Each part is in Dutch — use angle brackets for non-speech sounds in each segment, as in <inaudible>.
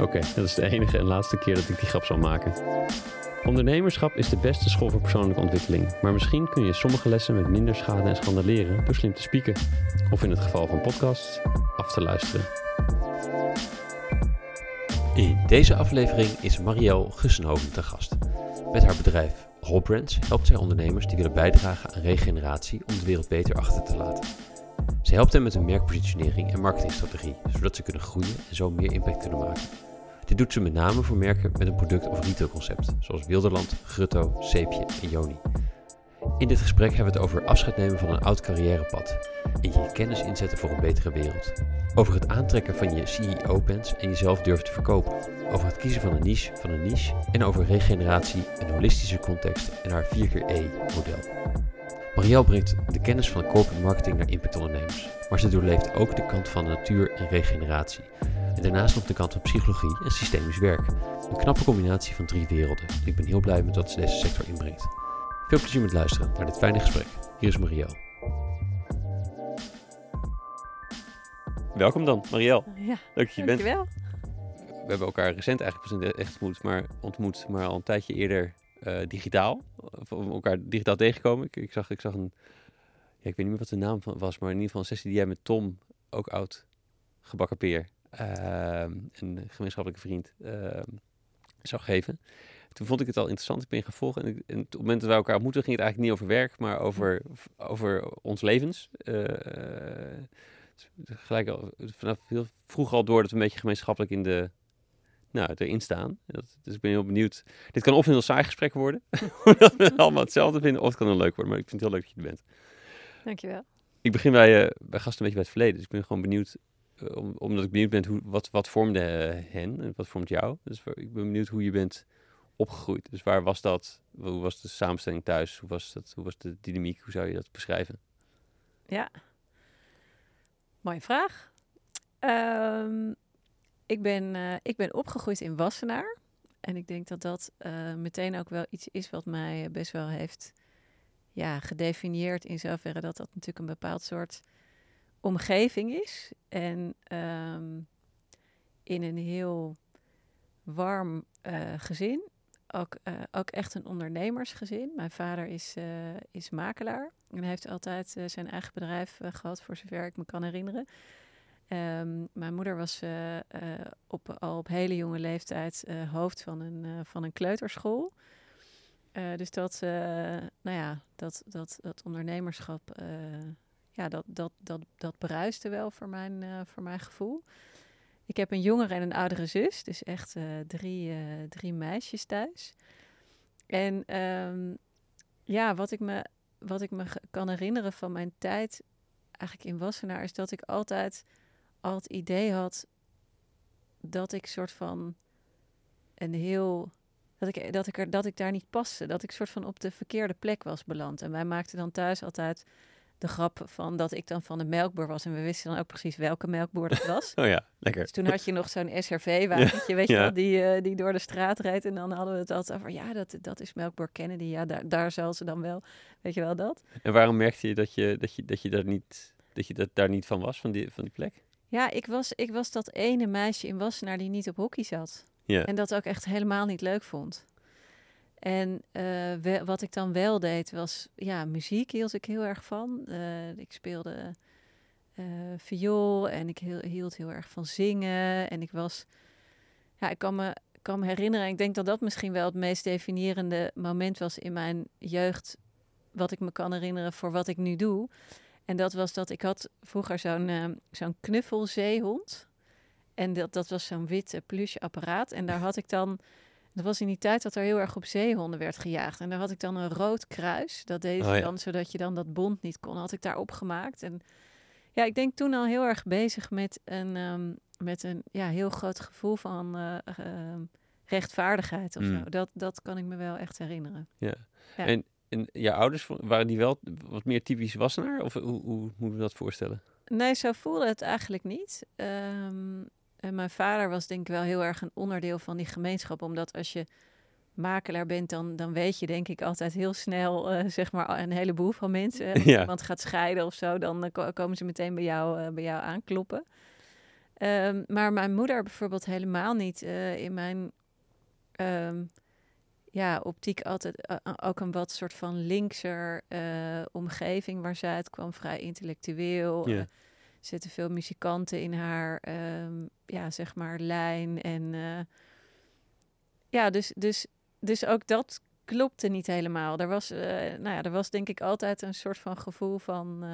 Oké, dat is de enige en laatste keer dat ik die grap zal maken. Ondernemerschap is de beste school voor persoonlijke ontwikkeling, maar misschien kun je sommige lessen met minder schade en schande leren door slim te spieken. Of in het geval van podcasts, af te luisteren. In deze aflevering is Marielle Gussenhoven te gast. Met haar bedrijf Robbrands helpt zij ondernemers die willen bijdragen aan regeneratie om de wereld beter achter te laten. Ze helpt hen met hun merkpositionering en marketingstrategie, zodat ze kunnen groeien en zo meer impact kunnen maken. Dit doet ze met name voor merken met een product- of retailconcept, zoals Wilderland, Grutto, Seepje en Joni. In dit gesprek hebben we het over afscheid nemen van een oud carrièrepad en je kennis inzetten voor een betere wereld. Over het aantrekken van je CEO-pens en jezelf durven te verkopen. Over het kiezen van een niche van een niche en over regeneratie, een holistische context en haar 4x-E-model. Marielle brengt de kennis van de corporate marketing naar impactondernemers, maar ze doorleeft ook de kant van de natuur en regeneratie. En daarnaast nog de kant van psychologie en systemisch werk. Een knappe combinatie van drie werelden. Ik ben heel blij met wat ze deze sector inbrengt. Veel plezier met luisteren naar dit fijne gesprek. Hier is Marielle. Welkom dan, Marielle. Ja, Leuk dat je bent. dankjewel. We hebben elkaar recent eigenlijk pas in de echt ontmoet, maar, ontmoet, maar al een tijdje eerder eh, digitaal. Of we elkaar digitaal tegenkomen. Ik, zag, ik zag een, ja, ik weet niet meer wat de naam van was, maar in ieder geval een sessie die jij met Tom, ook oud gebakken peer, ehm, een gemeenschappelijke vriend, ehm, zou geven. Toen vond ik het al interessant. Ik ben gaan. En, op het moment dat wij elkaar ontmoetten, ging het eigenlijk niet over werk, maar over, over ons levens. Eh, gelijk al, vanaf heel vroeg al door dat we een beetje gemeenschappelijk in de, nou, erin staan. Dat, dus ik ben heel benieuwd. Dit kan of een heel saai gesprek worden, <laughs> omdat we allemaal hetzelfde vinden, of het kan heel leuk worden. Maar ik vind het heel leuk dat je er bent. Dankjewel. Ik begin bij, eh, bij gasten een beetje bij het verleden. Dus ik ben gewoon benieuwd, eh, om, omdat ik benieuwd ben hoe, wat, wat vormde eh, hen en wat vormt jou. Dus ik ben benieuwd hoe je bent opgegroeid. Dus waar was dat? Hoe was de samenstelling thuis? Hoe was, dat, hoe was de dynamiek? Hoe zou je dat beschrijven? Ja. Mooie vraag. Ehm, ik, ben, eh, ik ben opgegroeid in Wassenaar. En ik denk dat dat eh, meteen ook wel iets is wat mij eh, best wel heeft ja, gedefinieerd. In zoverre dat dat natuurlijk een bepaald soort omgeving is. En ehm, in een heel warm gezin. Ook, ook echt een ondernemersgezin. Mijn vader is, is makelaar. En heeft altijd zijn eigen bedrijf eh, gehad, voor zover ik me kan herinneren. Ehm, mijn moeder was eh, eh, op, al op hele jonge leeftijd eh, hoofd van een, van een kleuterschool. Dus dat, nou ja, dat, dat, dat ondernemerschap, ja, dat, dat, dat, dat bruiste wel voor mijn, voor mijn gevoel. Ik heb een jongere en een oudere zus, dus echt drie, drie meisjes thuis. En ehm, ja, wat ik me, wat ik me kan herinneren van mijn tijd eigenlijk in Wassenaar, is dat ik altijd al het idee had dat ik soort van een heel. Dat ik, dat, ik er, dat ik daar niet paste. Dat ik soort van op de verkeerde plek was beland. En wij maakten dan thuis altijd de grap van dat ik dan van de melkboer was. En we wisten dan ook precies welke melkboer dat was. <laughs> Oh ja, lekker. Dus toen had je nog zo'n SRV-wagentje, weet je ja. wel, die, eh, die door de straat reed. En dan hadden we het altijd over, ja, dat, dat is melkboer Kennedy. Ja, daar, daar zal ze dan wel, weet je wel dat? En waarom merkte je dat je, dat je, dat je, daar, niet, dat je dat daar niet van was, van die, van die plek? Ja, ik was, ik was dat ene meisje in Wassenaar die niet op hockey zat. Ja. En dat ook echt helemaal niet leuk vond. En eh, we- wat ik dan wel deed was, ja, muziek hield ik heel erg van. Eh, ik speelde eh, viool en ik heel- hield heel erg van zingen. En ik was, ja, ik kan me, kan me herinneren, ik denk dat dat misschien wel het meest definiërende moment was in mijn jeugd, wat ik me kan herinneren voor wat ik nu doe. En dat was dat ik had vroeger zo'n eh, zo'n knuffelzeehond. En dat, dat was zo'n wit eh, pluche apparaat. En daar had ik dan... Dat was in die tijd dat er heel erg op zeehonden werd gejaagd. En daar had ik dan een rood kruis. Dat deed Oh ja. dan, zodat je dan dat bond niet kon. Had ik daar opgemaakt. En ja, ik denk toen al heel erg bezig met een, ehm, met een ja, heel groot gevoel van eh, ehm, rechtvaardigheid of Mm. zo. Dat, dat kan ik me wel echt herinneren. Ja. Ja. En, en je ouders, waren die wel wat meer typisch Wassenaar? Of hoe, hoe moet je dat voorstellen? Nee, zo voelde het eigenlijk niet. Ehm, en mijn vader was denk ik wel heel erg een onderdeel van die gemeenschap. Omdat als je makelaar bent, dan, dan weet je denk ik altijd heel snel eh, zeg maar een heleboel van mensen. Als <laughs> Ja. iemand gaat scheiden of zo, dan eh, ko- komen ze meteen bij jou, eh, bij jou aankloppen. Ehm, maar mijn moeder bijvoorbeeld helemaal niet. In mijn ehm, ja, optiek altijd eh, eh, ook een wat soort van linkser eh, omgeving waar zij uit kwam. Vrij intellectueel. Eh, zitten veel muzikanten in haar, ehm, ja, zeg maar, lijn. En ja, dus, dus, dus ook dat klopte niet helemaal. Er was, nou ja, er was denk ik altijd een soort van gevoel van,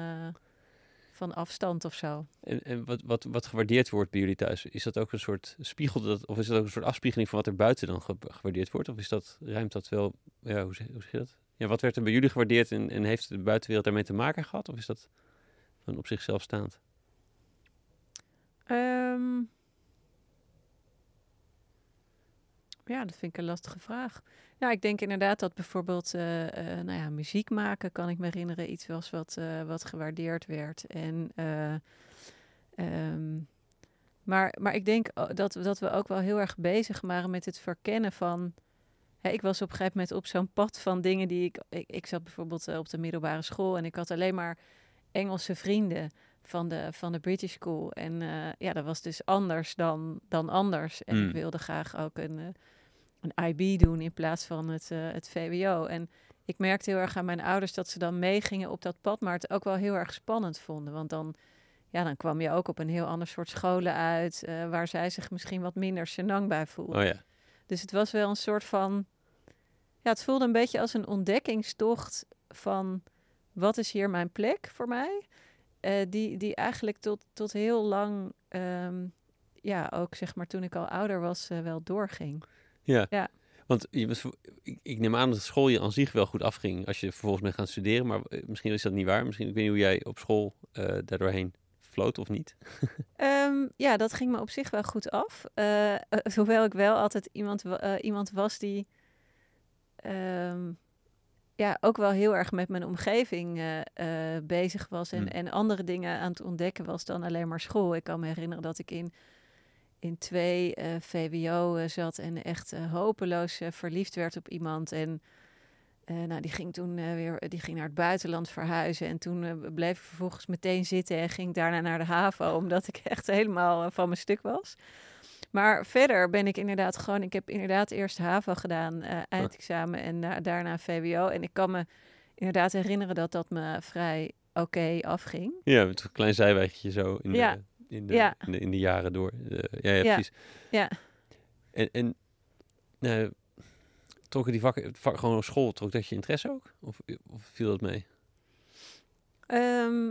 van afstand of zo. En, en wat, wat, wat gewaardeerd wordt bij jullie thuis, is dat ook een soort spiegel, dat, of is dat ook een soort afspiegeling van wat er buiten dan ge- gewaardeerd wordt? Of is dat, ruimt dat wel, ja, hoe zeg, hoe zeg je dat? Ja, wat werd er bij jullie gewaardeerd en, en heeft de buitenwereld daarmee te maken gehad? Of is dat van op zichzelf staand? Ehm, ja, dat vind ik een lastige vraag. Ja, ik denk inderdaad dat bijvoorbeeld eh, nou ja, muziek maken, kan ik me herinneren, iets was wat, eh, wat gewaardeerd werd. En, eh, ehm, maar, maar ik denk dat, dat we ook wel heel erg bezig waren met het verkennen van... Hè, ik was op een gegeven moment op zo'n pad van dingen die ik... Ik, ik zat bijvoorbeeld op de middelbare school en ik had alleen maar Engelse vrienden van de, van de British School. En ja, dat was dus anders dan, dan anders. En Mm. ik wilde graag ook een, een IB doen in plaats van het, eh, het VWO. En ik merkte heel erg aan mijn ouders dat ze dan meegingen op dat pad, maar het ook wel heel erg spannend vonden. Want dan, ja, dan kwam je ook op een heel ander soort scholen uit, eh, waar zij zich misschien wat minder senang bij voelden. Oh ja, Dus het was wel een soort van. Ja, het voelde een beetje als een ontdekkingstocht van wat is hier mijn plek voor mij. Eh, die, die eigenlijk tot, tot heel lang, ehm, ja, ook zeg maar toen ik al ouder was, wel doorging. Ja. Ja. Want je was, ik, ik neem aan dat school je aan zich wel goed afging als je vervolgens bent gaan studeren. Maar eh, misschien is dat niet waar. Misschien, ik weet niet hoe jij op school eh daardoorheen floot of niet. <laughs> Ehm, ja, dat ging me op zich wel goed af. Eh, hoewel ik wel altijd iemand, iemand was die ehm, ja, ook wel heel erg met mijn omgeving bezig was en, Hmm. en andere dingen aan het ontdekken was dan alleen maar school. Ik kan me herinneren dat ik in, in twee eh, VWO eh, zat en echt eh, hopeloos verliefd werd op iemand. En nou, die ging toen weer die ging naar het buitenland verhuizen. En toen bleef ik vervolgens meteen zitten en ging daarna naar de HAVO, omdat ik echt helemaal van mijn stuk was. Maar verder ben ik inderdaad gewoon, ik heb inderdaad eerst HAVO gedaan, eh, eindexamen en na- daarna VWO. En ik kan me inderdaad herinneren dat dat me vrij oké afging. Ja, met een klein zijwegje zo in de, Ja. In de, Ja. in de, in de jaren door. Eh, ja, ja, precies. Ja. En, en eh, trokken die vakken, vak, gewoon op school, trok dat je interesse ook? Of, of viel dat mee? Ehm,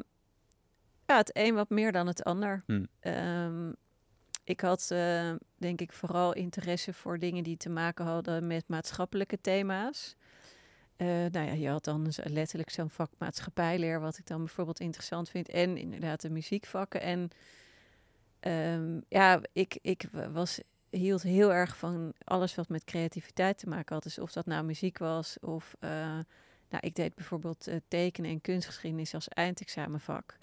ja, het een wat meer dan het ander. Hmm. Ehm, ik had eh, denk ik vooral interesse voor dingen die te maken hadden met maatschappelijke thema's. Nou ja, je had dan letterlijk zo'n vak maatschappijleer, wat ik dan bijvoorbeeld interessant vind. En inderdaad de muziekvakken. En ehm, ja, ik, ik wa- was, hield heel erg van alles wat met creativiteit te maken had. Dus of dat nou muziek was of... eh, nou, ik deed bijvoorbeeld eh, tekenen en kunstgeschiedenis als eindexamenvak.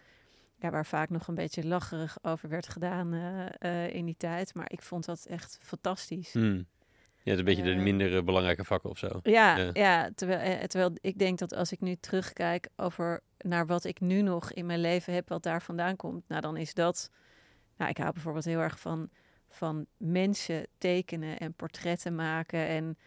Ja, waar vaak nog een beetje lacherig over werd gedaan eh, in die tijd. Maar ik vond dat echt fantastisch. Hmm. Ja, het is een beetje de minder belangrijke vakken of zo. Ja, Ja. ja. terwijl, terwijl ik denk dat als ik nu terugkijk over naar wat ik nu nog in mijn leven heb, wat daar vandaan komt, nou dan is dat. Nou, ik hou bijvoorbeeld heel erg van, van mensen tekenen en portretten maken. En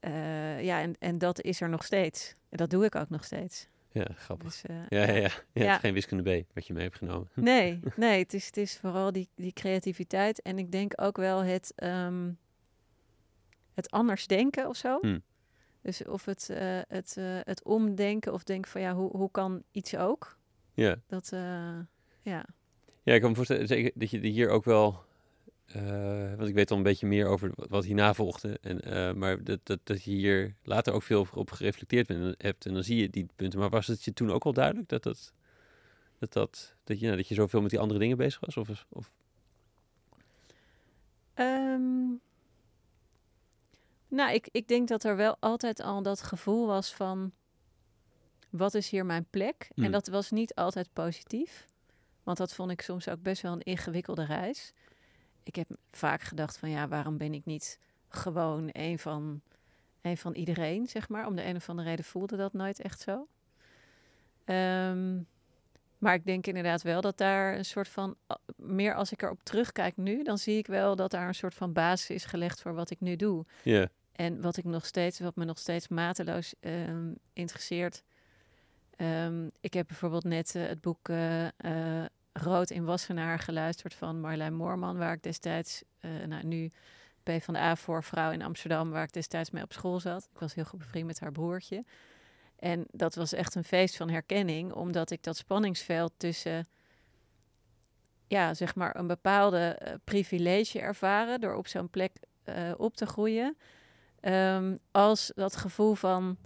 eh, ja, en, en dat is er nog steeds. En dat doe ik ook nog steeds. Ja, grappig. Dus, eh, Ja, ja, ja. geen wiskunde B wat je mee hebt genomen. <laughs> Nee, nee het, is, het is vooral die, die creativiteit. En ik denk ook wel het, ehm, het anders denken of zo. Hmm. Dus of het, eh, het, het omdenken of denken van ja, hoe, hoe kan iets ook? Ja. Dat, ja. Ja, ik kan me voorstellen zeker dat je hier ook wel... eh, want ik weet al een beetje meer over wat- hierna volgde. En, eh, maar dat, dat, dat je hier later ook veel op gereflecteerd bent, hebt. En dan zie je die punten. Maar was het je toen ook al duidelijk dat dat... Dat, dat, dat, je, nou, dat je zoveel met die andere dingen bezig was? Of, of Ehm, nou, ik, ik denk dat er wel altijd al dat gevoel was van... wat is hier mijn plek? Hmm. En dat was niet altijd positief. Want dat vond ik soms ook best wel een ingewikkelde reis. Ik heb vaak gedacht van ja, waarom ben ik niet gewoon een van, een van iedereen, zeg maar. Om de een of andere reden voelde dat nooit echt zo. Ehm, maar ik denk inderdaad wel dat daar een soort van, meer als ik erop terugkijk nu, dan zie ik wel dat daar een soort van basis is gelegd voor wat ik nu doe. Ja. En wat ik nog steeds, wat me nog steeds mateloos ehm, interesseert. Ehm, ik heb bijvoorbeeld net eh, het boek eh, eh, Rood in Wassenaar geluisterd van Marlijn Moorman, waar ik destijds, eh nou nu P van de A voor vrouw in Amsterdam, waar ik destijds mee op school zat. Ik was heel goed bevriend met haar broertje. En dat was echt een feest van herkenning, omdat ik dat spanningsveld tussen, ja, zeg maar, een bepaalde eh, privilege ervaren door op zo'n plek eh, op te groeien. Ehm, als dat gevoel van,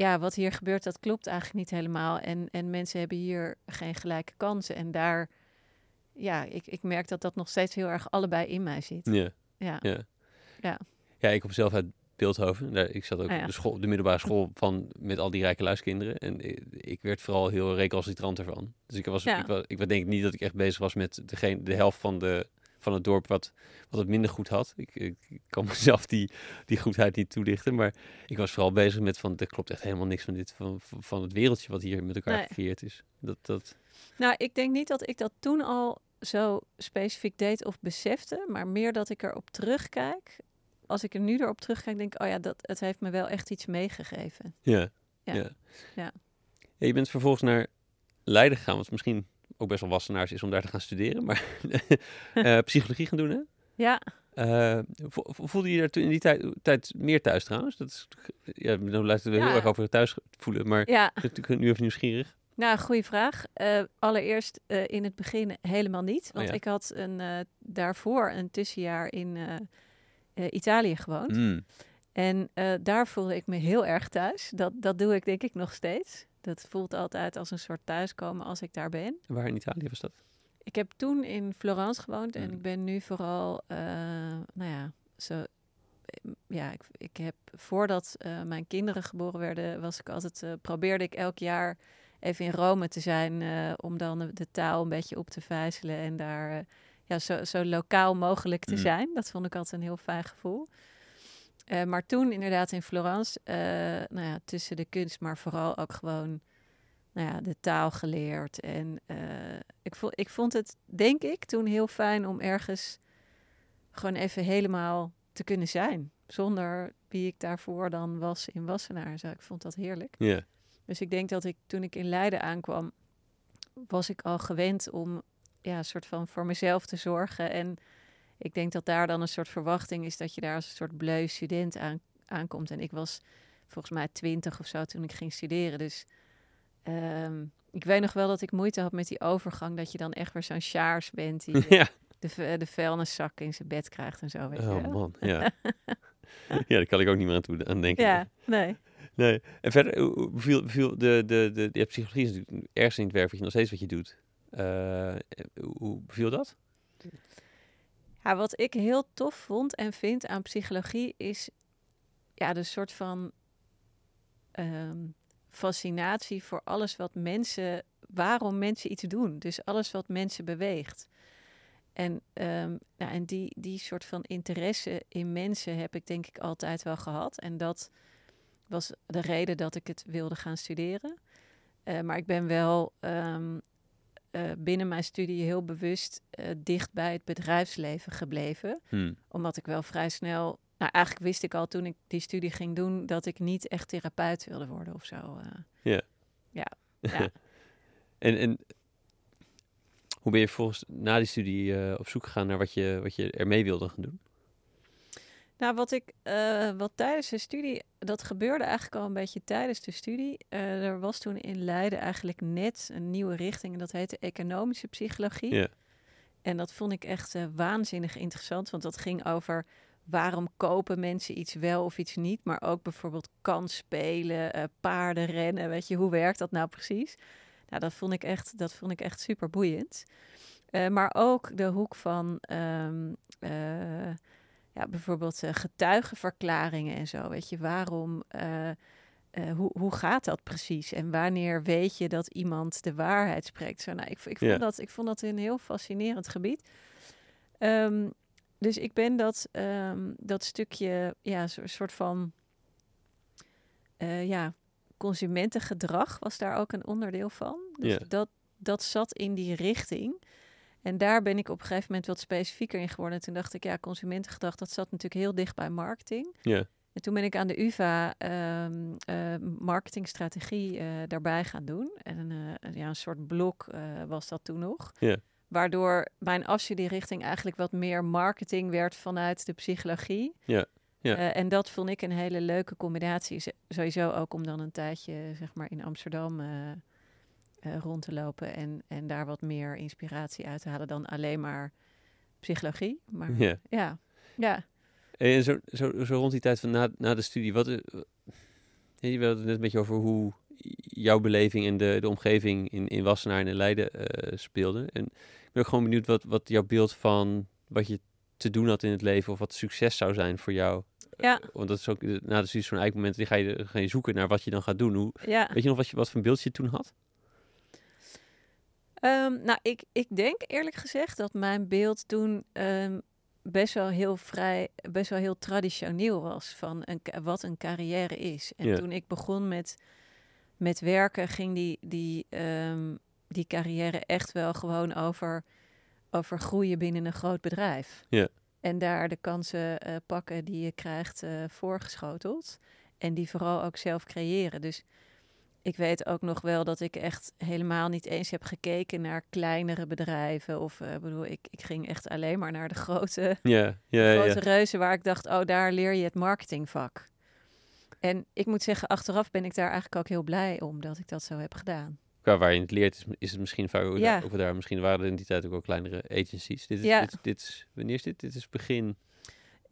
ja, wat hier gebeurt, dat klopt eigenlijk niet helemaal. En, en mensen hebben hier geen gelijke kansen. En daar, ja, ik, ik merk dat dat nog steeds heel erg allebei in mij zit. Ja. Ja, Ja. Ja. Ja, ik kom zelf uit Beeldhoven. Daar, ik zat ook Ah, ja. op de, school, de middelbare school van met al die rijke luiskinderen. En ik, ik werd vooral heel recalcitrant ervan. Dus ik was, Ja. ik was, ik denk niet dat ik echt bezig was met degene, de helft van, de, van het dorp wat, wat het minder goed had. Ik, ik, ik kan <laughs> mezelf die, die goedheid niet toelichten. Maar ik was vooral bezig met van, er klopt echt helemaal niks van dit, van, van- van het wereldje wat hier met elkaar Nee. gecreëerd is. Dat, dat, Nou, ik denk niet dat ik dat toen al zo specifiek deed of besefte, maar meer dat ik erop terugkijk. Als ik er nu erop terugkijk, denk ik, oh ja, dat, het heeft me wel echt iets meegegeven. ja, Ja. ja. Ja. Ja, je bent vervolgens naar Leiden gegaan, wat misschien ook best wel wassenaars is om daar te gaan studeren. Maar <laughs> eh, psychologie gaan doen, hè? Ja, vo- voelde je daar toen in die tijd, tijd meer thuis trouwens? Dat is, ja, dan lijkt het wel Ja. heel erg over thuis voelen, maar ja. natuurlijk nu even nieuwsgierig. Nou, goede vraag. Eh, allereerst in het begin helemaal niet. Want ja. ik had een, daarvoor een tussenjaar in Italië gewoond. Mm. En daar voelde ik me heel erg thuis. Dat, dat doe ik denk ik nog steeds. Dat voelt altijd als een soort thuiskomen als ik daar ben. Waar in Italië was dat? Ik heb toen in Florence gewoond en Mm. ik ben nu vooral, eh, nou ja, zo. Ja, ik, ik heb voordat eh, mijn kinderen geboren werden, was ik altijd, eh, probeerde ik elk jaar even in Rome te zijn eh, om dan de, taal een beetje op te vijzelen en daar eh, ja, zo, zo lokaal mogelijk te Mm. zijn. Dat vond ik altijd een heel fijn gevoel. Eh, maar toen inderdaad in Florence, eh, nou ja, tussen de kunst, maar vooral ook gewoon nou ja, de taal geleerd. En eh, ik, vond, ik vond het, denk ik, toen heel fijn om ergens gewoon even helemaal te kunnen zijn. Zonder wie ik daarvoor dan was in Wassenaar. Zo. Ik vond dat heerlijk. Ja. Dus ik denk dat ik toen ik in Leiden aankwam, was ik al gewend om ja, soort van voor mezelf te zorgen. En ik denk dat daar dan een soort verwachting is dat je daar als een soort bleu student aan, aankomt. En ik was volgens mij twintig of zo toen ik ging studeren. Dus ehm, ik weet nog wel dat ik moeite had met die overgang. Dat je dan echt weer zo'n sjaars bent die <laughs> ja. de, de vuilniszak in zijn bed krijgt en zo. Weet Oh man, ja. <laughs> ja, daar kan ik ook niet meer aan, toe, aan denken. Ja, nee. Nee. En verder, hoe beviel, beviel de, de, de, ja, psychologie is natuurlijk ergens in het werk wat je nog steeds wat je doet. Eh, hoe- hoe beviel dat? Ja, wat ik heel tof vond en vind aan psychologie is ja, de soort van ehm, fascinatie voor alles wat mensen, waarom mensen iets doen. Dus alles wat mensen beweegt. En, nou, en die, die soort van interesse in mensen heb ik denk ik altijd wel gehad. En dat was de reden dat ik het wilde gaan studeren. Eh, maar ik ben wel ehm, eh, binnen mijn studie heel bewust eh, dicht bij het bedrijfsleven gebleven. Hm. Omdat ik wel vrij snel. Nou, eigenlijk wist ik al toen ik die studie ging doen dat ik niet echt therapeut wilde worden of zo. eh. Ja. Ja. <laughs> Ja. en, en hoe ben je volgens na die studie op zoek gegaan naar wat je, wat je ermee wilde gaan doen? Nou, wat ik eh, wat tijdens de studie, dat gebeurde eigenlijk al een beetje tijdens de studie. Eh, er was toen in Leiden eigenlijk net een nieuwe richting en dat heette economische psychologie. Ja. En dat vond ik echt eh, waanzinnig interessant, want dat ging over waarom kopen mensen iets wel of iets niet, maar ook bijvoorbeeld kansspelen, eh paardenrennen, weet je, hoe werkt dat nou precies? Nou, dat vond ik echt, dat vond ik echt super boeiend. Maar ook de hoek van ehm, eh, ja, bijvoorbeeld eh, getuigenverklaringen en zo. Weet je, waarom, eh, eh, hoe, hoe gaat dat precies? En wanneer weet je dat iemand de waarheid spreekt? Zo, nou, ik, ik, vond Ja. dat, ik vond dat een heel fascinerend gebied. Ehm, dus ik ben dat, ehm, dat stukje, ja, een soort van, ja, consumentengedrag was daar ook een onderdeel van. Dus Ja. dat, dat zat in die richting. En daar ben ik op een gegeven moment wat specifieker in geworden. En toen dacht ik, ja, consumentengedrag, dat zat natuurlijk heel dicht bij marketing. Ja. En toen ben ik aan de UvA ehm, eh, marketingstrategie eh, daarbij gaan doen. En eh, ja, een soort blok was dat toen nog. Ja. Waardoor mijn afstudeerrichting eigenlijk wat meer marketing werd vanuit de psychologie. Ja, ja. En dat vond ik een hele leuke combinatie. Sowieso ook om dan een tijdje zeg maar, in Amsterdam eh, rond te lopen. En, en daar wat meer inspiratie uit te halen dan alleen maar psychologie. Maar Ja. ja, ja. En zo, zo, zo rond die tijd van na, na de studie, wat, eh, je wilde het net een beetje over hoe jouw beleving en de, de omgeving in, in Wassenaar en in Leiden eh speelde. En ik ben ook gewoon benieuwd wat, wat jouw beeld van wat je te doen had in het leven of wat succes zou zijn voor jou. Ja. Want dat is ook na de studie zo'n eikmoment, die ga je, ga je zoeken naar wat je dan gaat doen. Hoe, ja. weet je nog wat, je, wat voor beeld je toen had? Ehm, nou, ik, ik denk eerlijk gezegd dat mijn beeld toen ehm, best wel heel vrij, best wel heel traditioneel was van een, wat een carrière is. En Ja. toen ik begon met, met werken, ging die, die, ehm, die carrière echt wel gewoon over, over groeien binnen een groot bedrijf. Ja. En daar de kansen eh, pakken die je krijgt eh, voorgeschoteld. En die vooral ook zelf creëren. Dus ik weet ook nog wel dat ik echt helemaal niet eens heb gekeken naar kleinere bedrijven. Of eh, bedoel, ik, ik ging echt alleen maar naar de grote, <laughs> grote reuzen waar ik dacht, oh, daar leer je het marketingvak. En ik moet zeggen, achteraf ben ik daar eigenlijk ook heel blij om dat ik dat zo heb gedaan. Qua waar je het leert, is, is het misschien vaak ook, Ja. ook daar. Misschien waren er in die tijd ook wel kleinere agencies. Dit is, Ja. dit, dit is, wanneer is dit? Dit is begin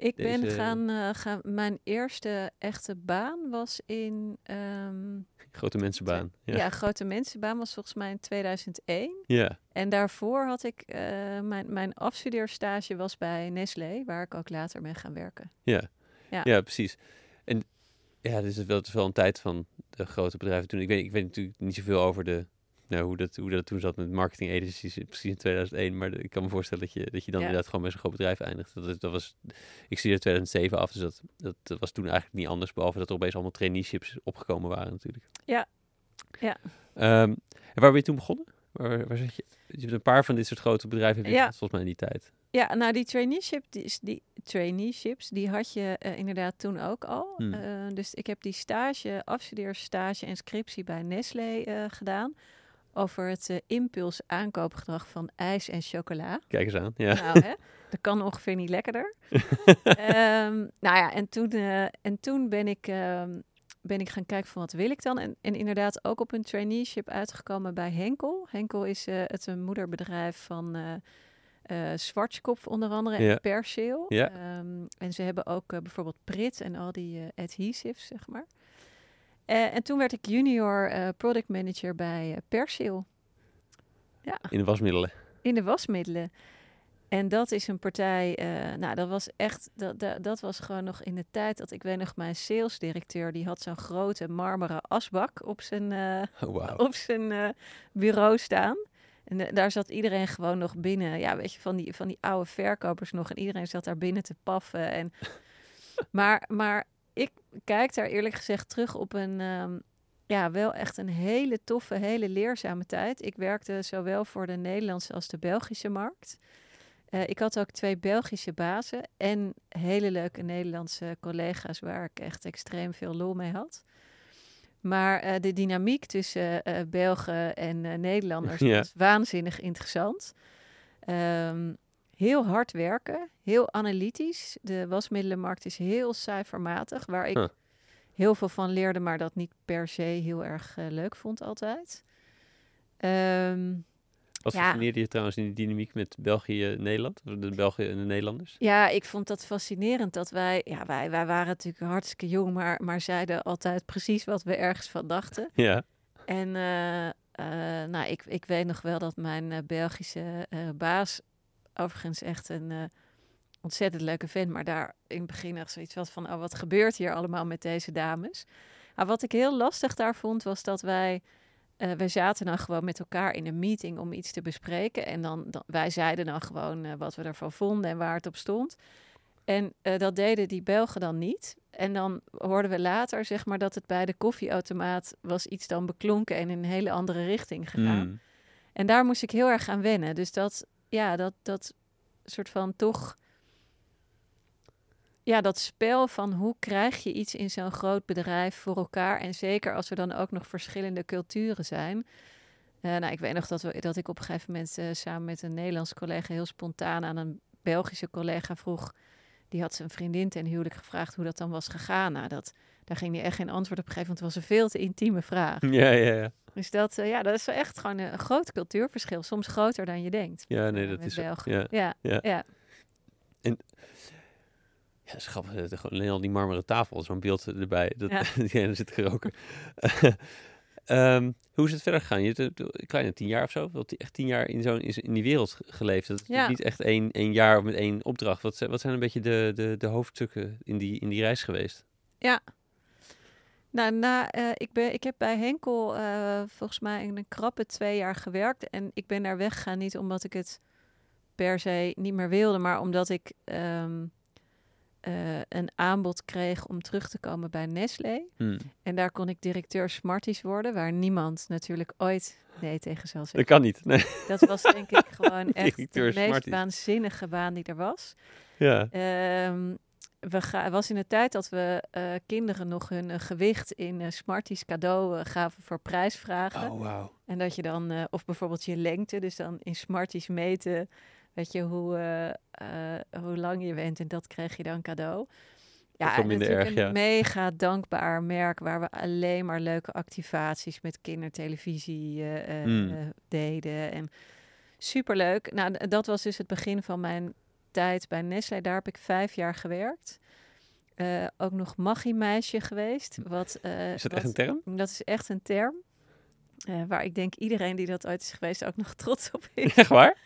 Ik ben gaan, eh, gaan, mijn eerste echte baan was in, ehm, grote mensenbaan. ja. Ja. grote mensenbaan was volgens mij in 2001. Ja. En daarvoor had ik, eh, mijn, mijn afstudeerstage was bij Nestlé, waar ik ook later ben gaan werken. Ja. Ja. ja, precies. En ja, wel, het is wel een tijd van de grote bedrijven toen. Ik weet, ik weet natuurlijk niet zoveel over de, nou, hoe, dat, hoe dat toen zat met marketing agencies, eh, precies in 2001. Maar ik kan me voorstellen dat je, dat je dan Ja. inderdaad gewoon bij zo'n groot bedrijf eindigt. Dat, dat was, ik zie er 2007 af, dus dat, dat, dat was toen eigenlijk niet anders. Behalve dat er opeens allemaal traineeships opgekomen waren natuurlijk. Ja. Ja. Ehm, en waar ben je toen begonnen? Waar, waar zat je? Je hebt een paar van dit soort grote bedrijven Ja. volgens mij in die tijd. Ja, nou die traineeship, die, die traineeships, die had je eh, inderdaad toen ook al. Hmm. Eh, dus ik heb die stage, afstudeerstage en scriptie bij Nestlé gedaan. Over het eh, impuls aankoopgedrag van ijs en chocola. Kijk eens aan. Ja. Nou, hè, <laughs> dat kan ongeveer niet lekkerder. <laughs> Ehm, nou ja, en toen, eh, en toen ben, ik, ehm, ben ik gaan kijken van wat wil ik dan. En, en inderdaad ook op een traineeship uitgekomen bij Henkel. Henkel is eh, het een moederbedrijf van eh Schwarzkopf onder andere Ja. en Persil. Ja. Ehm, en ze hebben ook bijvoorbeeld Prit en al die eh, adhesives, zeg maar. Eh, en toen werd ik junior eh, product manager bij eh, Persil. Ja. In de wasmiddelen. In de wasmiddelen. En dat is een partij, nou dat was echt, dat, dat, dat was gewoon nog in de tijd dat ik weet nog mijn salesdirecteur, die had zo'n grote marmeren asbak op zijn, Oh, wauw. op zijn bureau staan. En daar zat iedereen gewoon nog binnen. Ja, weet je, van die, van die oude verkopers nog. En iedereen zat daar binnen te paffen. En, <laughs> maar, maar ik kijk daar eerlijk gezegd terug op een, ehm, ja, wel echt een hele toffe, hele leerzame tijd. Ik werkte zowel voor de Nederlandse als de Belgische markt. Eh, ik had ook twee Belgische bazen en hele leuke Nederlandse collega's waar ik echt extreem veel lol mee had. Maar eh, de dynamiek tussen eh, Belgen en Nederlanders <laughs> Ja. was waanzinnig interessant. Ehm, heel hard werken, heel analytisch. De wasmiddelenmarkt is heel cijfermatig, waar ik Huh. heel veel van leerde, maar dat niet per se heel erg eh, leuk vond altijd. Ehm, Wat Ja. fascineerde je trouwens in die dynamiek met België en Nederland? Of De Belgen en de Nederlanders? Ja, ik vond dat fascinerend dat wij, ja, wij, wij waren natuurlijk hartstikke jong, maar, maar zeiden altijd precies wat we ergens van dachten. <laughs> Ja. En eh, nou, ik, ik weet nog wel dat mijn uh, Belgische baas, overigens echt een uh, ontzettend leuke vent, maar daar in het begin nog zoiets was van, oh, wat gebeurt hier allemaal met deze dames? Maar wat ik heel lastig daar vond, was dat wij, we zaten dan gewoon met elkaar in een meeting om iets te bespreken. En dan, dan wij zeiden dan gewoon wat we ervan vonden en waar het op stond. En dat deden die Belgen dan niet. En dan hoorden we later, zeg maar, dat het bij de koffieautomaat was iets dan beklonken en in een hele andere richting gegaan. Mm. En daar moest ik heel erg aan wennen. Dus dat, ja, dat, dat soort van toch, ja, dat spel van hoe krijg je iets in zo'n groot bedrijf voor elkaar. En zeker als er dan ook nog verschillende culturen zijn. Uh, nou, ik weet nog dat, we, dat ik op een gegeven moment uh, samen met een Nederlands collega heel spontaan aan een Belgische collega vroeg die had zijn vriendin ten huwelijk gevraagd hoe dat dan was gegaan. Nou, daar ging hij echt geen antwoord op geven, want het was een veel te intieme vraag. <laughs> Ja, ja, ja. Dus dat, uh, ja, dat is wel echt gewoon een, een, groot cultuurverschil. Soms groter dan je denkt. Ja, nee, dat is België. Ja, ja, ja. ja. En ja, is grappig. Gewoon alleen al die marmeren tafel, zo'n beeld erbij. Dat, Ja. <laughs> Diegene zit geroken. um, <laughs> hoe is het verder gegaan? Je hebt een kleine tien jaar of zo, wel echt tien jaar in, zo'n, in die wereld geleefd. Dat is Ja. niet echt één, één jaar met één opdracht. Wat, zijn- wat zijn een beetje de, de, de hoofdstukken in die, in die reis geweest? Nou, na, eh, ik, ben, ik heb bij Henkel eh, volgens mij in een krappe twee jaar gewerkt. En ik ben daar weggegaan niet omdat ik het per se niet meer wilde, maar omdat ik ehm, eh, een aanbod kreeg om terug te komen bij Nestlé. Hmm. En daar kon ik directeur Smarties worden, waar niemand natuurlijk ooit nee tegen zal Dat zeggen. kan niet. Nee. Dat was denk ik <laughs> gewoon echt de meest waanzinnige baan die er was. Ja. Ehm, we ga, was in de tijd dat we eh, kinderen nog hun eh, gewicht in eh, Smarties cadeau gaven voor prijsvragen. Oh, wauw. En dat je dan, of bijvoorbeeld je lengte, dus dan in Smarties meten, weet je hoe, hoe lang je bent en dat kreeg je dan cadeau. Ja, en minder erg, een ja. mega dankbaar merk waar we alleen maar leuke activaties met kindertelevisie eh, eh, Mm. eh, deden. En superleuk. Nou, dat was dus het begin van mijn tijd bij Nestlé. Daar heb ik vijf jaar gewerkt. Eh, ook nog Maggie-meisje geweest. Wat, eh, Is dat wat- echt een term? dat is echt een term. eh, waar ik denk iedereen die dat ooit is geweest ook nog <laughs> trots op is. <laughs> Echt waar?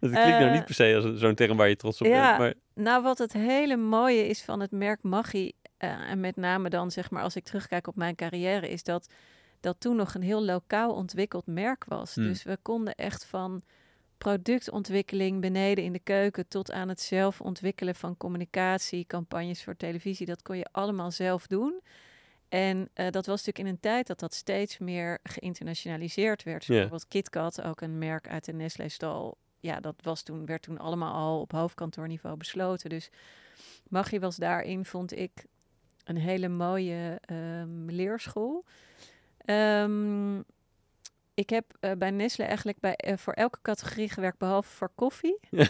Dat klinkt nou niet per se als zo'n term waar je trots op ja. bent. Maar Nou, wat het hele mooie is van het merk Maggi, eh, en met name dan zeg maar als ik terugkijk op mijn carrière, is dat dat toen nog een heel lokaal ontwikkeld merk was. Hmm. Dus we konden echt van productontwikkeling beneden in de keuken tot aan het zelf ontwikkelen van communicatie, campagnes voor televisie, dat kon je allemaal zelf doen. En eh, dat was natuurlijk in een tijd dat dat steeds meer geïnternationaliseerd werd. Bijvoorbeeld KitKat, ook een merk uit de Nestlé-stal. Ja, dat was toen, werd toen allemaal al op hoofdkantoorniveau besloten. Dus Maggi was daarin, vond ik, een hele mooie ehm, leerschool. Ehm, ik heb eh, bij Nestlé eigenlijk bij, eh, voor elke categorie gewerkt, behalve voor koffie. <laughs>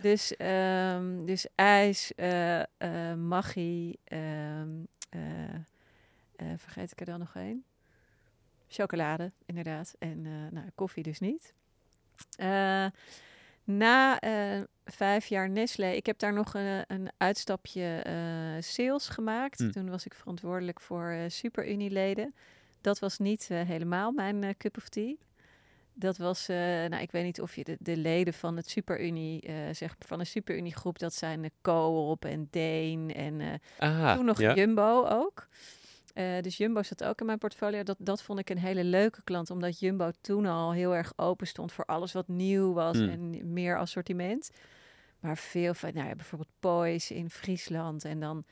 dus, ehm, dus ijs, eh Maggi, ehm, eh, eh, vergeet ik er dan nog één? Chocolade, inderdaad. En nou, koffie dus niet. Na vijf jaar Nestlé, ik heb daar nog een, een uitstapje sales gemaakt. Hm. Toen was ik verantwoordelijk voor Super Unie-leden. Dat was niet eh, helemaal mijn eh, cup of tea. Dat was, eh, nou, ik weet niet of je de, de leden van het Super Unie, eh, zeg van de Super Unie groep, dat zijn de Coop en Deen en ah, toen nog ja. Jumbo ook. Dus Jumbo zat ook in mijn portfolio. Dat, dat vond ik een hele leuke klant, omdat Jumbo toen al heel erg open stond voor alles wat nieuw was Hmm. en meer assortiment. Maar veel van, nou ja, bijvoorbeeld Pois in Friesland. En dan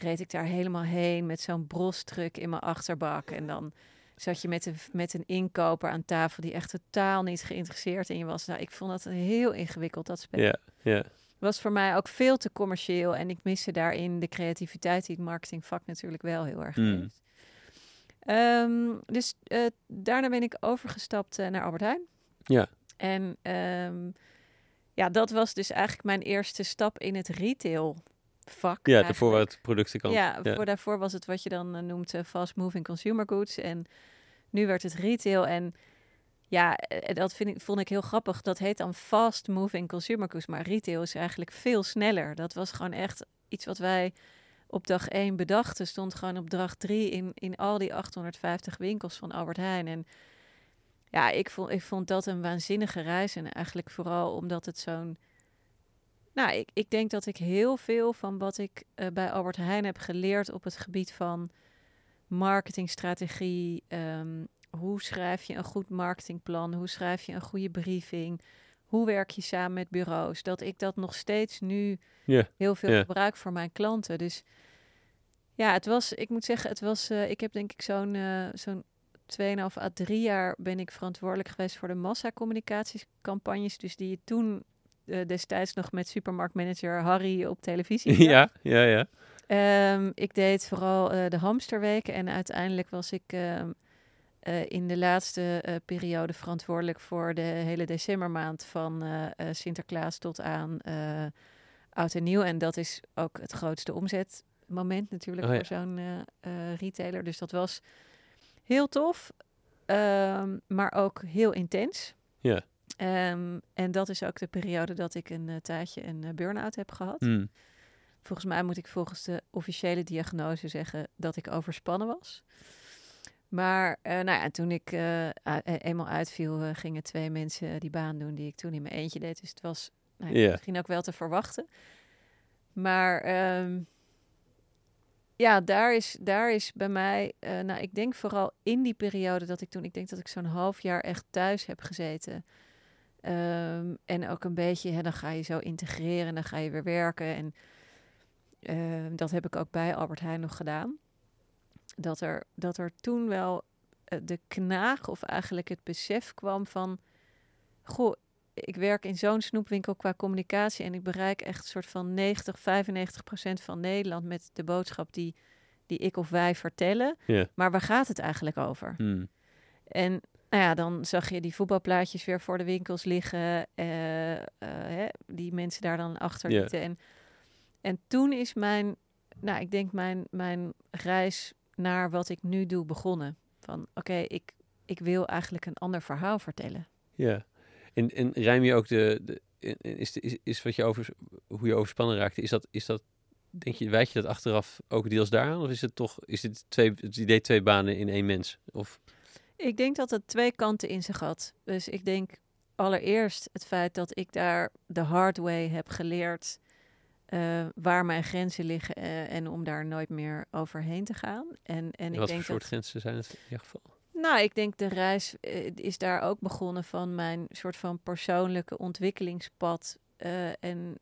reed ik daar helemaal heen met zo'n brostruck in mijn achterbak. En dan zat je met een, met een inkoper aan tafel die echt totaal niet geïnteresseerd in je was. Nou, ik vond dat heel ingewikkeld, dat spel Ja, ja. was voor mij ook veel te commercieel. En ik miste daarin de creativiteit die het marketingvak natuurlijk wel heel erg Mm. heeft. Ehm, dus eh, daarna ben ik overgestapt eh, naar Albert Heijn. Ja. En ehm, ja, dat was dus eigenlijk mijn eerste stap in het retail vak. Ja, wat productenkant. Ja, ja. Voor daarvoor was het wat je dan eh, noemt eh, fast moving consumer goods. En nu werd het retail. En ja, eh, dat vind ik, vond ik heel grappig. Dat heet dan fast moving consumer goods. Maar retail is eigenlijk veel sneller. Dat was gewoon echt iets wat wij op dag 1 bedachten. Stond gewoon op dag 3 in, in al die 850 winkels van Albert Heijn. En ja, ik vond, ik vond dat een waanzinnige reis. En eigenlijk vooral omdat het zo'n. Nou, ik, ik denk dat ik heel veel van wat ik eh, bij Albert Heijn heb geleerd op het gebied van marketingstrategie. ehm, hoe schrijf je een goed marketingplan? Hoe schrijf je een goede briefing? Hoe werk je samen met bureaus? Dat ik dat nog steeds nu heel veel gebruik voor mijn klanten. Dus ja, het was, ik moet zeggen, het was, eh, ik heb denk ik zo'n eh zo'n 2,5 à 3 jaar ben ik verantwoordelijk geweest voor de massacommunicatiescampagnes. Dus die je toen eh, destijds nog met supermarktmanager Harry op televisie. <laughs> ja, ja, ja. Ehm, ik deed vooral eh, de hamsterweken en uiteindelijk was ik ehm, eh, in de laatste periode verantwoordelijk voor de hele decembermaand van Sinterklaas tot aan Oud en Nieuw. En dat is ook het grootste omzetmoment natuurlijk Oh ja. voor zo'n retailer. Dus dat was heel tof, ehm, maar ook heel intens. Ja. Ehm, en dat is ook de periode dat ik een eh, tijdje een eh, burn-out heb gehad. Hmm. Volgens mij moet ik volgens de officiële diagnose zeggen dat ik overspannen was. Maar eh, nou ja, en toen ik eh, eenmaal uitviel, gingen twee mensen die baan doen die ik toen in mijn eentje deed. Dus het was nou ja, misschien ook wel te verwachten. Maar ehm, ja, daar is, daar is bij mij, nou ik denk vooral in die periode dat ik toen, ik denk dat ik zo'n half jaar echt thuis heb gezeten. Ehm, en ook een beetje, hè, dan ga je zo integreren en dan ga je weer werken. En ehm, dat heb ik ook bij Albert Heijn nog gedaan. Dat er, dat er toen wel eh, de knaag of eigenlijk het besef kwam van... Goh, ik werk in zo'n snoepwinkel qua communicatie... en ik bereik echt een soort van 90, 95 procent van Nederland... met de boodschap die, die ik of wij vertellen. Maar waar gaat het eigenlijk over? Hmm. En nou ja, dan zag je die voetbalplaatjes weer voor de winkels liggen. eh, eh, hè, die mensen daar dan achter Ja. lieten. En, en toen is mijn, nou, ik denk mijn, mijn reis naar wat ik nu doe begonnen. Van oké, ik, ik wil eigenlijk een ander verhaal vertellen. Ja. En, en rijm je ook de, de is, is, is wat je over, hoe je overspannen raakte, is dat, is dat, denk je, wijd je dat achteraf ook deels daaraan? Of is het toch, is dit twee, het idee twee banen in één mens? Of, Ik denk dat het twee kanten in zich had. Dus ik denk allereerst het feit dat ik daar de hard way heb geleerd eh, waar mijn grenzen liggen eh, en om daar nooit meer overheen te gaan. En, en ik wat voor denk soort dat, grenzen zijn het in ieder geval? nou, ik denk de reis eh, is daar ook begonnen van mijn soort van persoonlijke ontwikkelingspad en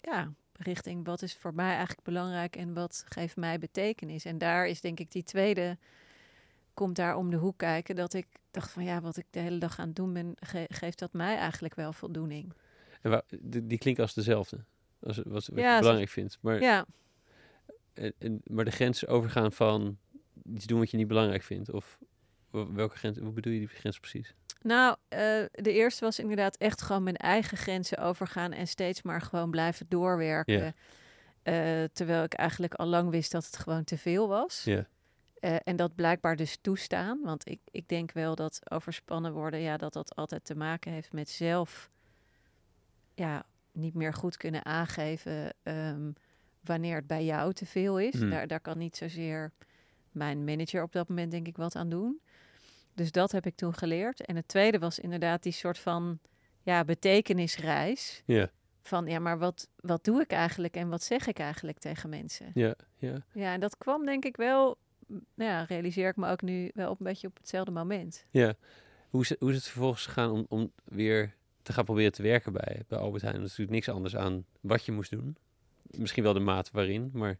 ja, richting wat is voor mij eigenlijk belangrijk en wat geeft mij betekenis. En daar is denk ik die tweede komt daar om de hoek kijken dat ik dacht van ja, wat ik de hele dag aan het doen ben, ge- geeft dat mij eigenlijk wel voldoening. En waar, die, die klinken als dezelfde, als, wat, wat Ja, je zo- belangrijk vindt. Maar, Ja, en, en- maar de grens overgaan van iets doen wat je niet belangrijk vindt, of wel- welke grens, hoe bedoel je die grens precies? nou, eh, de eerste was inderdaad echt gewoon mijn eigen grenzen overgaan en steeds maar gewoon blijven doorwerken. Eh, terwijl ik eigenlijk al lang wist dat het gewoon te veel was. Ja. Eh, en dat blijkbaar dus toestaan. Want ik, ik denk wel dat overspannen worden, ja, dat dat altijd te maken heeft met zelf ja, niet meer goed kunnen aangeven ehm, wanneer het bij jou te veel is. Hmm. Daar, daar kan niet zozeer mijn manager op dat moment denk ik wat aan doen. Dus dat heb ik toen geleerd. En het tweede was inderdaad die soort van ja, betekenisreis. Ja, Van ja, maar wat, wat doe ik eigenlijk en wat zeg ik eigenlijk tegen mensen? ja, ja. Ja, en dat kwam denk ik wel, nou ja, realiseer ik me ook nu wel op een beetje op hetzelfde moment. Ja. Hoe is, het, hoe is het vervolgens gegaan om, om weer te gaan proberen te werken bij, bij Albert Heijn? Dat is natuurlijk niks anders aan wat je moest doen. Misschien wel de maat waarin, maar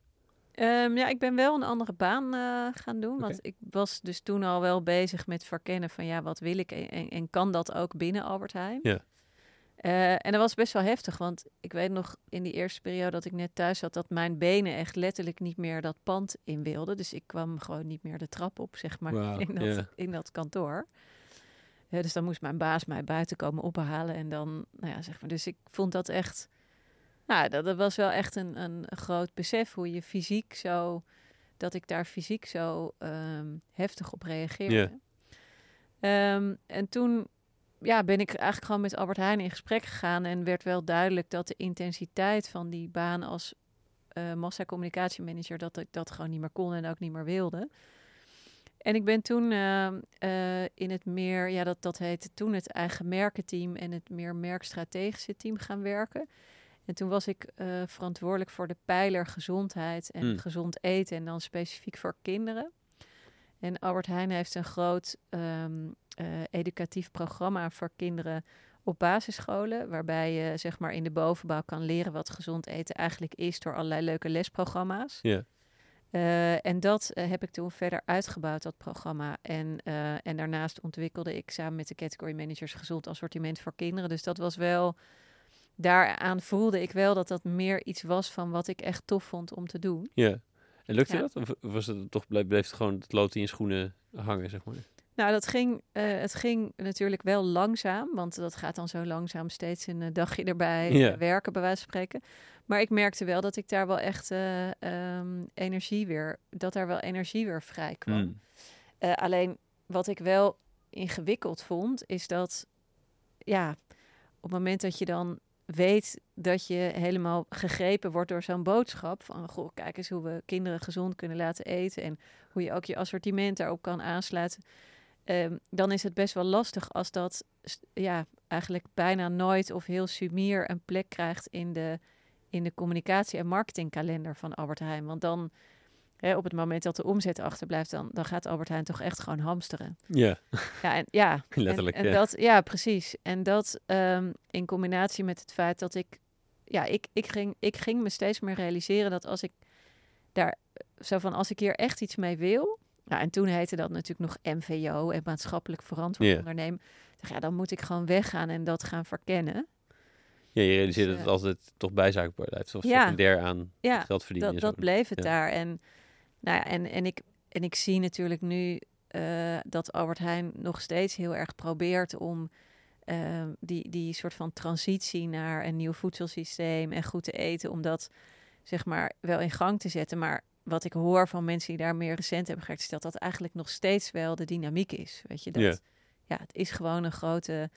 Ehm, ja, ik ben wel een andere baan eh, gaan doen, want ik was dus toen al wel bezig met verkennen van ja, wat wil ik en, en, en kan dat ook binnen Albert Heijn? Ja. Eh, en dat was best wel heftig, want ik weet nog in die eerste periode dat ik net thuis zat, dat mijn benen echt letterlijk niet meer dat pand in wilden. Dus ik kwam gewoon niet meer de trap op, zeg maar, in, dat, in dat kantoor. Dus dan moest mijn baas mij buiten komen ophalen en dan, nou ja, zeg maar. Dus ik vond dat echt, nou, dat, dat was wel echt een, een groot besef hoe je fysiek zo, dat ik daar fysiek zo ehm, heftig op reageerde. Ehm, en toen ja, ben ik eigenlijk gewoon met Albert Heijn in gesprek gegaan en werd wel duidelijk dat de intensiteit van die baan als eh massacommunicatiemanager, dat ik dat gewoon niet meer kon en ook niet meer wilde. En ik ben toen uh, uh, in het meer, ja, dat, dat heette toen het eigen merkenteam en het meer merkstrategische team gaan werken. En toen was ik uh, verantwoordelijk voor de pijler gezondheid en Mm. gezond eten en dan specifiek voor kinderen. En Albert Heijn heeft een groot ehm, eh, educatief programma voor kinderen op basisscholen, waarbij je zeg maar in de bovenbouw kan leren wat gezond eten eigenlijk is door allerlei leuke lesprogramma's. Ja. Eh, en dat eh, heb ik toen verder uitgebouwd, dat programma. En, en daarnaast ontwikkelde ik samen met de category managers gezond assortiment voor kinderen. Dus dat was wel, daaraan voelde ik wel dat dat meer iets was van wat ik echt tof vond om te doen. Ja. En lukte Ja. dat? Of was het toch, bleef, bleef het gewoon het lood in je schoenen hangen, zeg maar? Nou, dat ging, eh, het ging natuurlijk wel langzaam, want dat gaat dan zo langzaam steeds een dagje erbij eh, werken, bij wijze van spreken. Maar ik merkte wel dat ik daar wel echt eh, ehm, energie weer, dat daar wel energie weer vrij kwam. Mm. Eh, alleen wat ik wel ingewikkeld vond, is dat ja, op het moment dat je dan weet dat je helemaal gegrepen wordt door zo'n boodschap van goh, kijk eens hoe we kinderen gezond kunnen laten eten en hoe je ook je assortiment daarop kan aansluiten, ehm, dan is het best wel lastig als dat ja, eigenlijk bijna nooit of heel sumier een plek krijgt in de, in de communicatie- en marketingkalender van Albert Heijn. Want dan, hè, op het moment dat de omzet achterblijft, dan, dan gaat Albert Heijn toch echt gewoon hamsteren. Ja, Ja, en, ja, <laughs> letterlijk. en, en ja. Dat, ja, precies. En dat ehm, in combinatie met het feit dat ik, ja, ik, ik, ging, ik ging me steeds meer realiseren dat als ik daar, zo van als ik hier echt iets mee wil, nou, en toen heette dat natuurlijk nog MVO en maatschappelijk verantwoord Ja. ondernemen, ja, dan moet ik gewoon weggaan en dat gaan verkennen. ja, je realiseert dat Dus, het altijd toch bijzaakbaar blijft. Of ja. secundair aan Ja, geld verdienen. dat, dat bleef het Ja. daar. En, nou ja, en, en, ik, en ik zie natuurlijk nu eh, dat Albert Heijn nog steeds heel erg probeert om eh, die, die soort van transitie naar een nieuw voedselsysteem en goed te eten, om dat zeg maar wel in gang te zetten. Maar wat ik hoor van mensen die daar meer recent hebben gewerkt, is dat dat eigenlijk nog steeds wel de dynamiek is. Weet je, dat, ja, het is gewoon een grote,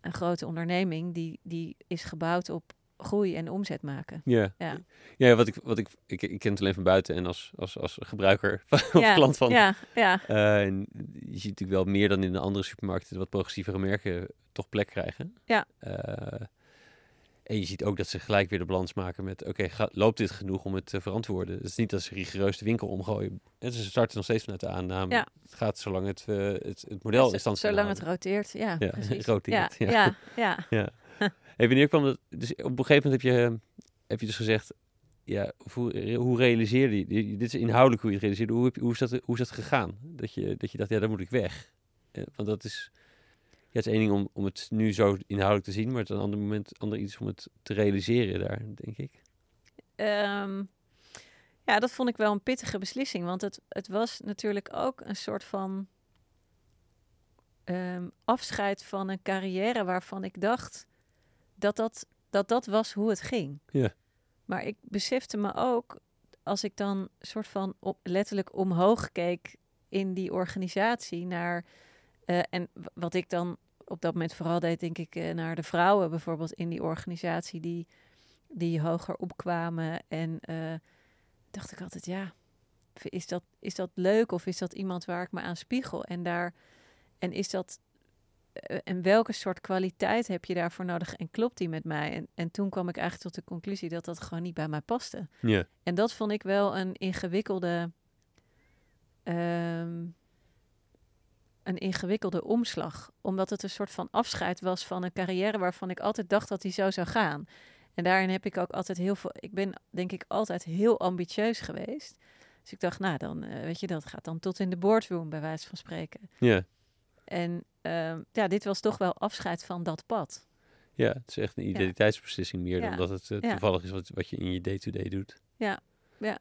een grote onderneming die, die is gebouwd op groei en omzet maken. Ja. Ja. Ja, wat ik, wat ik, ik, ik ken het alleen van buiten en als, als, als gebruiker <laughs> of klant van. Ja, ja, Eh, en je ziet natuurlijk wel meer dan in de andere supermarkten wat progressievere merken toch plek krijgen. Ja. Eh, en je ziet ook dat ze gelijk weer de balans maken met, oké, loopt dit genoeg om het te verantwoorden? Het is niet dat ze rigoureus de winkel omgooien. En ze starten nog steeds vanuit de aanname. Ja. Het gaat zolang het, eh, het, het model stand kan Zolang het roteert, ja, Ja, <laughs> precies. roteert, ja, ja. ja, ja. Hey, wanneer kwam dat? Dus op een gegeven moment heb je, heb je dus gezegd, ja, hoe, hoe realiseerde je, dit is inhoudelijk hoe je het realiseerde, hoe, hoe, is dat, hoe is dat gegaan? Dat je, dat je dacht, ja, daar moet ik weg. Eh, want dat is, ja, het is één ding om, om het nu zo inhoudelijk te zien, maar het is een ander moment, ander iets om het te realiseren daar, denk ik. Ehm, ja, dat vond ik wel een pittige beslissing. Want het, het was natuurlijk ook een soort van ehm, afscheid van een carrière waarvan ik dacht dat dat, dat dat was hoe het ging. Ja. Maar ik besefte me ook, als ik dan soort van op, letterlijk omhoog keek in die organisatie naar... eh, en wat ik dan op dat moment vooral deed, denk ik, eh, naar de vrouwen bijvoorbeeld in die organisatie die, die hoger opkwamen. En eh, dacht ik altijd, ja, is dat, is dat leuk of is dat iemand waar ik me aan spiegel? En, daar, en is dat, en welke soort kwaliteit heb je daarvoor nodig en klopt die met mij? En, en toen kwam ik eigenlijk tot de conclusie dat dat gewoon niet bij mij paste. Ja, En dat vond ik wel een ingewikkelde. ehm, een ingewikkelde omslag. Omdat het een soort van afscheid was van een carrière waarvan ik altijd dacht dat die zo zou gaan. En daarin heb ik ook altijd heel veel. Ik ben denk ik altijd heel ambitieus geweest. Dus ik dacht, nou dan, eh, weet je, dat gaat dan tot in de boardroom, bij wijze van spreken. ja, En ehm, ja, dit was toch wel afscheid van dat pad. ja, het is echt een identiteitsbeslissing meer Ja. dan dat het eh, toevallig is wat, wat je in je day-to-day doet. Ja, ja.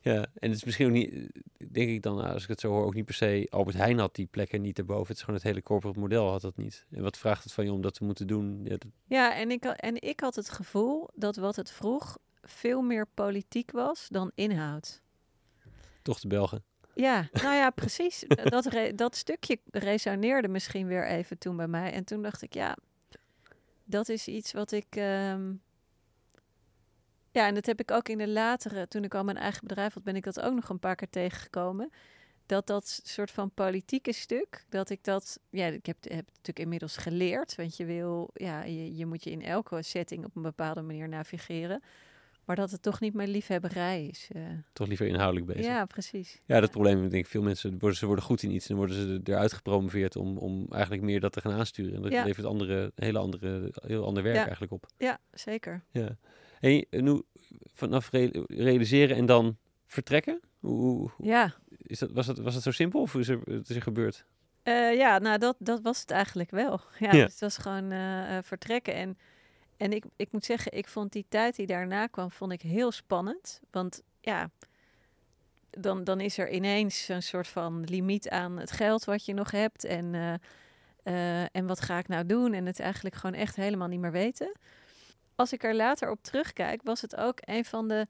Ja, en het is misschien ook niet, denk ik dan, als ik het zo hoor, ook niet per se Albert Heijn had die plekken niet erboven. Het is gewoon het hele corporate model had dat niet. En wat vraagt het van je om dat te moeten doen? Ja, dat- Ja, en ik, en ik had het gevoel dat wat het vroeg veel meer politiek was dan inhoud. toch de Belgen. Ja, nou ja, precies. <laughs> dat, re- dat stukje resoneerde misschien weer even toen bij mij. En toen dacht ik, ja, dat is iets wat ik. ehm, Ja, en dat heb ik ook in de latere, toen ik al mijn eigen bedrijf had, ben ik dat ook nog een paar keer tegengekomen. dat dat soort van politieke stuk, dat ik dat, ja, ik heb, heb natuurlijk inmiddels geleerd, want je wil, ja, je, je moet je in elke setting op een bepaalde manier navigeren. Maar dat het toch niet mijn liefhebberij is. Uh. Toch liever inhoudelijk bezig. Ja, precies. Ja, dat probleem, denk ik, veel mensen, worden, ze worden goed in iets en worden ze eruit gepromoveerd om, om eigenlijk meer dat te gaan aansturen. En dat ja. levert andere, hele andere, heel ander werk eigenlijk op. Ja, zeker. Ja. En nu vanaf realiseren en dan vertrekken? Hoe, ja. Is dat, was, het, was het zo simpel of is er, het is er gebeurd? Uh, ja, nou dat, dat was het eigenlijk wel. Ja, Dus het was gewoon uh, vertrekken. En, en ik, ik moet zeggen, ik vond die tijd die daarna kwam, vond ik heel spannend. Want ja, dan, dan is er ineens een soort van limiet aan het geld wat je nog hebt. En, uh, en wat ga ik nou doen? En het eigenlijk gewoon echt helemaal niet meer weten. Als ik er later op terugkijk, was het ook een van de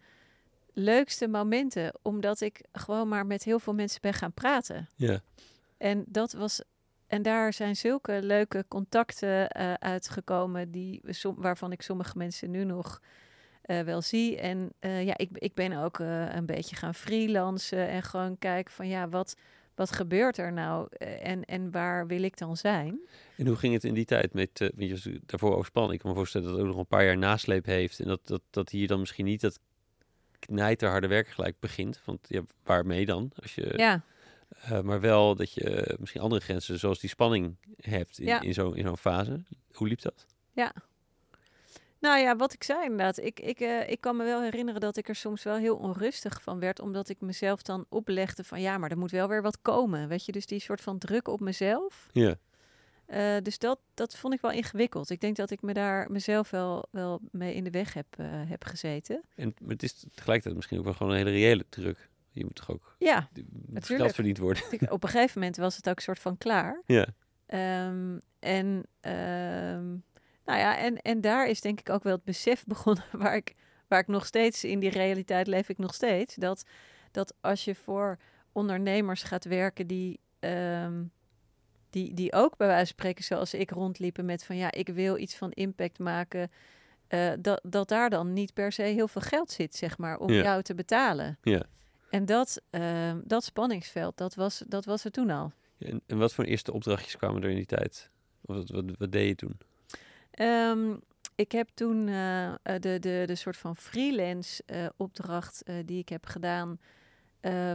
leukste momenten, omdat ik gewoon maar met heel veel mensen ben gaan praten. Ja. En dat was. En daar zijn zulke leuke contacten uh, uitgekomen, die, som, waarvan ik sommige mensen nu nog uh, wel zie. En uh, ja, ik, ik ben ook een beetje gaan freelancen en gewoon kijken van ja, wat, wat gebeurt er nou en, en waar wil ik dan zijn? En hoe ging het in die tijd met, uh, je daarvoor overspannen? Ik kan me voorstellen dat het ook nog een paar jaar nasleep heeft en dat, dat, dat hier dan misschien niet dat knijterharde werk gelijk begint. Want ja, waarmee dan? Als je, ja. Uh, maar wel dat je misschien andere grenzen, zoals die spanning, hebt in, ja. in zo'n in zo'n fase. Hoe liep dat? Ja. Nou ja, wat ik zei inderdaad. Ik, ik, uh, ik kan me wel herinneren dat ik er soms wel heel onrustig van werd. Omdat ik mezelf dan oplegde van ja, maar er moet wel weer wat komen. Weet je, dus die soort van druk op mezelf. Ja. Dus dat, dat vond ik wel ingewikkeld. Ik denk dat ik me daar mezelf wel, wel mee in de weg heb, heb gezeten. En maar het is tegelijkertijd misschien ook wel gewoon een hele reële druk. Je moet toch ook ja, natuurlijk. geld verdiend worden. Op een gegeven moment was het ook een soort van klaar. Ja. Um, en, um, nou ja, en, en daar is denk ik ook wel het besef <laughs> begonnen waar ik, waar ik nog steeds in die realiteit leef ik nog steeds. Dat, dat als je voor ondernemers gaat werken die... Um, die, die ook bij wijze van spreken, zoals ik rondliepen met van ja, ik wil iets van impact maken. Uh, dat, dat daar dan niet per se heel veel geld zit, zeg maar, om ja. jou te betalen. Ja. En dat, uh, dat spanningsveld, dat was, dat was er toen al. En, en, wat voor eerste opdrachtjes kwamen er in die tijd? Of wat, wat, wat deed je toen? Um, ik heb toen uh, de, de, de soort van freelance opdracht die ik heb gedaan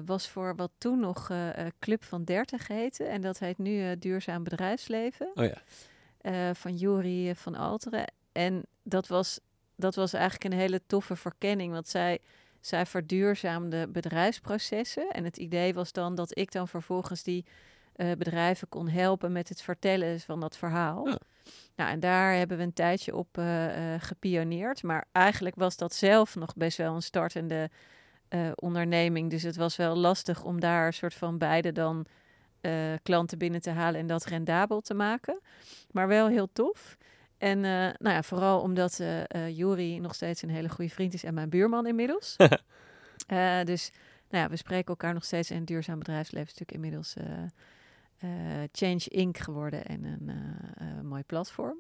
was voor wat toen nog Club van 30 heette. En dat heet nu Duurzaam Bedrijfsleven. Oh ja. van Juri van Alteren. En dat was, dat was eigenlijk een hele toffe verkenning. Want zij, zij verduurzaamde bedrijfsprocessen. En het idee was dan dat ik dan vervolgens die bedrijven kon helpen met het vertellen van dat verhaal. Nou, en daar hebben we een tijdje op gepioneerd. Maar eigenlijk was dat zelf nog best wel een startende onderneming. Dus het was wel lastig om daar een soort van beide dan klanten binnen te halen en dat rendabel te maken. Maar wel heel tof. En uh, nou ja, vooral omdat Jori nog steeds een hele goede vriend is en mijn buurman inmiddels. <laughs> dus nou ja, we spreken elkaar nog steeds en duurzaam bedrijfsleven is natuurlijk inmiddels Change Inc. geworden en een mooi platform.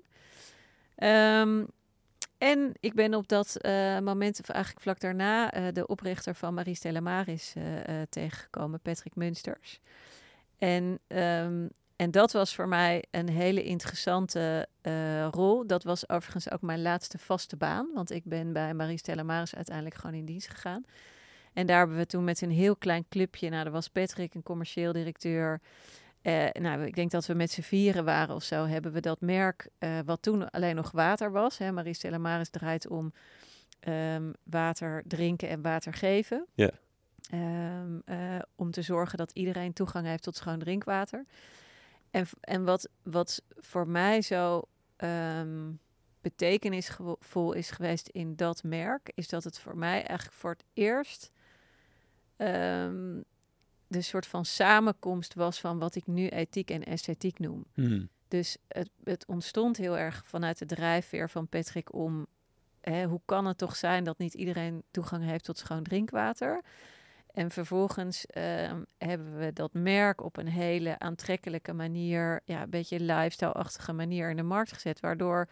Um, en ik ben op dat uh, moment, of eigenlijk vlak daarna, uh, de oprichter van Marie Stella Maris uh, tegengekomen, Patrick Munsters. En, um, en dat was voor mij een hele interessante rol. Dat was overigens ook mijn laatste vaste baan, want ik ben bij Marie Stella Maris uiteindelijk gewoon in dienst gegaan. En daar hebben we toen met een heel klein clubje, nou, er was Patrick, een commercieel directeur. Uh, nou, ik denk dat we met z'n vieren waren of zo, hebben we dat merk, uh, wat toen alleen nog water was. Hè, Marie Stella Maris draait om um, water drinken en water geven. Ja. Um, uh, om te zorgen dat iedereen toegang heeft tot schoon drinkwater. En, en wat, wat voor mij zo um, betekenisvol is geweest in dat merk, is dat het voor mij eigenlijk voor het eerst de soort van samenkomst was van wat ik nu ethiek en esthetiek noem. Mm. Dus het, het, ontstond heel erg vanuit de drijfveer van Patrick om... Hè, hoe kan het toch zijn dat niet iedereen toegang heeft tot schoon drinkwater? En vervolgens uh, hebben we dat merk op een hele aantrekkelijke manier... ja, een beetje lifestyle-achtige manier in de markt gezet... waardoor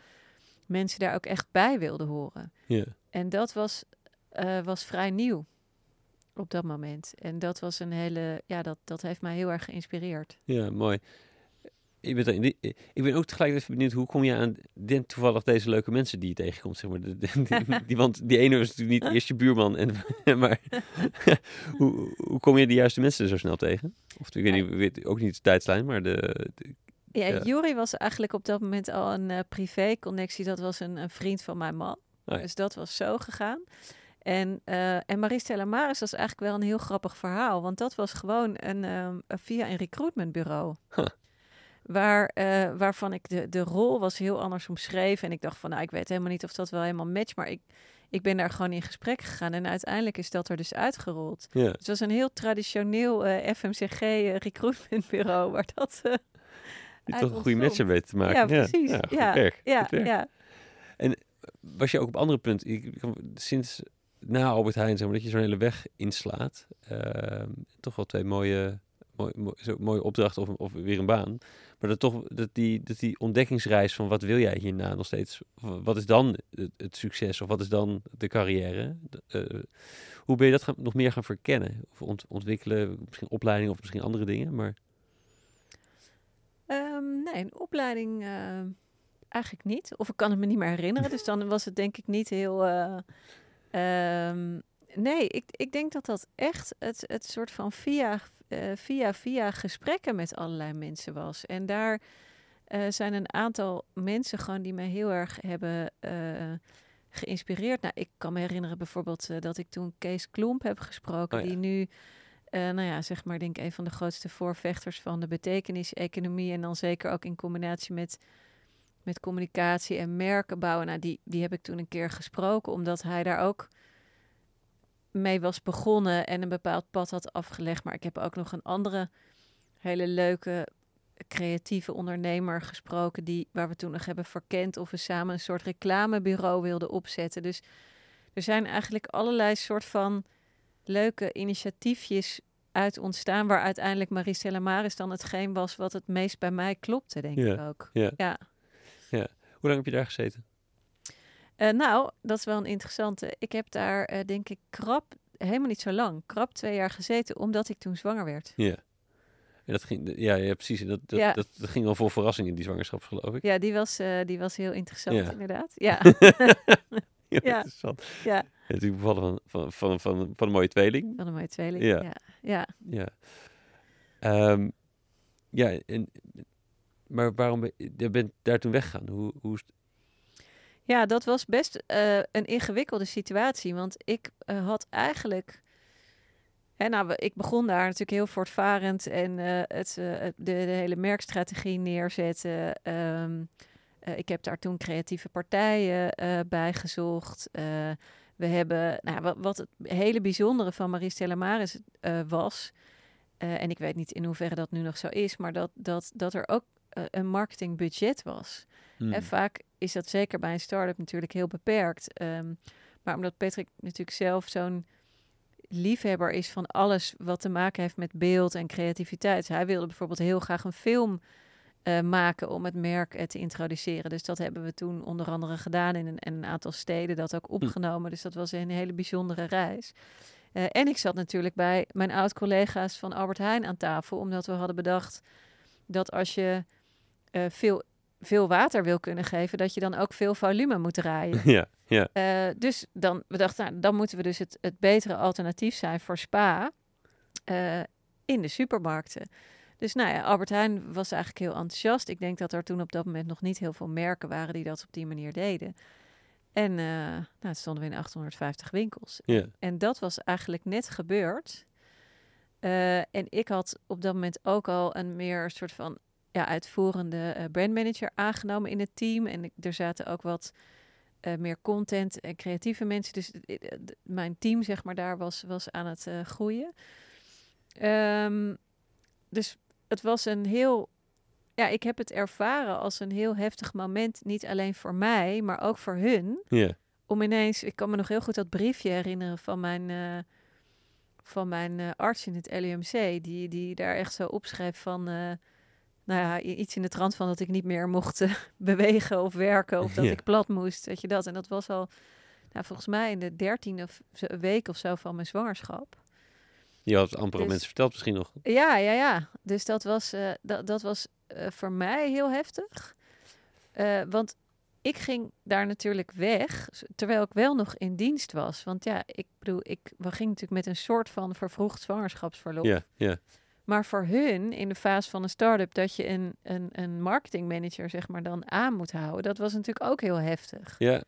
mensen daar ook echt bij wilden horen. Yeah. En dat was, uh, was vrij nieuw. op dat moment. En dat was een hele, ja, dat, dat heeft mij heel erg geïnspireerd. Ja, mooi. Ik ben, ik ben ook tegelijk even benieuwd, hoe kom je aan toevallig deze leuke mensen die je tegenkomt? Zeg maar. De- de- die, <laughs> die- want die ene was natuurlijk niet eerst je buurman, en, <laughs> maar <laughs> hoe, hoe kom je de juiste mensen er zo snel tegen? Of ik weet, niet, weet ook niet de tijdslijn, maar de, de- Ja, Ja. Was eigenlijk op dat moment al een eh, privé-connectie. Dat was een, een vriend van mijn man. Oh ja. Dus dat was zo gegaan. En, eh en Marie Stella Maris was eigenlijk wel een heel grappig verhaal. Want dat was gewoon een, ehm, via een recruitmentbureau. Huh. Waar, eh, waarvan ik de, de rol was heel anders omschreven. En ik dacht van, nou, ik weet helemaal niet of dat wel helemaal matcht. Maar ik, ik ben daar gewoon in gesprek gegaan. En uiteindelijk is dat er dus uitgerold. ja. Dus het was een heel traditioneel eh, FMCG eh, recruitmentbureau. Waar dat... uit toch een goede match weten te maken. Ja, precies. Ja, goed Ja, werk. Ja, goed werk. ja. Was je ook op andere punten, ik, ik- sinds na Albert Heijn, zeg maar, dat je zo'n hele weg inslaat, ehm, toch wel twee mooie, mooie, zo, mooie opdrachten of, of weer een baan. Maar dat toch, dat die, dat die ontdekkingsreis van wat wil jij hierna nog steeds, wat is dan het, succes of wat is dan de carrière? Eh, hoe ben je dat gaan, nog meer gaan verkennen? Of ont- ontwikkelen, misschien opleiding of misschien andere dingen, maar... Ehm, nee, een opleiding eh, eigenlijk niet. Of ik kan het me niet meer herinneren. Dus dan was het denk ik niet heel... eh, ehm, nee, ik, ik denk dat dat echt het, het soort van via, eh, via, via gesprekken met allerlei mensen was. En daar eh, zijn een aantal mensen gewoon die mij heel erg hebben eh, geïnspireerd. Nou, ik kan me herinneren bijvoorbeeld dat ik toen Kees Klomp heb gesproken, Oh ja. die nu, nou ja, zeg maar, denk ik een van de grootste voorvechters van de betekenis-economie en dan zeker ook in combinatie met, met communicatie en merken bouwen. Nou, die, die heb ik toen een keer gesproken, omdat hij daar ook mee was begonnen en een bepaald pad had afgelegd. Maar ik heb ook nog een andere hele leuke creatieve ondernemer gesproken die waar we toen nog hebben verkend of we samen een soort reclamebureau wilden opzetten. Dus er zijn eigenlijk allerlei soort van leuke initiatiefjes uit ontstaan waar uiteindelijk Maricela Maris dan hetgeen was wat het meest bij mij klopte, denk Ja. ik ook. Ja. Ja. Hoe lang heb je daar gezeten? Eh, nou, dat is wel een interessante. Ik heb daar eh, denk ik krap, helemaal niet zo lang, krap twee jaar gezeten, omdat ik toen zwanger werd. Ja. En dat ging, ja, ja, precies. Dat, dat, Ja. dat, dat ging wel vol verrassing in die zwangerschap, geloof ik. Ja, die was, eh, die was heel interessant, Ja. inderdaad. Ja, <laughs> Ja, <laughs> Ja. interessant. ja. Natuurlijk bevallen van, van, van, van, van een mooie tweeling. Van een mooie tweeling. Ja. Ja. Ja. Ja. Ehm, ja, en, maar waarom ben je bent daar toen weggegaan? Hoe, hoe Ja, dat was best eh, een ingewikkelde situatie. Want ik eh, had eigenlijk. Hè, nou, ik begon daar natuurlijk heel voortvarend en eh, het, de, de hele merkstrategie neerzetten. Ehm, eh, ik heb daar toen creatieve partijen bij gezocht. We hebben, nou, wat, wat het hele bijzondere van Marie Stella Maris was, en ik weet niet in hoeverre dat nu nog zo is, maar dat, dat, dat er ook een marketingbudget was. Hmm. En vaak is dat zeker bij een start-up natuurlijk heel beperkt. Ehm, maar omdat Patrick natuurlijk zelf zo'n liefhebber is van alles wat te maken heeft met beeld en creativiteit. Hij wilde bijvoorbeeld heel graag een film eh, maken om het merk eh, te introduceren. Dus dat hebben we toen onder andere gedaan in een, in een aantal steden, dat ook opgenomen. Dus dat was een hele bijzondere reis. Eh, en ik zat natuurlijk bij mijn oud-collega's van Albert Heijn aan tafel, omdat we hadden bedacht dat als je eh, veel, veel water wil kunnen geven, dat je dan ook veel volume moet draaien. <laughs> Ja, ja. Eh, dus dan, we dachten, nou, dan moeten we dus het, het betere alternatief zijn voor spa eh, in de supermarkten. Dus nou ja, Albert Heijn was eigenlijk heel enthousiast. Ik denk dat er toen op dat moment nog niet heel veel merken waren die dat op die manier deden. En nou, toen stonden we in 850 winkels. ja. En dat was eigenlijk net gebeurd. En ik had op dat moment ook al een meer soort van ja, uitvoerende eh, brandmanager aangenomen in het team. En ik, er zaten ook wat eh, meer content en creatieve mensen. Dus eh, mijn team, zeg maar, daar was, was aan het groeien. Ehm, dus het was een heel... Ja, ik heb het ervaren als een heel heftig moment. Niet alleen voor mij, maar ook voor hun ja. om ineens, ik kan me nog heel goed dat briefje herinneren van mijn, van mijn arts in het LUMC, die, die daar echt zo opschreef van, nou ja, iets in de trant van dat ik niet meer mocht eh, <laughs> bewegen of werken of dat Ja. ik plat moest, weet je dat. En dat was al, nou, volgens mij in de dertiende week of zo van mijn zwangerschap. Je had amper aan Dus- mensen verteld misschien nog. Ja, ja, ja. Dus dat was, eh, dat, dat was eh, voor mij heel heftig. Want ik ging daar natuurlijk weg, terwijl ik wel nog in dienst was. Want ja, ik bedoel, ik, we gingen natuurlijk met een soort van vervroegd zwangerschapsverlof. Ja, ja. Maar voor hun, in de fase van een start-up, dat je een, een, een marketingmanager zeg maar dan aan moet houden, dat was natuurlijk ook heel heftig. Ja,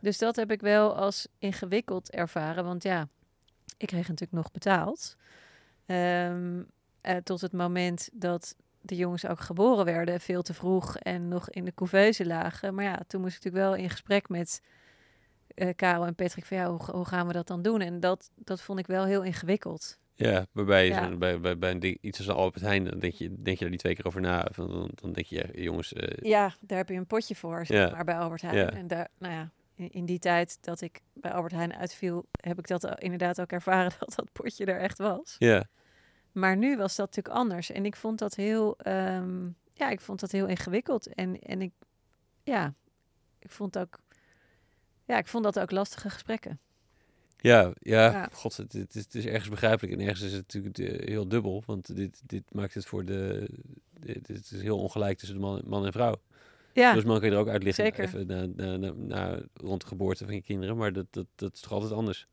Dus dat heb ik wel als ingewikkeld ervaren. Want ja, ik kreeg natuurlijk nog betaald. Ehm, eh, tot het moment dat de jongens ook geboren werden, veel te vroeg en nog in de couveuse lagen. Maar ja, toen moest ik natuurlijk wel in gesprek met eh Karel en Patrick van ja, hoe, hoe gaan we dat dan doen? En dat, dat vond ik wel heel ingewikkeld. Ja. Waarbij Ja. zo'n- bij, bij, bij een ding, iets als een Albert Heijn, dan denk je, denk je daar niet twee keer over na. Van, dan, dan denk je, jongens, eh, Ja, daar heb je een potje voor, zeg Ja. maar, bij Albert Heijn. En daar, nou ja, in, in die tijd dat ik bij Albert Heijn uitviel, heb ik dat inderdaad ook ervaren <laughs> dat dat potje er echt was. ja, Maar nu was dat natuurlijk anders. En ik vond dat heel, ehm, ja, ik vond dat heel ingewikkeld. En, en ik, ja, ik vond ook, ja, ik vond dat ook lastige gesprekken. Ja, ja, Ja. god, het, het, is, het is ergens begrijpelijk en ergens is het natuurlijk eh, heel dubbel. Want dit, dit maakt het voor de, dit, het is heel ongelijk tussen de man, man en vrouw. Ja, Dus man kan je er ook uitleggen zeker. even na, na, na, na- rond de geboorte van je kinderen, maar dat, dat, dat is toch altijd anders.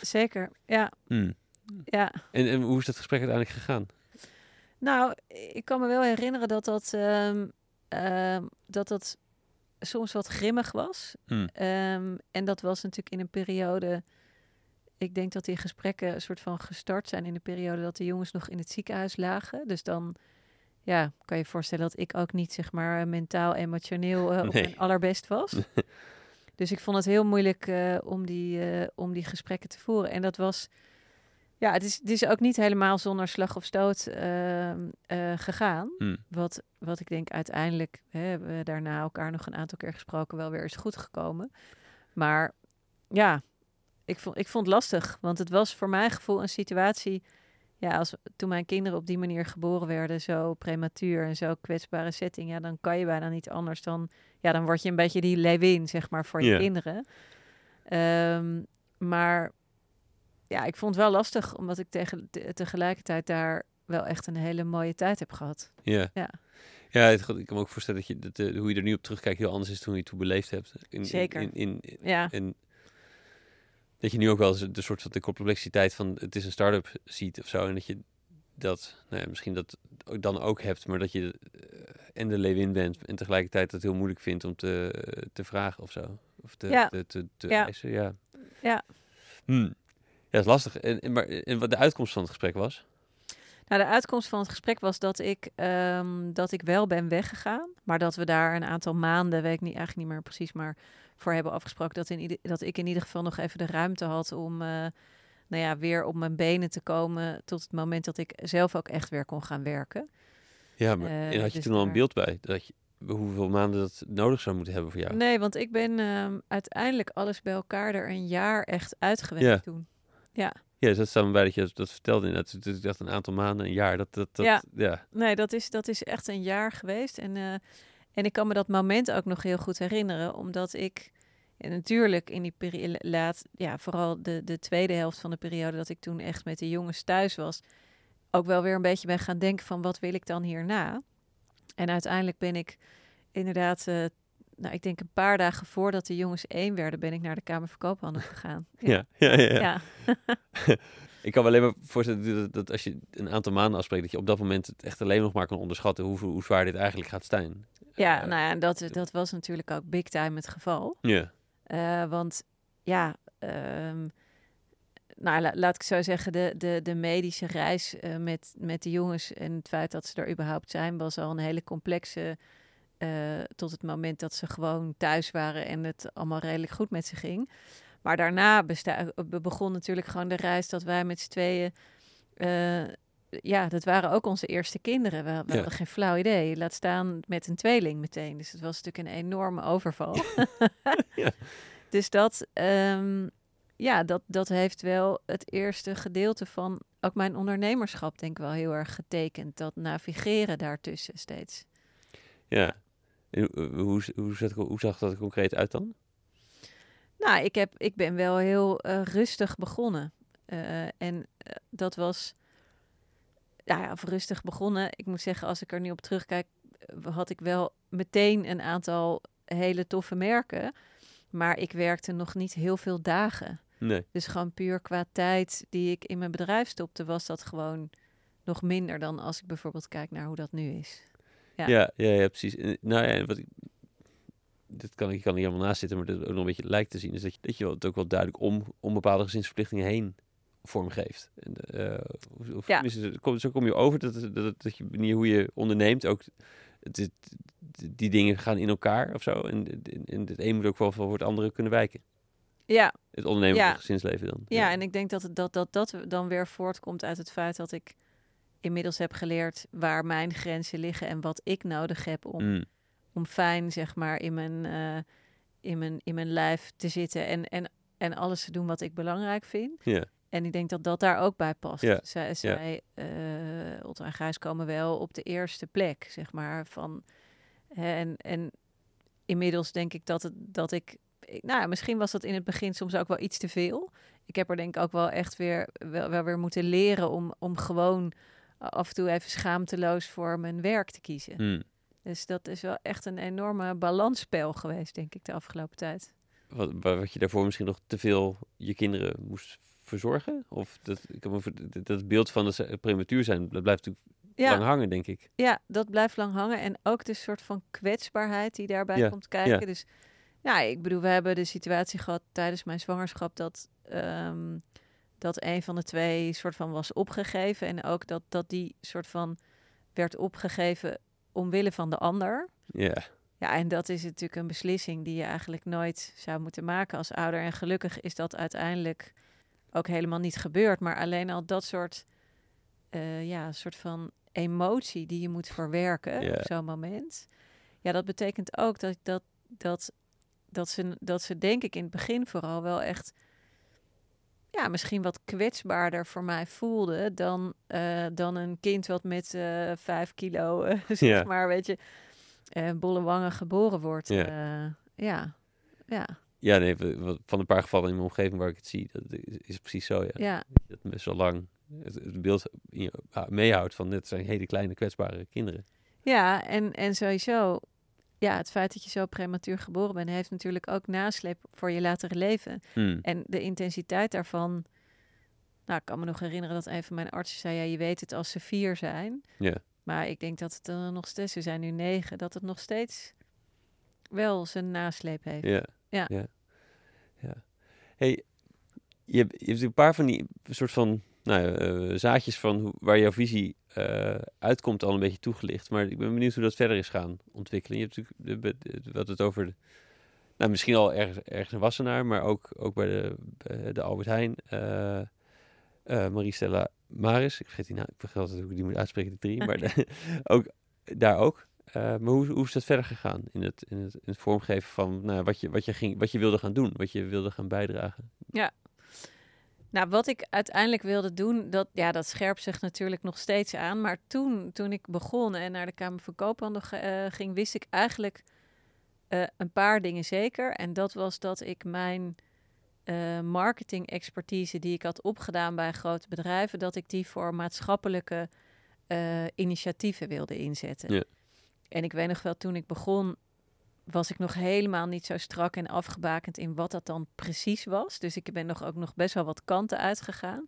zeker. Ja, Hmm. ja. En, en hoe is dat gesprek uiteindelijk gegaan? Nou, ik kan me wel herinneren dat dat, ehm, ehm, dat, dat soms wat grimmig was. Hmm. Ehm, en dat was natuurlijk in een periode. Ik denk dat die gesprekken een soort van gestart zijn in de periode dat de jongens nog in het ziekenhuis lagen. Dus dan ja, kan je je voorstellen dat ik ook niet zeg maar mentaal, emotioneel eh, op mijn allerbest was. <laughs> dus ik vond het heel moeilijk eh, om, die, eh, om die gesprekken te voeren. En dat was, ja, het is, het is ook niet helemaal zonder slag of stoot ehm, eh, gegaan. Hmm. Wat, wat ik denk uiteindelijk, hè, hebben we daarna elkaar nog een aantal keer gesproken, wel weer is goed gekomen. Maar ja, ik vond, ik vond het lastig. Want het was voor mijn gevoel een situatie. Ja, als, toen mijn kinderen op die manier geboren werden, zo prematuur en zo kwetsbare setting, ja, dan kan je bijna niet anders dan, ja, dan word je een beetje die leeuwin, zeg maar, voor je kinderen. Ehm, maar ja, ik vond het wel lastig, omdat ik tegen, te- tegelijkertijd daar wel echt een hele mooie tijd heb gehad. Ja. Ja. Ja, het, ik kan me ook voorstellen dat, je, dat eh, hoe je er nu op terugkijkt heel anders is hoe je het toen beleefd hebt. In, in- Zeker. In, in, in- Ja, en dat je nu ook wel de soort van de complexiteit van het is een start-up ziet of zo. En dat je dat, nou ja, misschien dat dan ook hebt, maar dat je eh, en de leeuwin bent en tegelijkertijd het heel moeilijk vindt om te, te vragen of zo. Of te, Ja. te, te, te Ja. eisen, ja. Ja. Hmm. Ja, dat is lastig. En, en, maar, en wat de uitkomst van het gesprek was? Nou, de uitkomst van het gesprek was dat ik, ehm, dat ik wel ben weggegaan. Maar dat we daar een aantal maanden, weet ik niet, eigenlijk niet meer precies, maar voor hebben afgesproken dat, in ieder, dat ik in ieder geval nog even de ruimte had om eh, nou ja, weer op mijn benen te komen. Tot het moment dat ik zelf ook echt weer kon gaan werken. Ja, maar Eh, en had je dus toen al een beeld bij? Dat je, hoeveel maanden dat nodig zou moeten hebben voor jou? Nee, want ik ben ehm, uiteindelijk alles bij elkaar er een jaar echt uitgewerkt Ja. toen. Ja, dus dat staat me bij dat je dat- dat vertelde inderdaad. Dus ik dacht een aantal maanden, een jaar. Dat, dat, dat, Ja. ja. Nee, dat is, dat is echt een jaar geweest. En, eh, en ik kan me dat moment ook nog heel goed herinneren, omdat ik en natuurlijk in die periode laat, ja, vooral de, de tweede helft van de periode dat ik toen echt met de jongens thuis was, ook wel weer een beetje ben gaan denken van wat wil ik dan hierna? En uiteindelijk ben ik inderdaad, eh, nou, ik denk een paar dagen voordat de jongens één werden, ben ik naar de Kamer van Koophandel gegaan. <laughs> Ja, ja, ja. ja. ja. <laughs> Ik kan me alleen maar voorstellen dat, dat als je een aantal maanden afspreekt, dat je op dat moment het echt alleen nog maar kan onderschatten hoe, hoe zwaar dit eigenlijk gaat zijn. Ja, Eh, nou ja, dat, dat was natuurlijk ook big time het geval. Ja, Eh, want ja, ehm, nou, la- laat ik zo zeggen, de, de, de medische reis eh, met, met de jongens en het feit dat ze er überhaupt zijn, was al een hele complexe. eh, tot het moment dat ze gewoon thuis waren en het allemaal redelijk goed met ze ging. Maar daarna besta- begon natuurlijk gewoon de reis dat wij met z'n tweeën. eh, ja, dat waren ook onze eerste kinderen. We, we Ja. hadden geen flauw idee. Laat staan met een tweeling meteen. Dus het was natuurlijk een enorme overval. Ja. <laughs> Dus dat, ehm, ja, dat, dat heeft wel het eerste gedeelte van ook mijn ondernemerschap, denk ik wel heel erg getekend. Dat navigeren daartussen steeds. ja. En hoe, hoe, zag, hoe zag dat concreet uit dan? Nou, ik, heb, ik ben wel heel eh, rustig begonnen. Eh, en eh, dat was nou ja, rustig begonnen. Ik moet zeggen, als ik er nu op terugkijk, eh, had ik wel meteen een aantal hele toffe merken. Maar ik werkte nog niet heel veel dagen. Nee. Dus gewoon puur qua tijd die ik in mijn bedrijf stopte, was dat gewoon nog minder dan als ik bijvoorbeeld kijk naar hoe dat nu is. Ja. Ja, ja, ja, precies. Nou ja, wat ik, dit kan ik kan niet helemaal naast zitten, maar dat ook nog een beetje lijkt te zien, is dat je, dat je het ook wel duidelijk om, om bepaalde gezinsverplichtingen heen vormgeeft. En, eh, of, Ja. zo kom je over dat, dat, dat je manier hoe je onderneemt ook het, die dingen gaan in elkaar of zo. En, en, het een moet ook wel voor het andere kunnen wijken. Ja, Het ondernemen Ja. gezinsleven dan. ja, en ik denk dat, dat, dat dat dan weer voortkomt uit het feit dat ik inmiddels heb geleerd waar mijn grenzen liggen en wat ik nodig heb om, Mm, om fijn, zeg maar, in mijn, eh, in mijn, in mijn lijf te zitten en, en, en alles te doen wat ik belangrijk vind. ja, En ik denk dat dat daar ook bij past. Ja, Zij, zij Otto en Gijs komen wel op de eerste plek, zeg maar. Van, hè, en, en inmiddels denk ik dat, het, dat ik... Nou, ja, misschien was dat in het begin soms ook wel iets te veel. Ik heb er denk ik ook wel echt weer, wel, wel weer moeten leren om, om gewoon af en toe even schaamteloos voor mijn werk te kiezen. mm. Dus dat is wel echt een enorme balansspel geweest, denk ik, de afgelopen tijd. Wat, wa- wat je daarvoor misschien nog te veel je kinderen moest verzorgen? Of dat, ik me voor- dat- beeld van ze prematuur zijn, dat blijft natuurlijk Ja, lang hangen, denk ik. Ja, dat blijft lang hangen. En ook de soort van kwetsbaarheid die daarbij Ja, komt kijken. ja. Dus ja, ik bedoel, we hebben de situatie gehad tijdens mijn zwangerschap dat, ehm, dat een van de twee soort van was opgegeven. En ook dat, dat die soort van werd opgegeven omwille van de ander. Ja, Ja, en dat is natuurlijk een beslissing die je eigenlijk nooit zou moeten maken als ouder. En gelukkig is dat uiteindelijk ook helemaal niet gebeurd. Maar alleen al dat soort, eh, ja, soort van emotie die je moet verwerken op zo'n moment. Ja, dat betekent ook dat, dat, dat, dat, ze, dat ze denk ik in het begin vooral wel echt... Ja, misschien wat kwetsbaarder voor mij voelde dan, eh, dan een kind wat met eh, vijf kilo, <laughs> zeg maar, weet je, bolle wangen geboren wordt. Ja, ja, ja, nee, van een paar gevallen in mijn omgeving waar ik het zie, dat is, precies zo, ja. ja, Dat best wel lang het, het beeld ah, meehoudt van dit zijn hele kleine kwetsbare kinderen. ja en, en sowieso, ja, het feit dat je zo prematuur geboren bent, heeft natuurlijk ook nasleep voor je latere leven. Hmm. En de intensiteit daarvan, nou, ik kan me nog herinneren dat een van mijn artsen zei, ja, je weet het als ze vier zijn. Ja. Maar ik denk dat het er nog steeds, ze zijn nu negen, dat het nog steeds wel zijn nasleep heeft. Ja. Ja. ja. ja. Hey, je, hebt- je hebt een paar van die soort van nou, eh, zaadjes van hoe, waar jouw visie eh, uitkomt al een beetje toegelicht. Maar ik ben benieuwd hoe dat verder is gaan ontwikkelen. Je hebt natuurlijk de- de- wat het over de, nou, misschien al ergens, ergens in Wassenaar, maar ook, ook bij de, bij de Albert Heijn. eh eh Marie-Stella Maris, ik vergeet die naam, ik vergeet altijd hoe ik die moet uitspreken, die drie, maar <laughs> de- <laughs> ook, daar ook. Eh, maar hoe, hoe is dat verder gegaan in het, in het, in het vormgeven van nou, wat, je, wat, je ging, wat je wilde gaan doen, wat je wilde gaan bijdragen? Nou, wat ik uiteindelijk wilde doen, dat, ja, dat scherpt zich natuurlijk nog steeds aan. Maar toen, toen ik begon en naar de Kamer van Koophandel eh, ging, wist ik eigenlijk eh, een paar dingen zeker. En dat was dat ik mijn marketing-expertise die ik had opgedaan bij grote bedrijven, dat ik die voor maatschappelijke initiatieven wilde inzetten. Ja. En ik weet nog wel, toen ik begon, was ik nog helemaal niet zo strak en afgebakend in wat dat dan precies was. Dus ik ben nog ook nog best wel wat kanten uitgegaan.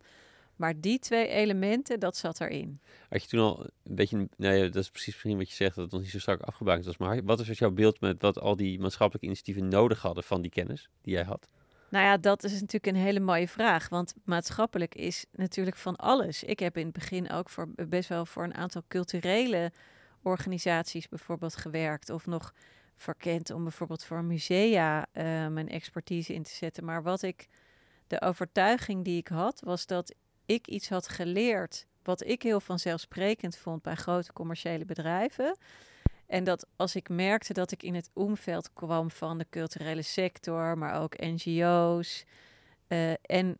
Maar die twee elementen, dat zat erin. Had je toen al een beetje, nou ja, dat is precies misschien wat je zegt, dat het nog niet zo strak afgebakend was. Maar wat is jouw beeld met wat al die maatschappelijke initiatieven nodig hadden van die kennis die jij had? Nou ja, dat is natuurlijk een hele mooie vraag. Want maatschappelijk is natuurlijk van alles. Ik heb in het begin ook voor, best wel voor een aantal culturele organisaties bijvoorbeeld gewerkt. Of nog verkend om bijvoorbeeld voor musea eh, mijn expertise in te zetten. Maar wat ik, de overtuiging die ik had, was dat ik iets had geleerd wat ik heel vanzelfsprekend vond bij grote commerciële bedrijven. En dat als ik merkte dat ik in het omveld kwam van de culturele sector, maar ook NGO's eh, en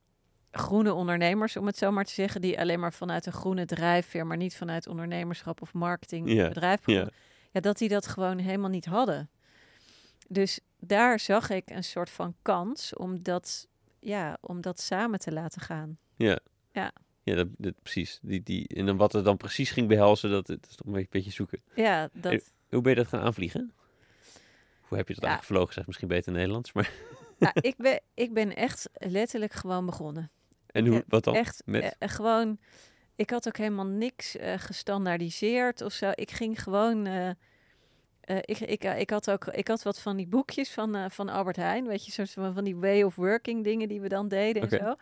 groene ondernemers, om het zo maar te zeggen, die alleen maar vanuit een groene drijfveer, maar niet vanuit ondernemerschap of marketing Ja, bedrijf ja. dat die dat gewoon helemaal niet hadden. Dus daar zag ik een soort van kans, omdat ja, om dat samen te laten gaan. Ja. Ja. Ja, dat, dat- precies. Die, die, en dan wat het dan precies ging behelzen, dat, dat is toch een beetje, beetje zoeken. Ja, dat, Hoe ben je dat gaan aanvliegen? Hoe heb je dat Ja. eigenlijk gevlogen? Zeg misschien beter Nederlands, maar... ja, ik, ben, ik ben echt letterlijk gewoon begonnen. En hoe, heb wat dan? Echt Met? eh, gewoon. Ik had ook helemaal niks eh, gestandaardiseerd of zo. Ik ging gewoon. eh, eh, ik, ik, ik had ook ik had wat van die boekjes van, eh, van Albert Heijn. Weet je, soort van, van die way of working dingen die we dan deden en zo.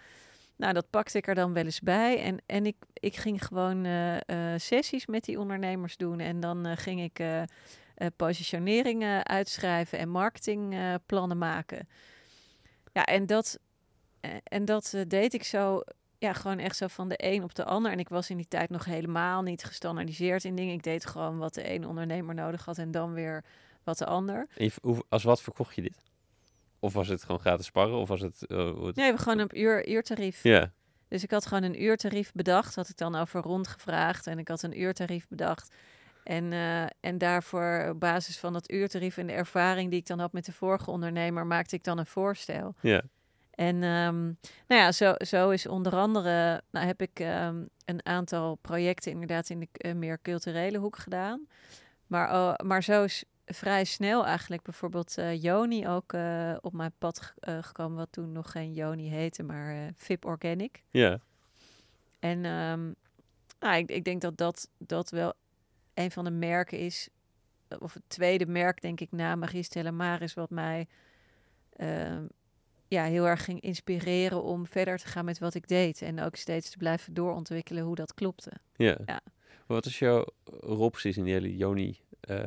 Nou, dat pakte ik er dan wel eens bij. En, en ik, ik ging gewoon eh, eh, sessies met die ondernemers doen. En dan eh, ging ik eh, eh, positioneringen uitschrijven en marketingplannen maken. Ja, en dat, eh, en dat eh, deed ik zo, ja, gewoon echt zo van de een op de ander. En ik was in die tijd nog helemaal niet gestandaardiseerd in dingen. Ik deed gewoon wat de een ondernemer nodig had en dan weer wat de ander. Je- hoe- als wat verkocht je dit? Of was het gewoon gratis sparren? Of was het... eh, het- Nee, we hebben gewoon een uur, uurtarief. Ja, Dus ik had gewoon een uurtarief bedacht. Had ik dan over rondgevraagd. En ik had een uurtarief bedacht. En, eh, en daarvoor, op basis van dat uurtarief en de ervaring die ik dan had met de vorige ondernemer, maakte ik dan een voorstel. ja. En ehm, nou ja, zo, zo is onder andere, nou heb ik ehm, een aantal projecten inderdaad in de eh, meer culturele hoek gedaan. Maar, oh, maar zo is vrij snel eigenlijk bijvoorbeeld eh, Joni ook eh, op mijn pad ge- gekomen, wat toen nog geen Joni heette, maar VIP Organic. Ja, En nou, ik, ik denk dat, dat dat wel een van de merken is, of het tweede merk denk ik na Marie Stella Maris, wat mij ja, heel erg ging inspireren om verder te gaan met wat ik deed. En ook steeds te blijven doorontwikkelen hoe dat klopte. ja. Ja. Wat is jouw rol precies in die hele Joni... eh, ik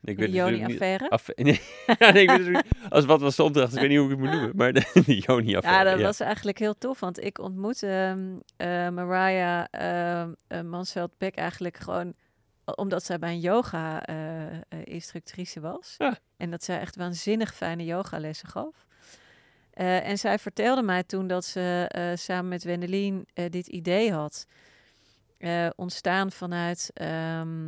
De weet niet- Joni-affaire. Af, <laughs> nee, ja, <laughs> nee, ik weet als wat was de opdracht? Ik weet niet hoe ik het moet noemen. Maar de, <laughs> de Joni-affaire. Ja, dat was eigenlijk heel tof, want ik ontmoette ehm, eh, Mariah ehm eh, Mansveld-Beck eigenlijk gewoon omdat zij bij een yoga-instructrice was. Ja. En dat zij echt waanzinnig fijne yogalessen gaf. Eh, en zij vertelde mij toen dat ze eh, samen met Wendelin eh, dit idee had. ontstaan vanuit ehm,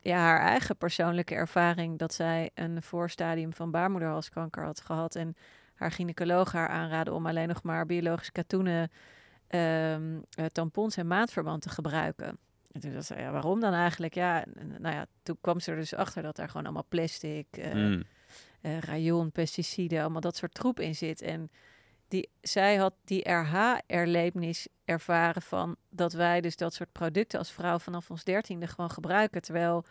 ja, haar eigen persoonlijke ervaring dat zij een voorstadium van baarmoederhalskanker had gehad. En haar gynaecoloog haar aanraden om alleen nog maar biologisch katoenen, ehm, eh, tampons en maandverband te gebruiken. En toen dacht ze, ja, waarom dan eigenlijk? Ja, nou ja, toen kwam ze er dus achter dat daar gewoon allemaal plastic, Mm, eh, rayon, pesticiden, allemaal dat soort troep in zit. En die, zij had die RH-erlevenis ervaren van dat wij dus dat soort producten als vrouw vanaf ons dertiende gewoon gebruiken, terwijl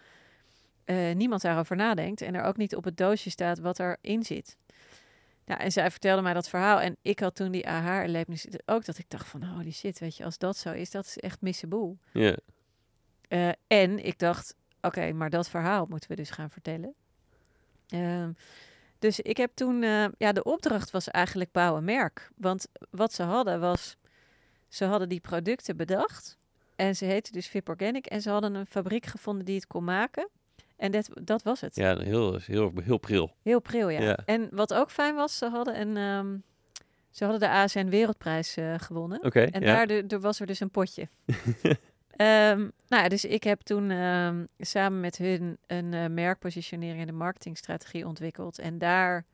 eh, niemand daarover nadenkt en er ook niet op het doosje staat wat erin zit. Ja, en zij vertelde mij dat verhaal en ik had toen die aha-erlevenis ook dat ik dacht van holy shit, weet je, als dat zo is, dat is echt misseboel. ja. Eh, en ik dacht, oké, maar dat verhaal moeten we dus gaan vertellen. Ehm, dus ik heb toen, eh, ja, de opdracht was eigenlijk bouw een merk. Want wat ze hadden was, ze hadden die producten bedacht. En ze heette dus VIP Organic. En ze hadden een fabriek gevonden die het kon maken. En dat, dat was het. ja heel, heel, heel pril. Heel pril, ja. Ja. En wat ook fijn was, ze hadden, een, ehm, ze hadden de ASN Wereldprijs eh, gewonnen. Oké, En ja. daar er was er dus een potje. <laughs> Ehm, nou dus ik heb toen ehm, samen met hun een eh, merkpositionering en een marketingstrategie ontwikkeld. En daar,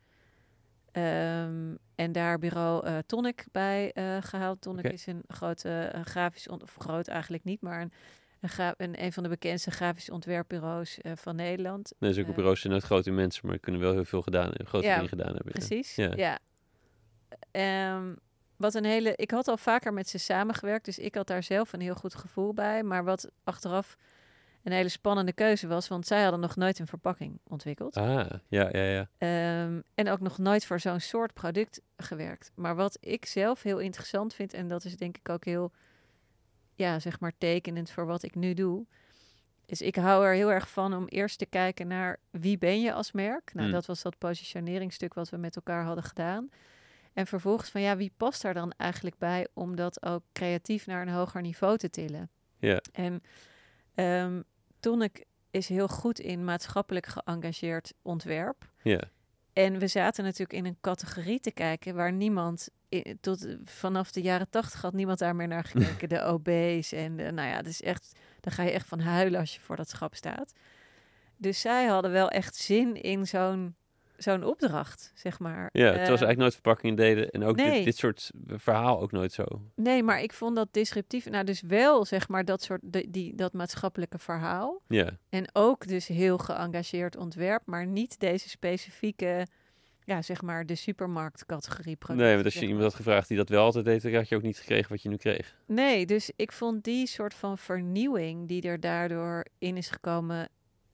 ehm, en daar bureau eh, Tonic bij eh, gehaald. Tonic is een grote grafisch, of groot eigenlijk niet, maar een, een, een, een van de bekendste grafisch ontwerpbureaus van Nederland. Nee, zulke bureaus zijn nooit grote mensen, maar kunnen wel heel veel gedaan, grote Ja, dingen gedaan hebben. ja. Precies. Ja. Ja. Wat een hele. Ik had al vaker met ze samengewerkt, dus ik had daar zelf een heel goed gevoel bij. Maar wat achteraf een hele spannende keuze was, want zij hadden nog nooit een verpakking ontwikkeld. Ah, ja, ja, ja. Ehm, en ook nog nooit voor zo'n soort product gewerkt. Maar wat ik zelf heel interessant vind, en dat is denk ik ook heel, ja, zeg maar tekenend voor wat ik nu doe. Is ik hou er heel erg van om eerst te kijken naar wie ben je als merk. Nou, Hmm. dat was dat positioneringstuk wat we met elkaar hadden gedaan. En vervolgens van ja, wie past daar dan eigenlijk bij om dat ook creatief naar een hoger niveau te tillen? Ja. En ehm Tonic is heel goed in maatschappelijk geëngageerd ontwerp. Ja, En we zaten natuurlijk in een categorie te kijken waar niemand tot vanaf de jaren tachtig had niemand daar meer naar <laughs> gekeken. De OB's en de, nou ja, het is echt, dan ga je echt van huilen als je voor dat schap staat. Dus zij hadden wel echt zin in zo'n zo'n opdracht, zeg maar. Ja, terwijl ze Eh, eigenlijk nooit verpakkingen deden. En ook nee. dit, dit soort verhaal ook nooit zo. Nee, maar ik vond dat disruptief. Nou, dus wel, zeg maar, dat soort, de, die, dat maatschappelijke verhaal. Ja, En ook dus heel geëngageerd ontwerp, maar niet deze specifieke, ja, zeg maar, de supermarktcategorie producten. nee, want als je iemand had gevraagd die dat wel altijd deed, dan had je ook niet gekregen wat je nu kreeg. Nee, dus ik vond die soort van vernieuwing die er daardoor in is gekomen,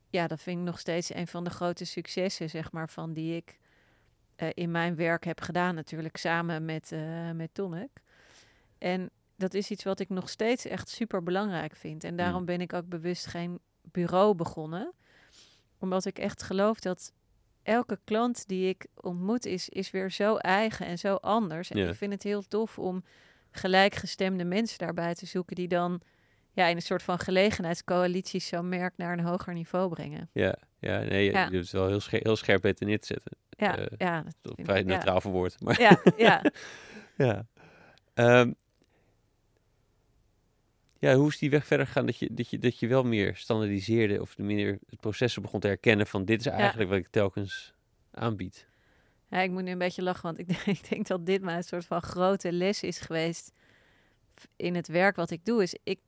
ja, dat vind ik nog steeds een van de grote successen, zeg maar, van die ik eh, in mijn werk heb gedaan, natuurlijk samen met, eh met Tonic. En dat is iets wat ik nog steeds echt super belangrijk vind. En daarom Mm. ben ik ook bewust geen bureau begonnen, omdat ik echt geloof dat elke klant die ik ontmoet is, is weer zo eigen en zo anders. En Ja. ik vind het heel tof om gelijkgestemde mensen daarbij te zoeken die dan ja, in een soort van gelegenheidscoalitie zo'n merk naar een hoger niveau brengen. Ja, ja nee, je- Ja. je wel heel, heel scherp weten neer te zetten. Ja, Eh, ja, vrij ik, ja. neutraal verwoord. Maar ja, ja. <laughs> ja. Ehm, ja, hoe is die weg verder gegaan dat je, dat, je, dat je wel meer standaardiseerde of meer het processen begon te herkennen van dit is eigenlijk wat ik telkens aanbied. Ja, ik moet nu een beetje lachen, want ik <laughs> denk, ik denk dat dit mijn soort van grote les is geweest in het werk wat ik doe. Is ik,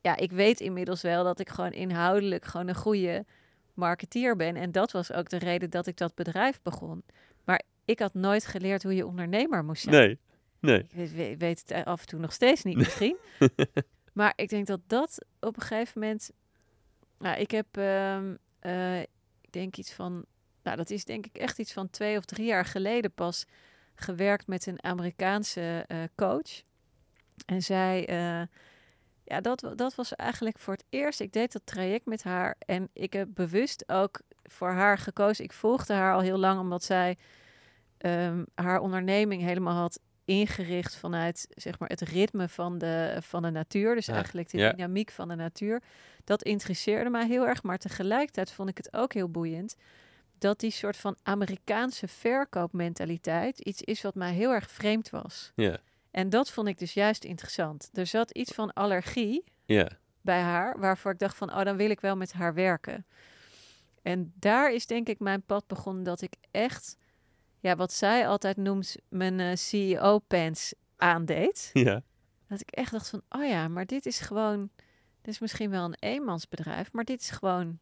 ja, ik weet inmiddels wel dat ik gewoon inhoudelijk gewoon een goede marketeer ben. En dat was ook de reden dat ik dat bedrijf begon. Maar ik had nooit geleerd hoe je ondernemer moest zijn. Nee, nee. Ik weet, weet- het af en toe nog steeds niet misschien. <laughs> maar ik denk dat dat op een gegeven moment... Nou, ik heb, ehm, eh, ik denk iets van... Nou, dat is denk ik echt iets van twee of drie jaar geleden pas gewerkt met een Amerikaanse eh, coach. En zij... eh, ja, dat, dat was eigenlijk voor het eerst. Ik deed dat traject met haar en ik heb bewust ook voor haar gekozen. Ik volgde haar al heel lang omdat zij ehm, haar onderneming helemaal had ingericht vanuit zeg maar, het ritme van de, van de natuur. Dus eigenlijk de ja. dynamiek van de natuur. Dat interesseerde mij heel erg. Maar tegelijkertijd vond ik het ook heel boeiend. Dat die soort van Amerikaanse verkoopmentaliteit iets is wat mij heel erg vreemd was. Ja, En dat vond ik dus juist interessant. Er zat iets van allergie ja, bij haar, waarvoor ik dacht van, oh, dan wil ik wel met haar werken. En daar is denk ik mijn pad begonnen dat ik echt, ja, wat zij altijd noemt, mijn eh, CEO-pants aandeed. ja, Dat ik echt dacht van, oh ja, maar dit is gewoon, dit is misschien wel een eenmansbedrijf, maar dit is gewoon,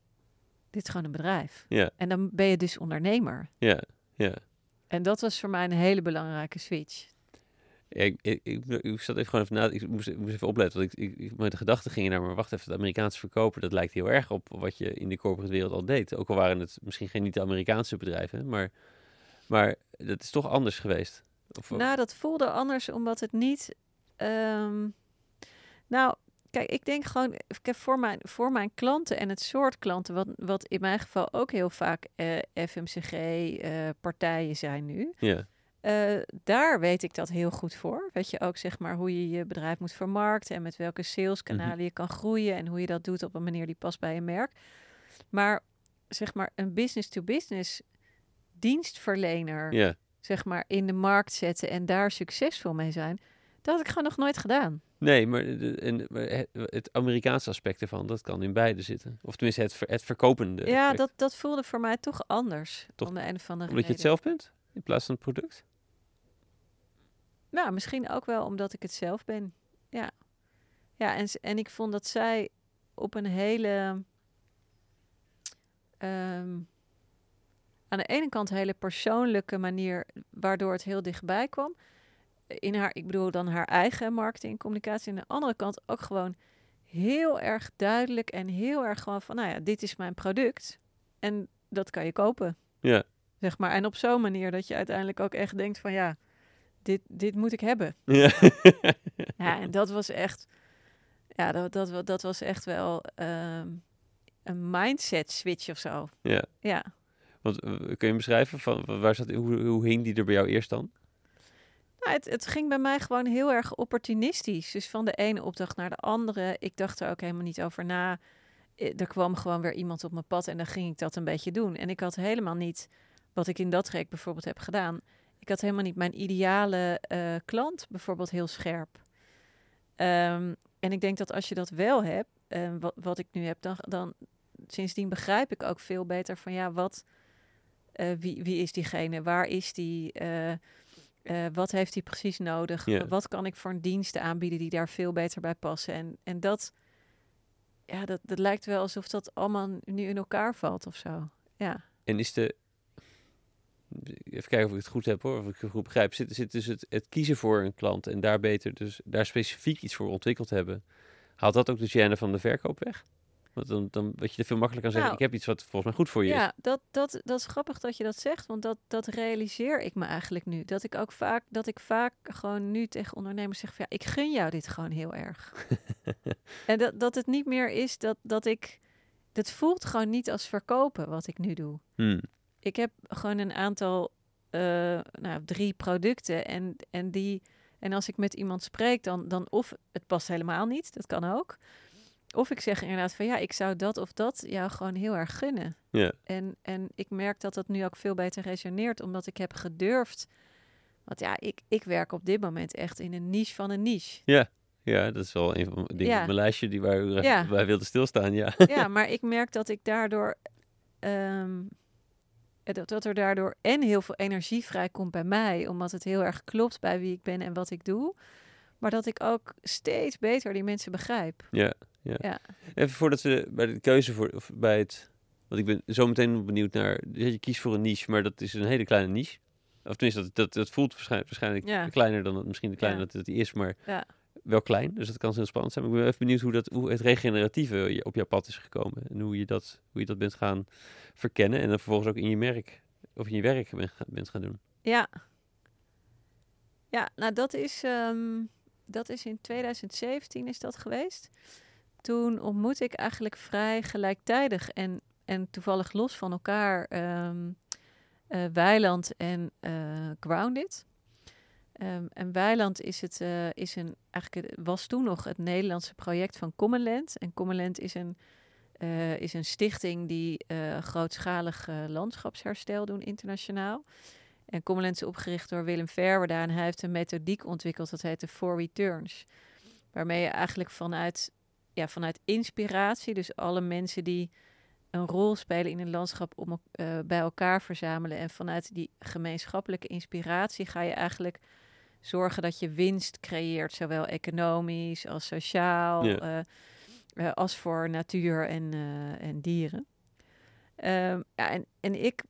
dit is gewoon een bedrijf. ja, En dan ben je dus ondernemer. ja, ja. En dat was voor mij een hele belangrijke switch. Ja, Ik, ik, ik, ik zat even gewoon even na. Ik moest, ik moest even opletten. Want ik, ik, mijn gedachten gingen naar. Maar wacht even, het Amerikaanse verkopen. Dat lijkt heel erg op wat je in de corporate wereld al deed. Ook al waren het misschien geen niet de Amerikaanse bedrijven. Maar, maar dat is toch anders geweest. Of, Nou, dat voelde anders omdat het niet. ehm, nou, kijk, ik denk gewoon voor, mijn, voor mijn klanten en het soort klanten, wat, wat in mijn geval ook heel vaak eh, FMCG-partijen zijn nu. ja, eh, daar weet ik dat heel goed voor. Weet je ook zeg maar hoe je je bedrijf moet vermarkten en met welke saleskanalen je kan groeien en hoe je dat doet op een manier die past bij je merk. Maar zeg maar een business-to-business dienstverlener zeg maar, in de markt zetten en daar succesvol mee zijn. Dat had ik gewoon nog nooit gedaan. Nee, maar, de, en, het, Amerikaanse aspect ervan, dat kan in beide zitten. Of tenminste, het, ver- het verkopende. ja, aspect. dat, dat voelde voor mij toch anders. Toch om de een of andere Omdat je het zelf bent, in plaats van het product. Nou, misschien ook wel omdat ik het zelf ben. Ja. Ja, en, en ik vond dat zij op een hele... ehm, aan de ene kant hele persoonlijke manier, waardoor het heel dichtbij kwam. In haar, ik bedoel dan haar eigen marketing en communicatie. En aan de andere kant ook gewoon heel erg duidelijk en heel erg gewoon van, nou ja, dit is mijn product. En dat kan je kopen. Ja, Zeg maar. En op zo'n manier dat je uiteindelijk ook echt denkt van, ja, dit, dit moet ik hebben. <laughs> ja. Ja, en dat was echt, ja, dat, dat, dat was echt wel ehm, een mindset switch of zo. ja. Ja. Want eh, kun je beschrijven van wa- waar zat, hoe, hoe hing die er bij jou eerst dan? Nou, het, het ging bij mij gewoon heel erg opportunistisch. Dus van de ene opdracht naar de andere. Ik dacht er ook helemaal niet over na. Er kwam gewoon weer iemand op mijn pad en dan ging ik dat een beetje doen. En ik had helemaal niet, wat ik in dat traject bijvoorbeeld heb gedaan. Ik had helemaal niet mijn ideale eh, klant bijvoorbeeld heel scherp. Ehm, en ik denk dat als je dat wel hebt, eh, wat, wat ik nu heb, dan, dan sindsdien begrijp ik ook veel beter van ja, wat, eh, wie, wie is diegene? Waar is die? Wat heeft hij precies nodig? Wat kan ik voor een diensten aanbieden die daar veel beter bij passen? En, en dat, ja, dat, dat lijkt wel alsof dat allemaal nu in elkaar valt of zo. Ja. En is de... Even kijken of ik het goed heb hoor, of ik het goed begrijp. Zit, zit dus het, het kiezen voor een klant en daar beter, dus daar specifiek iets voor ontwikkeld hebben. Haalt dat ook de gêne van de verkoop weg? Want dan, dan wat je er veel makkelijker kan zeggen, Nou, ik heb iets wat volgens mij goed voor je is. Ja, dat, dat, dat is grappig dat je dat zegt, want dat, dat realiseer ik me eigenlijk nu. Dat ik ook vaak, dat ik vaak gewoon nu tegen ondernemers zeg van ja, ik gun jou dit gewoon heel erg. <laughs> en dat, dat het niet meer is dat, dat ik, het voelt gewoon niet als verkopen wat ik nu doe. Hmm. Ik heb gewoon een aantal, eh, nou, drie producten en, en die, en als ik met iemand spreek, dan, dan of het past helemaal niet, dat kan ook. Of ik zeg inderdaad van ja, ik zou dat of dat jou gewoon heel erg gunnen. Ja. En, en ik merk dat dat nu ook veel beter resoneert, omdat ik heb gedurfd. Want ja, ik, ik werk op dit moment echt in een niche van een niche. Ja, dat is wel een van de dingen Ja. op mijn lijstje die waar u Ja. <laughs> bij wilde stilstaan. Ja. ja, maar ik merk dat ik daardoor. ehm, eh, dat, dat er daardoor en heel veel energie vrijkomt bij mij, omdat het heel erg klopt bij wie ik ben en wat ik doe. Maar dat ik ook steeds beter die mensen begrijp. Ja, ja. Ja. Even voordat we bij de keuze voor, of bij het, want ik ben zo meteen benieuwd naar, je kiest voor een niche, maar dat is een hele kleine niche. Of tenminste, dat, dat, dat voelt waarschijnlijk, waarschijnlijk Ja. kleiner dan het, misschien de kleiner Ja. dat het is, maar Ja. Wel klein. Dus dat kan heel spannend zijn. Ik ben even benieuwd hoe, dat, hoe het regeneratieve op jouw pad is gekomen. En hoe je dat, hoe je dat bent gaan verkennen. En dan vervolgens ook in je merk, of in je werk bent, gaan- bent gaan doen. Ja. Ja, nou dat is, ehm, dat is in 2017 is dat geweest. Toen ontmoette ik eigenlijk vrij gelijktijdig en, en toevallig los van elkaar ehm eh, Weiland en eh, Grounded. Ehm, en Weiland is het, eh, is een, eigenlijk was toen nog het Nederlandse project van Commonland. En Commonland is een, eh, is een stichting die eh, grootschalig landschapsherstel doen internationaal. En Commonland is opgericht door Willem Verwerda en hij heeft een methodiek ontwikkeld dat heet de Four Returns. Waarmee je eigenlijk vanuit, ja, vanuit inspiratie, dus alle mensen die een rol spelen in een landschap om eh, bij elkaar verzamelen. En vanuit die gemeenschappelijke inspiratie ga je eigenlijk zorgen dat je winst creëert, zowel economisch als sociaal, Ja. eh, eh, als voor natuur en, eh, en dieren. Ehm, ja, en, en ik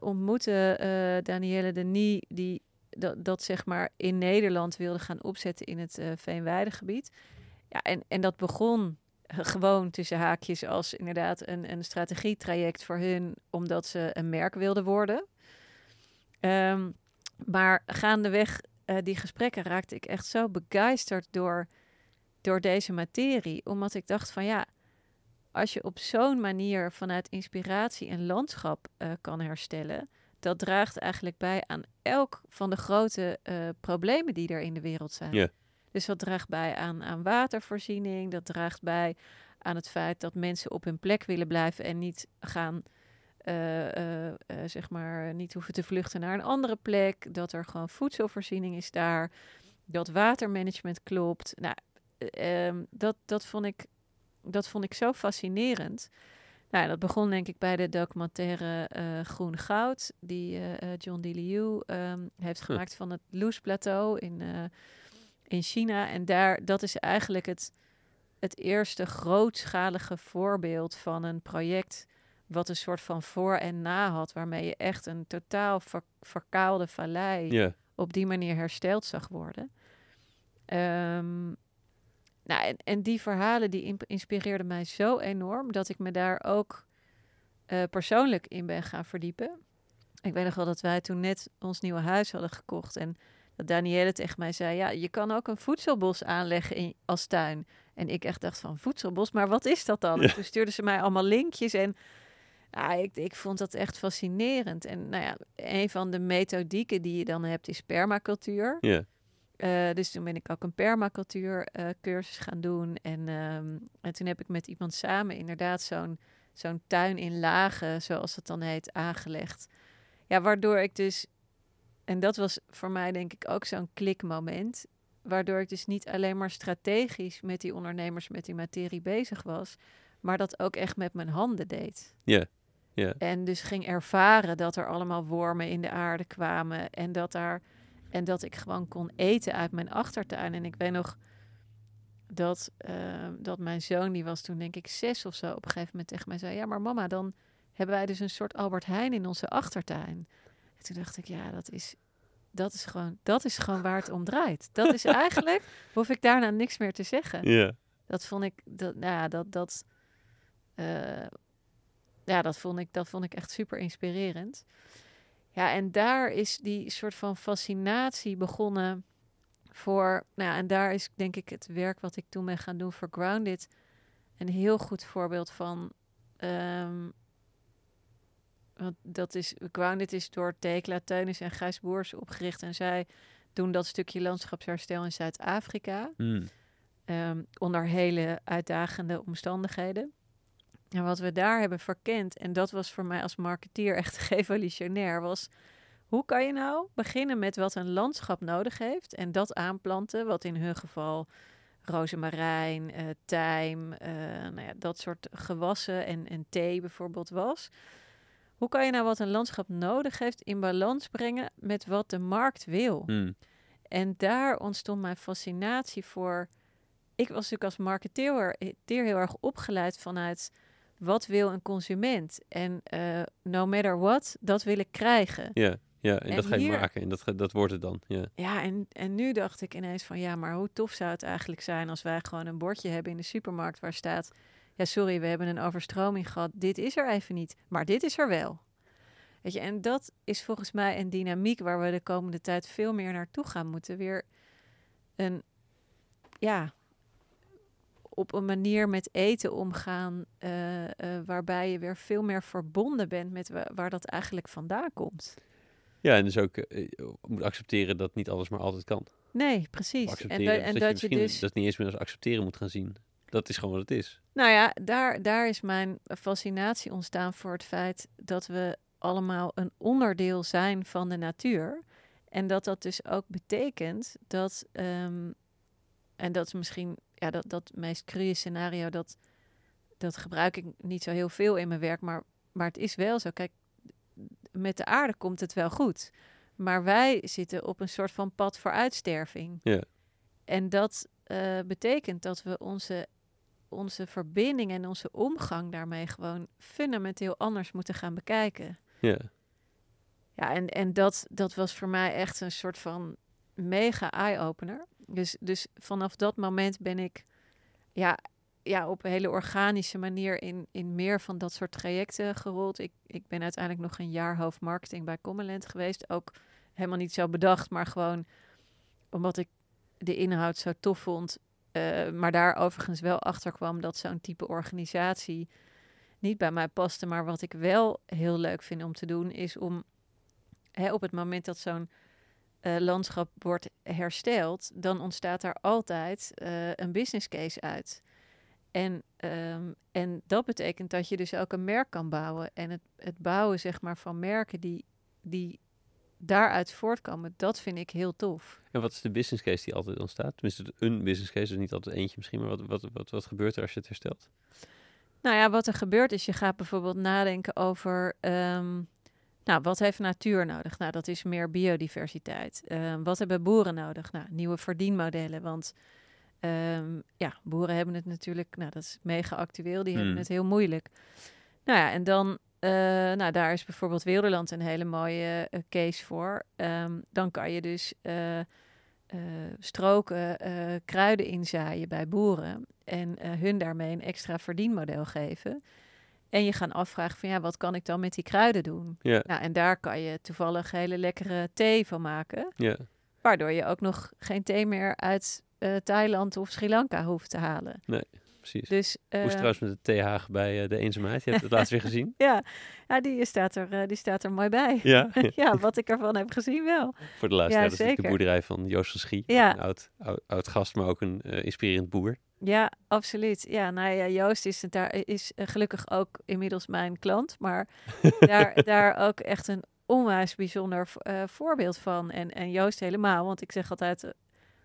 ontmoette Danielle Denis, die dat, dat zeg maar in Nederland wilde gaan opzetten in het Veenweidegebied. Ja, en, en dat begon gewoon tussen haakjes als inderdaad een, een strategietraject voor hun, omdat ze een merk wilden worden. Ehm, maar gaandeweg eh, die gesprekken raakte ik echt zo begeisterd door, door deze materie. Omdat ik dacht van ja, als je op zo'n manier vanuit inspiratie een landschap eh, kan herstellen, dat draagt eigenlijk bij aan elk van de grote eh, problemen die er in de wereld zijn. Dus dat draagt bij aan, aan watervoorziening, dat draagt bij aan het feit dat mensen op hun plek willen blijven en niet gaan, eh, eh, eh, zeg maar, niet hoeven te vluchten naar een andere plek. Dat er gewoon voedselvoorziening is daar, dat watermanagement klopt. Nou, eh, ehm, dat, dat, vond ik, dat vond ik zo fascinerend. Nou, dat begon denk ik bij de documentaire Groen Goud, die John DeLiu ehm heeft Huh. gemaakt van het Loes Plateau in, in China. En daar, dat is eigenlijk het, het eerste grootschalige voorbeeld van een project wat een soort van voor en na had, waarmee je echt een totaal ver- verkaalde vallei op die manier hersteld zag worden. Ehm, nou, en, en die verhalen die inspireerden mij zo enorm dat ik me daar ook eh, persoonlijk in ben gaan verdiepen. Ik weet nog wel dat wij toen net ons nieuwe huis hadden gekocht en dat Danielle tegen mij zei: Ja, je kan ook een voedselbos aanleggen in, als tuin. En ik echt dacht van voedselbos, maar wat is dat dan? Ja. Toen stuurden ze mij allemaal linkjes en ja, ik, ik vond dat echt fascinerend. En nou ja, een van de methodieken die je dan hebt is permacultuur. ja. Eh, dus toen ben ik ook een permacultuur eh, cursus gaan doen. En, ehm, en toen heb ik met iemand samen inderdaad zo'n zo'n tuin in lagen, zoals het dan heet, aangelegd. Ja, waardoor ik dus, en dat was voor mij denk ik ook zo'n klikmoment, waardoor ik dus niet alleen maar strategisch met die ondernemers, met die materie bezig was, maar dat ook echt met mijn handen deed. Ja. Ja. En dus ging ervaren dat er allemaal wormen in de aarde kwamen. En dat, daar, en dat ik gewoon kon eten uit mijn achtertuin. En ik weet nog dat, eh, dat mijn zoon, die was toen denk ik zes of zo, op een gegeven moment tegen mij zei: Ja, maar mama, dan hebben wij dus een soort Albert Heijn in onze achtertuin. En toen dacht ik, ja, dat is, dat is, gewoon, dat is gewoon waar het om draait. Dat is <laughs> eigenlijk, hoef ik daarna niks meer te zeggen. Ja. Dat vond ik, dat, nou ja, dat, dat, eh, ja, dat vond ik, dat vond ik echt super inspirerend. Ja, en daar is die soort van fascinatie begonnen voor, nou ja, en daar is denk ik het werk wat ik toen ben gaan doen voor Grounded een heel goed voorbeeld van. Ehm, want dat is, Grounded is door Tekla Teunis en Gijs Boers opgericht. En zij doen dat stukje landschapsherstel in Zuid-Afrika. Mm. Ehm, onder hele uitdagende omstandigheden. En wat we daar hebben verkend, en dat was voor mij als marketeer echt <laughs> revolutionair, was hoe kan je nou beginnen met wat een landschap nodig heeft en dat aanplanten, wat in hun geval rozemarijn, eh tijm, eh, nou ja, dat soort gewassen en, en thee bijvoorbeeld was. Hoe kan je nou wat een landschap nodig heeft in balans brengen met wat de markt wil? Mm. En daar ontstond mijn fascinatie voor. Ik was natuurlijk als marketeer teer heel erg opgeleid vanuit wat wil een consument. En eh, no matter what, dat wil ik krijgen. Ja. Ja, en, En dat ga je hier- maken en dat, dat wordt het dan. Ja. Ja, en, en nu dacht ik ineens van ja, maar hoe tof zou het eigenlijk zijn als wij gewoon een bordje hebben in de supermarkt waar staat: ja, sorry, we hebben een overstroming gehad. Dit is er even niet, maar dit is er wel. Weet je, en dat is volgens mij een dynamiek waar we de komende tijd veel meer naartoe gaan moeten. Weer een, ja, op een manier met eten omgaan eh, eh, waarbij je weer veel meer verbonden bent met wa- waar dat eigenlijk vandaan komt. ja, en dus ook eh, moet accepteren dat niet alles maar altijd kan. Nee, precies. En, dat, dat, je dus. dat niet eens meer als accepteren moet gaan zien. Dat is gewoon wat het is. Nou ja, daar, daar is mijn fascinatie ontstaan voor het feit dat we allemaal een onderdeel zijn van de natuur. En dat dat dus ook betekent dat, ehm, en dat is misschien, ja, dat, dat meest cruwe scenario, dat, dat gebruik ik niet zo heel veel in mijn werk, maar, maar het is wel zo. Kijk, met de aarde komt het wel goed. Maar wij zitten op een soort van pad voor uitsterving. Ja. En dat eh, betekent dat we onze onze verbinding en onze omgang daarmee gewoon fundamenteel anders moeten gaan bekijken. Ja. Ja, en, en dat, dat was voor mij echt een soort van mega eye-opener. Dus, dus vanaf dat moment ben ik ja, ja, op een hele organische manier in, in meer van dat soort trajecten gerold. Ik, ik ben uiteindelijk nog een jaar hoofdmarketing bij Commonland geweest. Ook helemaal niet zo bedacht, maar gewoon omdat ik de inhoud zo tof vond. Eh, maar daar overigens wel achter kwam dat zo'n type organisatie niet bij mij paste. Maar wat ik wel heel leuk vind om te doen, is om hè, op het moment dat zo'n eh, landschap wordt hersteld, dan ontstaat daar altijd eh, een business case uit. En, ehm, en dat betekent dat je dus ook een merk kan bouwen. En het, het bouwen zeg maar, van merken die, die daaruit voortkomen, dat vind ik heel tof. En wat is de business case die altijd ontstaat? Tenminste, een business case, dus niet altijd eentje misschien, maar wat, wat, wat, wat gebeurt er als je het herstelt? Nou ja, wat er gebeurt is, je gaat bijvoorbeeld nadenken over, ehm, nou, wat heeft natuur nodig? Nou, dat is meer biodiversiteit. Ehm, wat hebben boeren nodig? Nou, nieuwe verdienmodellen, want ehm, ja, boeren hebben het natuurlijk, nou, dat is mega actueel, die hebben Hmm. het heel moeilijk. Nou ja, en dan, eh, nou, daar is bijvoorbeeld Wilderland een hele mooie eh, case voor. Ehm, dan kan je dus eh, stroken kruiden inzaaien bij boeren en hun daarmee een extra verdienmodel geven. En je gaan afvragen van ja, wat kan ik dan met die kruiden doen? Ja, Nou, en daar kan je toevallig hele lekkere thee van maken, ja. waardoor je ook nog geen thee meer uit eh, Thailand of Sri Lanka hoeft te halen. precies. Dus Hoe is eh, trouwens met de TH bij eh, de eenzaamheid? Je hebt het laatst weer gezien. <laughs> ja, ja die, staat er, die staat er mooi bij. Ja, <laughs> ja, wat ik ervan heb gezien wel. voor de luisteraar. Ja, dat is natuurlijk de boerderij van Joost van Schie. Ja. Een oud, oud, oud gast, maar ook een inspirerend boer. Ja, absoluut. Ja, nou ja, Joost is, daar, is eh, gelukkig ook inmiddels mijn klant, maar <laughs> daar, daar ook echt een onwijs bijzonder eh, voorbeeld van. En, en Joost helemaal, want ik zeg altijd eh,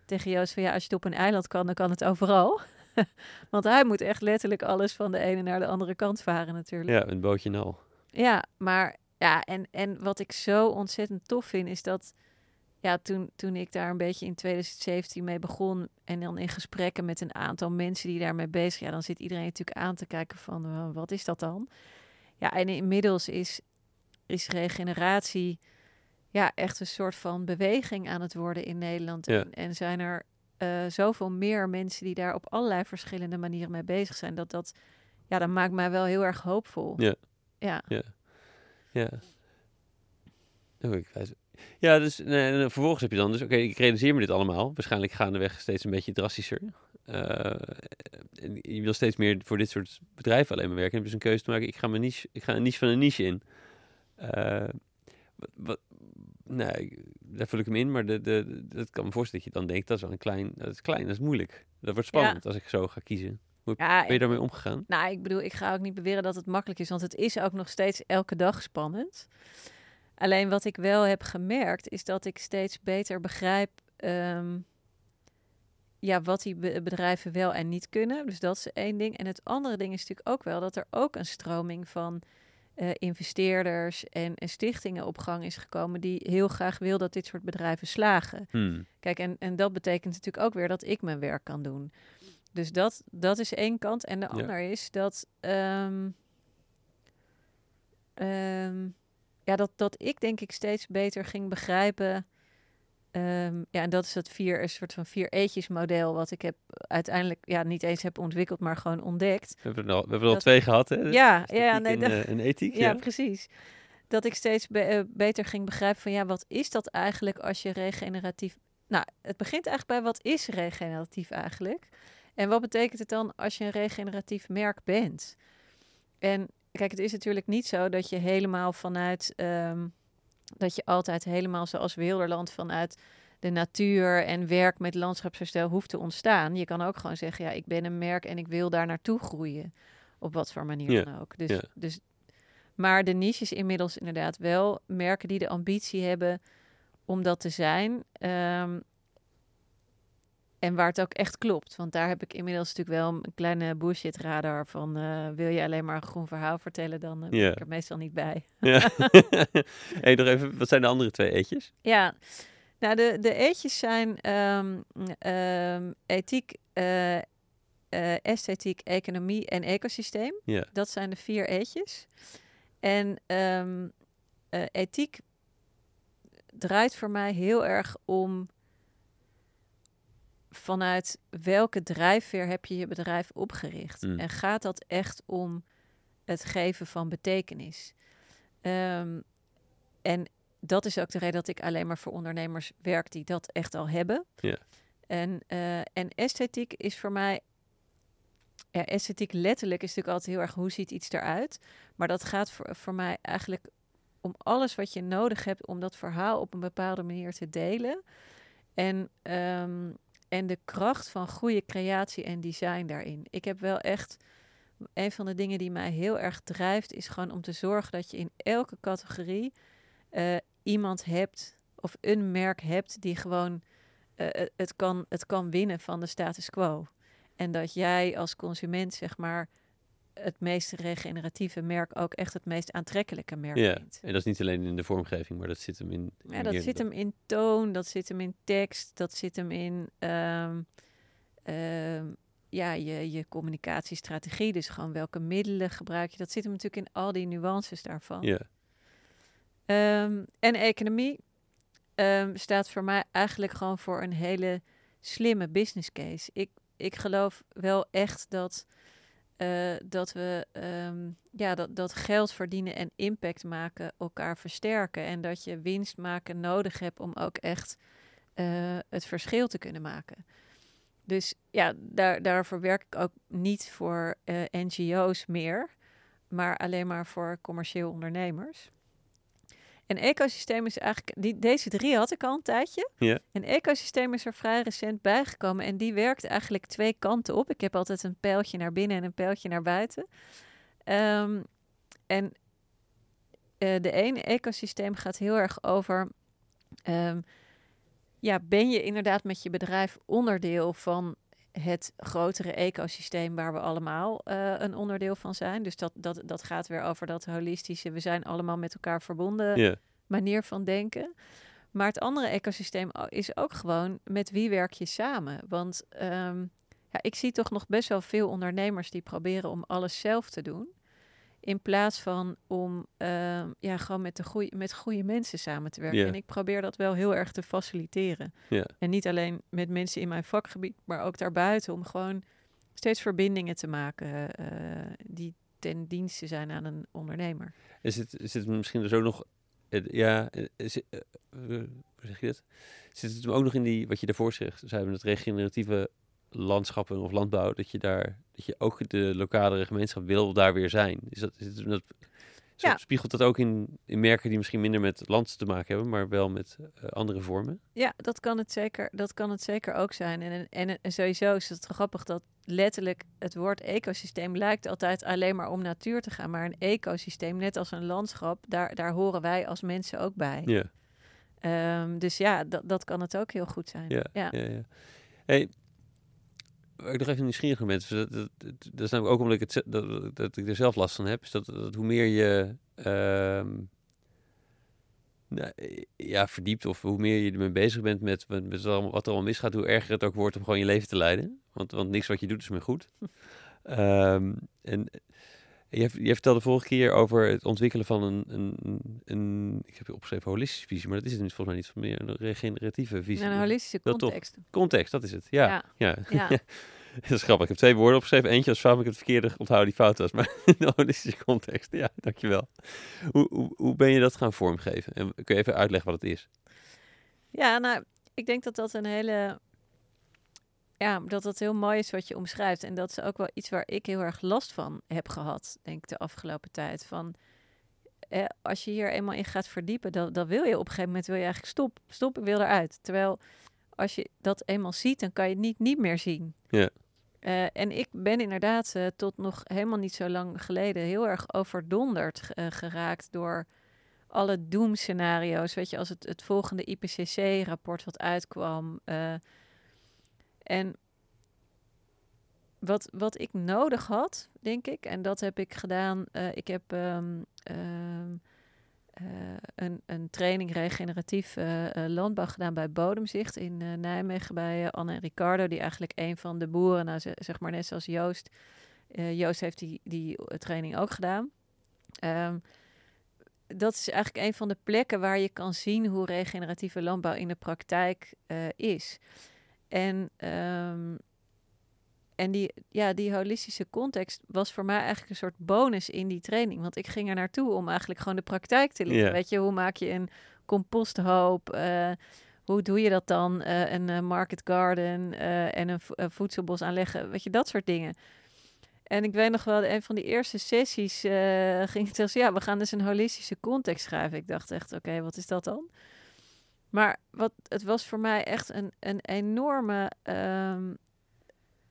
tegen Joost van ja, als je het op een eiland kan, dan kan het overal. <laughs> want hij moet echt letterlijk alles van de ene naar de andere kant varen natuurlijk. Ja, een bootje al. Ja, maar ja, en, en wat ik zo ontzettend tof vind, is dat ja, toen, toen ik daar een beetje in 2017 mee begon en dan in gesprekken met een aantal mensen die daarmee bezig, ja, dan zit iedereen natuurlijk aan te kijken van uh, wat is dat dan? Ja, en inmiddels is, is regeneratie ja, echt een soort van beweging aan het worden in Nederland. Ja. En, en zijn er uh, zoveel meer mensen die daar op allerlei verschillende manieren mee bezig zijn, dat dat, ja, dat maakt mij wel heel erg hoopvol. Ja. Ja. Ja. Ja. Oh, ik ja, dus nee, en vervolgens heb je dan dus, oké, ik realiseer me dit allemaal. Waarschijnlijk gaandeweg steeds een beetje drastischer. Uh, en je wil steeds meer voor dit soort bedrijven alleen maar werken. En heb dus een keuze te maken, ik ga, mijn niche, ik ga een niche van een niche in. Uh, wat, wat, nee, daar vul ik hem in, maar de, de, dat kan me voorstellen dat je dan denkt, dat is wel een klein, dat is klein, dat is moeilijk. Dat wordt spannend ja. als ik zo ga kiezen. Hoe ja, ben je daarmee omgegaan? Nou, ik bedoel, ik ga ook niet beweren dat het makkelijk is, want het is ook nog steeds elke dag spannend. Alleen wat ik wel heb gemerkt, is dat ik steeds beter begrijp um, ja, wat die be bedrijven wel en niet kunnen. Dus dat is één ding. En het andere ding is natuurlijk ook wel dat er ook een stroming van uh, investeerders en, en, stichtingen op gang is gekomen die heel graag wil dat dit soort bedrijven slagen. Hmm. Kijk, en, en dat betekent natuurlijk ook weer dat ik mijn werk kan doen. Dus dat, dat is één kant. En de ja. ander is dat. Um, um, ja, dat, dat ik denk ik steeds beter ging begrijpen. Um, ja, en dat is dat vier, een soort van vier eetjes model, wat ik heb uiteindelijk ja, niet eens heb ontwikkeld, maar gewoon ontdekt. We hebben er al, we hebben er al twee gehad, hè? Ja, ja, nee, en, uh, en ethiek. Ja, ja, precies. Dat ik steeds be uh, beter ging begrijpen van ja, wat is dat eigenlijk als je regeneratief. Nou, het begint eigenlijk bij wat is regeneratief eigenlijk? En wat betekent het dan als je een regeneratief merk bent? En kijk, het is natuurlijk niet zo dat je helemaal vanuit, um, dat je altijd helemaal zoals Wilderland vanuit de natuur en werk met landschapsherstel hoeft te ontstaan. Je kan ook gewoon zeggen, ja, ik ben een merk en ik wil daar naartoe groeien. Op wat voor manier ja. dan ook. Dus, Ja. dus, maar de niche is inmiddels inderdaad wel merken die de ambitie hebben om dat te zijn. Um, en waar het ook echt klopt. Want daar heb ik inmiddels natuurlijk wel een kleine bullshit radar van... Uh, wil je alleen maar een groen verhaal vertellen, dan uh, ben ik er meestal niet bij. Ja. <laughs> <laughs> hey, nog even, wat zijn de andere twee eetjes? Ja, nou de, de eetjes zijn um, um, ethiek, uh, esthetiek, economie en ecosysteem. Dat zijn de vier eetjes. En um, ethiek draait voor mij heel erg om vanuit welke drijfveer heb je je bedrijf opgericht? Mm. En gaat dat echt om het geven van betekenis? Um, en dat is ook de reden dat ik alleen maar voor ondernemers werk die dat echt al hebben. Ja. En, uh, en esthetiek is voor mij. Ja, esthetiek letterlijk is natuurlijk altijd heel erg hoe ziet iets eruit. Maar dat gaat voor, voor mij eigenlijk om alles wat je nodig hebt om dat verhaal op een bepaalde manier te delen. En um, en de kracht van goede creatie en design daarin. Ik heb wel echt. Een van de dingen die mij heel erg drijft, is gewoon om te zorgen dat je in elke categorie uh, iemand hebt of een merk hebt die gewoon uh, het, kan, het kan winnen van de status quo. En dat jij als consument, zeg maar, het meest regeneratieve merk ook echt het meest aantrekkelijke merk Ja, vindt. en dat is niet alleen in de vormgeving, maar dat zit hem in... in Ja, dat zit hem in toon, dat zit hem in tekst, dat zit hem in um, um, ja, je, je communicatiestrategie. Dus gewoon welke middelen gebruik je. Dat zit hem natuurlijk in al die nuances daarvan. Ja, Um, en economie staat voor mij eigenlijk gewoon voor een hele slimme business case. Ik, ik geloof wel echt dat, uh, dat we um, ja, dat, dat geld verdienen en impact maken elkaar versterken. En dat je winst maken nodig hebt om ook echt uh, het verschil te kunnen maken. Dus ja, daar, daarvoor werk ik ook niet voor uh, NGO's meer, maar alleen maar voor commercieel ondernemers. En ecosysteem is eigenlijk, die, deze drie had ik al een tijdje. Ja. En ecosysteem is er vrij recent bijgekomen en die werkt eigenlijk twee kanten op. Ik heb altijd een pijltje naar binnen en een pijltje naar buiten. Um, en uh, de ene ecosysteem gaat heel erg over, um, ja, ben je inderdaad met je bedrijf onderdeel van het grotere ecosysteem waar we allemaal uh, een onderdeel van zijn. Dus dat, dat, dat gaat weer over dat holistische, we zijn allemaal met elkaar verbonden manier van denken. Maar het andere ecosysteem o- is ook gewoon met wie werk je samen. Want ehm, ja, ik zie toch nog best wel veel ondernemers die proberen om alles zelf te doen. In plaats van om ehm, ja, gewoon met, de goeie, met goede mensen samen te werken. En ik probeer dat wel heel erg te faciliteren. En niet alleen met mensen in mijn vakgebied, maar ook daarbuiten. Om gewoon steeds verbindingen te maken eh, die ten dienste zijn aan een ondernemer. Is het, is het misschien dus ook nog... ja, eh, is eh, hoe zeg je dat? Zit het hem ook nog in die, wat je daarvoor zegt, zei het regeneratieve landschappen of landbouw, dat je daar, dat je ook de lokale gemeenschap wil daar weer zijn? Is dat, is dat zo- Ja. spiegelt dat ook in, in merken die misschien minder met land te maken hebben, maar wel met eh, andere vormen? Ja, dat kan het zeker, dat kan het zeker ook zijn. En, en, en sowieso is het grappig dat letterlijk het woord ecosysteem lijkt altijd alleen maar om natuur te gaan. Maar een ecosysteem, net als een landschap, daar, daar horen wij als mensen ook bij. Ja. Ehm, dus ja, dat, dat kan het ook heel goed zijn. Ja, ja. ja, ja. Hey, ik nog even nieuwsgierig naar ben, is dat, dat, is namelijk ook omdat ik, het, dat, dat ik er zelf last van heb, is dat, dat hoe meer je ehm, nou, ja, verdiept of hoe meer je ermee bezig bent met, met, met wat er allemaal- wat er allemaal misgaat, hoe erger het ook wordt om gewoon je leven te leiden. Want, want niks wat je doet is meer goed. <laughs> Ehm, en je, je vertelde vorige keer over het ontwikkelen van een, een, een, een ik heb je opgeschreven holistische visie, maar dat is het volgens mij niet, meer een regeneratieve visie. Een holistische Dat context. Context, dat is het. Ja, Ja. ja. Ja. <laughs> dat is grappig. Ik heb twee woorden opgeschreven. Eentje was fout, maar ik heb het verkeerde onthouden die fout was. <laughs> Maar in de holistische context, ja, dankjewel. Hoe, hoe, hoe ben je dat gaan vormgeven? En kun je even uitleggen wat het is? Ja, nou, ik denk dat dat een hele. Ja, dat dat heel mooi is wat je omschrijft. En dat is ook wel iets waar ik heel erg last van heb gehad, denk ik, de afgelopen tijd. Van, eh, als je hier eenmaal in gaat verdiepen, dan, dan wil je op een gegeven moment wil je eigenlijk stop, stop, ik wil eruit. Terwijl als je dat eenmaal ziet, dan kan je het niet, niet meer zien. Ja. Eh, en ik ben inderdaad eh, tot nog helemaal niet zo lang geleden heel erg overdonderd geraakt door alle doemscenario's. Weet je, als het, het volgende IPCC-rapport wat uitkwam. En wat, wat ik nodig had, denk ik, en dat heb ik gedaan. eh, ik heb ehm, ehm, eh, een, een training regeneratief eh, landbouw gedaan bij Bodemzicht in Nijmegen bij Anne en Ricardo, die eigenlijk een van de boeren, nou, ze- zeg maar net zoals Joost. Joost heeft die, die training ook gedaan. Ehm, dat is eigenlijk een van de plekken waar je kan zien hoe regeneratieve landbouw in de praktijk is. En, ehm, en die, ja, die holistische context was voor mij eigenlijk een soort bonus in die training. Want ik ging er naartoe om eigenlijk gewoon de praktijk te leren. Weet je, hoe maak je een composthoop? eh, hoe doe je dat dan? Eh, een eh, market garden en een, vo- een voedselbos aanleggen. Weet je, dat soort dingen. En ik weet nog wel, een van die eerste sessies ging het als, ja, we gaan dus een holistische context schrijven. Ik dacht echt, oké, wat is dat dan? Maar wat, het was voor mij echt een, een enorme ehm,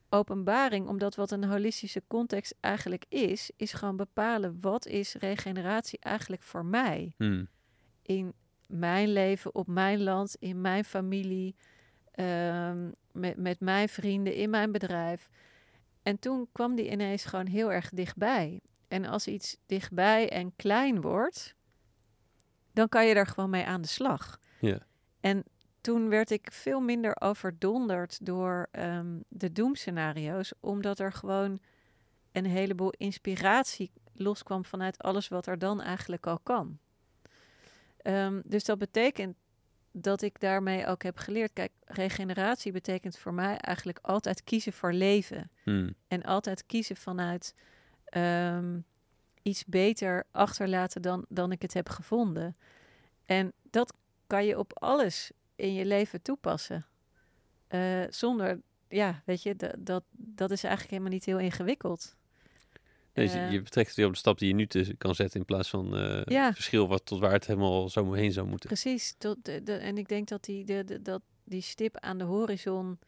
openbaring, omdat wat een holistische context eigenlijk is, is gewoon bepalen wat is regeneratie eigenlijk voor mij Hmm. in mijn leven, op mijn land, in mijn familie, ehm, met, met mijn vrienden, in mijn bedrijf. En toen kwam die ineens gewoon heel erg dichtbij. En als iets dichtbij en klein wordt, dan kan je er gewoon mee aan de slag. Ja. En toen werd ik veel minder overdonderd door ehm, de doemscenario's, omdat er gewoon een heleboel inspiratie loskwam vanuit alles wat er dan eigenlijk al kan. Ehm, dus dat betekent dat ik daarmee ook heb geleerd. Kijk, regeneratie betekent voor mij eigenlijk altijd kiezen voor leven. Hmm. En altijd kiezen vanuit ehm, iets beter achterlaten dan, dan ik het heb gevonden. En dat kan je op alles in je leven toepassen. Eh, zonder, ja, weet je, dat, dat, is eigenlijk helemaal niet heel ingewikkeld. Nee, dus je- Eh, betrekt het weer op de stap die je nu te, kan zetten in plaats van eh, Ja. het verschil wat, tot waar het helemaal zo heen zou moeten. Precies. Tot de, de, en ik denk dat die, de, de, dat die stip aan de horizon.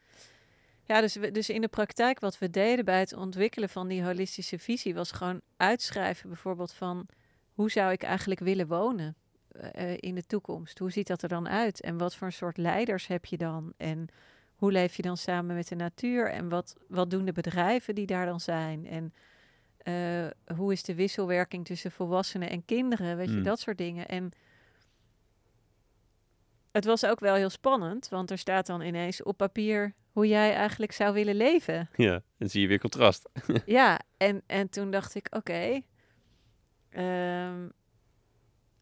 Ja, dus, we, dus in de praktijk wat we deden bij het ontwikkelen van die holistische visie was gewoon uitschrijven, bijvoorbeeld van hoe zou ik eigenlijk willen wonen eh, in de toekomst? Hoe ziet dat er dan uit? En wat voor een soort leiders heb je dan? En hoe leef je dan samen met de natuur? En wat, wat doen de bedrijven die daar dan zijn? En eh, hoe is de wisselwerking tussen volwassenen en kinderen? Weet je, Mm. dat soort dingen. En het was ook wel heel spannend, want er staat dan ineens op papier hoe jij eigenlijk zou willen leven. Ja, dan zie je weer contrast. ja, en, en toen dacht ik, oké, ehm,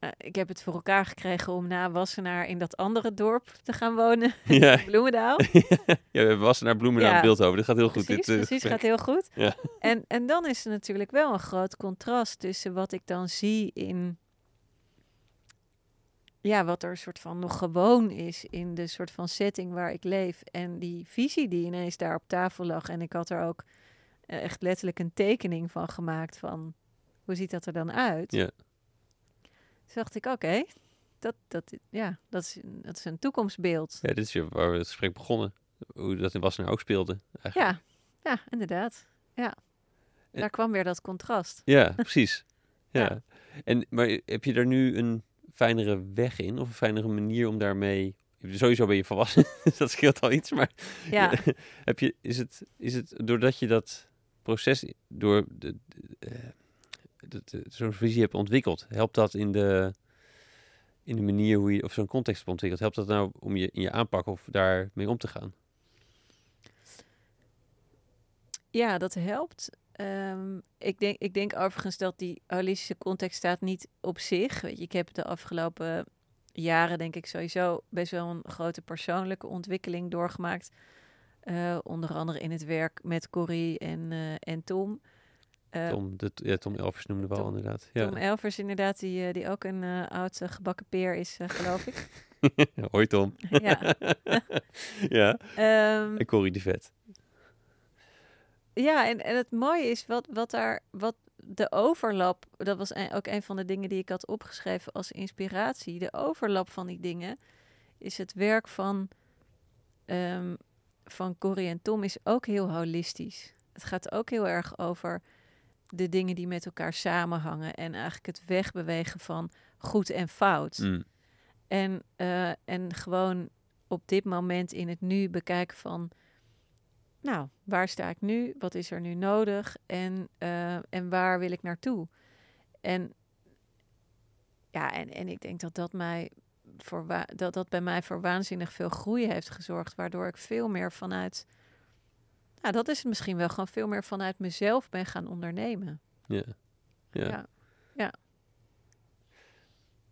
eh, ik heb het voor elkaar gekregen om na Wassenaar in dat andere dorp te gaan wonen, <laughs> <laughs> ja. Bloemendaal. <laughs> ja, we hebben wassen naar Bloemendaal Ja. beeld over. Dat gaat heel goed. Precies, dit, eh, precies gaat heel goed. Ja. En, en dan is er natuurlijk wel een groot contrast tussen wat ik dan zie in... Ja, wat er een soort van nog gewoon is in de soort van setting waar ik leef. En die visie die ineens daar op tafel lag. En ik had er ook eh, echt letterlijk een tekening van gemaakt van... Hoe ziet dat er dan uit? Ja. Toen dacht ik, oké, dat, dat, ja, dat, is, dat is een toekomstbeeld. Ja, dit is waar we het gesprek begonnen. Hoe dat in Wassenaar ook speelde. Eigenlijk. Ja, ja, inderdaad. Ja. En- Daar kwam weer dat contrast. Ja, <laughs> precies. Ja. Ja. En, maar heb je daar nu een fijnere weg in? Of een fijnere manier om daarmee... Sowieso ben je volwassen, <laughs> dus dat scheelt al iets. Maar Ja, <laughs> heb je, is, het, is het doordat je dat proces door de, de, eh, de- de- zo'n visie hebt ontwikkeld, helpt dat in de, in de manier hoe je, of zo'n context hebt ontwikkeld, helpt dat nou om je in je aanpak of daarmee om te gaan? ja dat helpt. Ehm, ik, denk, ik denk overigens dat die holistische context staat niet op zich. Weet je, ik heb de afgelopen jaren denk ik sowieso best wel een grote persoonlijke ontwikkeling doorgemaakt. Eh, onder andere in het werk met Corrie en, eh, en Tom. Eh, Tom, de, ja, Tom Elvers noemde wel Tom- inderdaad. Ja. Tom Elvers inderdaad, die, eh, die ook een eh, oud gebakken peer is, geloof ik. <laughs> Hoi Tom. <laughs> ja. <laughs> ja, Ehm, en Corrie de Vet. Ja, en, en het mooie is wat, wat daar, wat de overlap, dat was een- ook een van de dingen die ik had opgeschreven als inspiratie. De overlap van die dingen is het werk van, ehm, van Corrie en Tom is ook heel holistisch. Het gaat ook heel erg over de dingen die met elkaar samenhangen en eigenlijk het wegbewegen van goed en fout. Mm. En, eh, en gewoon op dit moment in het nu bekijken van, nou, waar sta ik nu? Wat is er nu nodig? En, eh, en waar wil ik naartoe? En ja, en, en ik denk dat dat, mij voor dat dat bij mij voor waanzinnig veel groei heeft gezorgd, waardoor ik veel meer vanuit, nou, dat is het misschien wel, gewoon veel meer vanuit mezelf ben gaan ondernemen. Ja. Ja. Ja. Ja.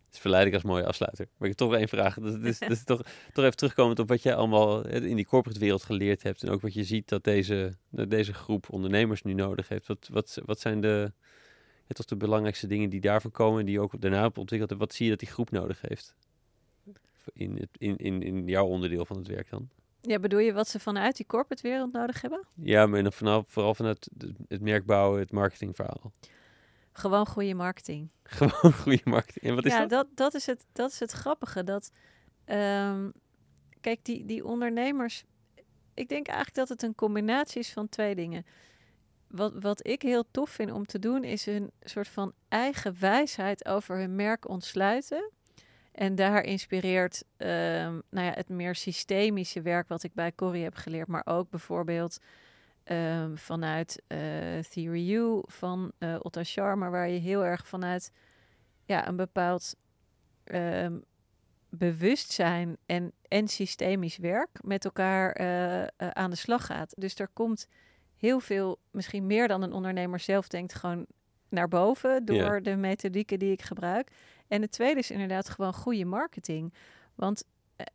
Het is verleidelijk als mooie afsluiter. Maar ik heb toch één vraag. Dat is, dat is toch, toch even terugkomend op wat jij allemaal eh, in die corporate wereld geleerd hebt. En ook wat je ziet dat deze, dat deze groep ondernemers nu nodig heeft. Wat, wat, wat zijn de, ja, toch de belangrijkste dingen die daarvan komen en die je ook daarna hebt ontwikkeld? En wat zie je dat die groep nodig heeft? In, het, in, in, in jouw onderdeel van het werk dan? Ja, bedoel je wat ze vanuit die corporate wereld nodig hebben? Ja, maar dan vooral vanuit het, het merk bouwen, het marketingverhaal. Gewoon goede marketing. <laughs> Gewoon goede marketing. En wat is ja, dat? dat, dat, is het, dat is het grappige. Dat, ehm, kijk, die, die ondernemers. Ik denk eigenlijk dat het een combinatie is van twee dingen. Wat, wat ik heel tof vind om te doen, is een soort van eigen wijsheid over hun merk ontsluiten. En daar inspireert ehm, nou ja, het meer systemische werk wat ik bij Corrie heb geleerd. Maar ook bijvoorbeeld ehm, vanuit eh, Theory U van eh Otto Scharmer, waar je heel erg vanuit ja, een bepaald ehm, bewustzijn en, en systemisch werk met elkaar eh, aan de slag gaat. Dus er komt heel veel, misschien meer dan een ondernemer zelf denkt, gewoon naar boven door de methodieken die ik gebruik. En het tweede is inderdaad gewoon goede marketing. Want eh,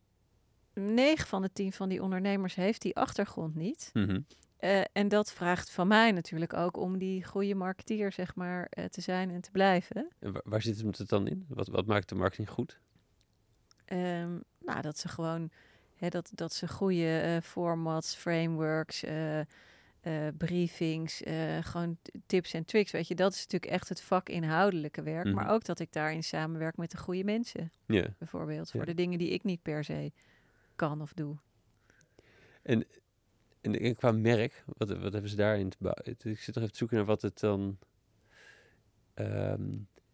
9 van de 10 van die ondernemers heeft die achtergrond niet. Mhm. Eh, en dat vraagt van mij natuurlijk ook om die goede marketeer, zeg maar, eh, te zijn en te blijven. En waar, waar zit het dan in? Wat, wat maakt de marketing goed? Ehm, nou, dat ze gewoon, hè, dat, dat ze goede eh, formats, frameworks, eh, briefings, eh, gewoon tips en tricks, weet je. Dat is natuurlijk echt het vakinhoudelijke werk. Maar Mhm. ook dat ik daarin samenwerk met de goede mensen, Ja. bijvoorbeeld. Voor de dingen die ik niet per se kan of doe. En, en qua merk, wat, wat hebben ze daarin te bouwen? Ik zit nog even te zoeken naar wat het dan... ehm,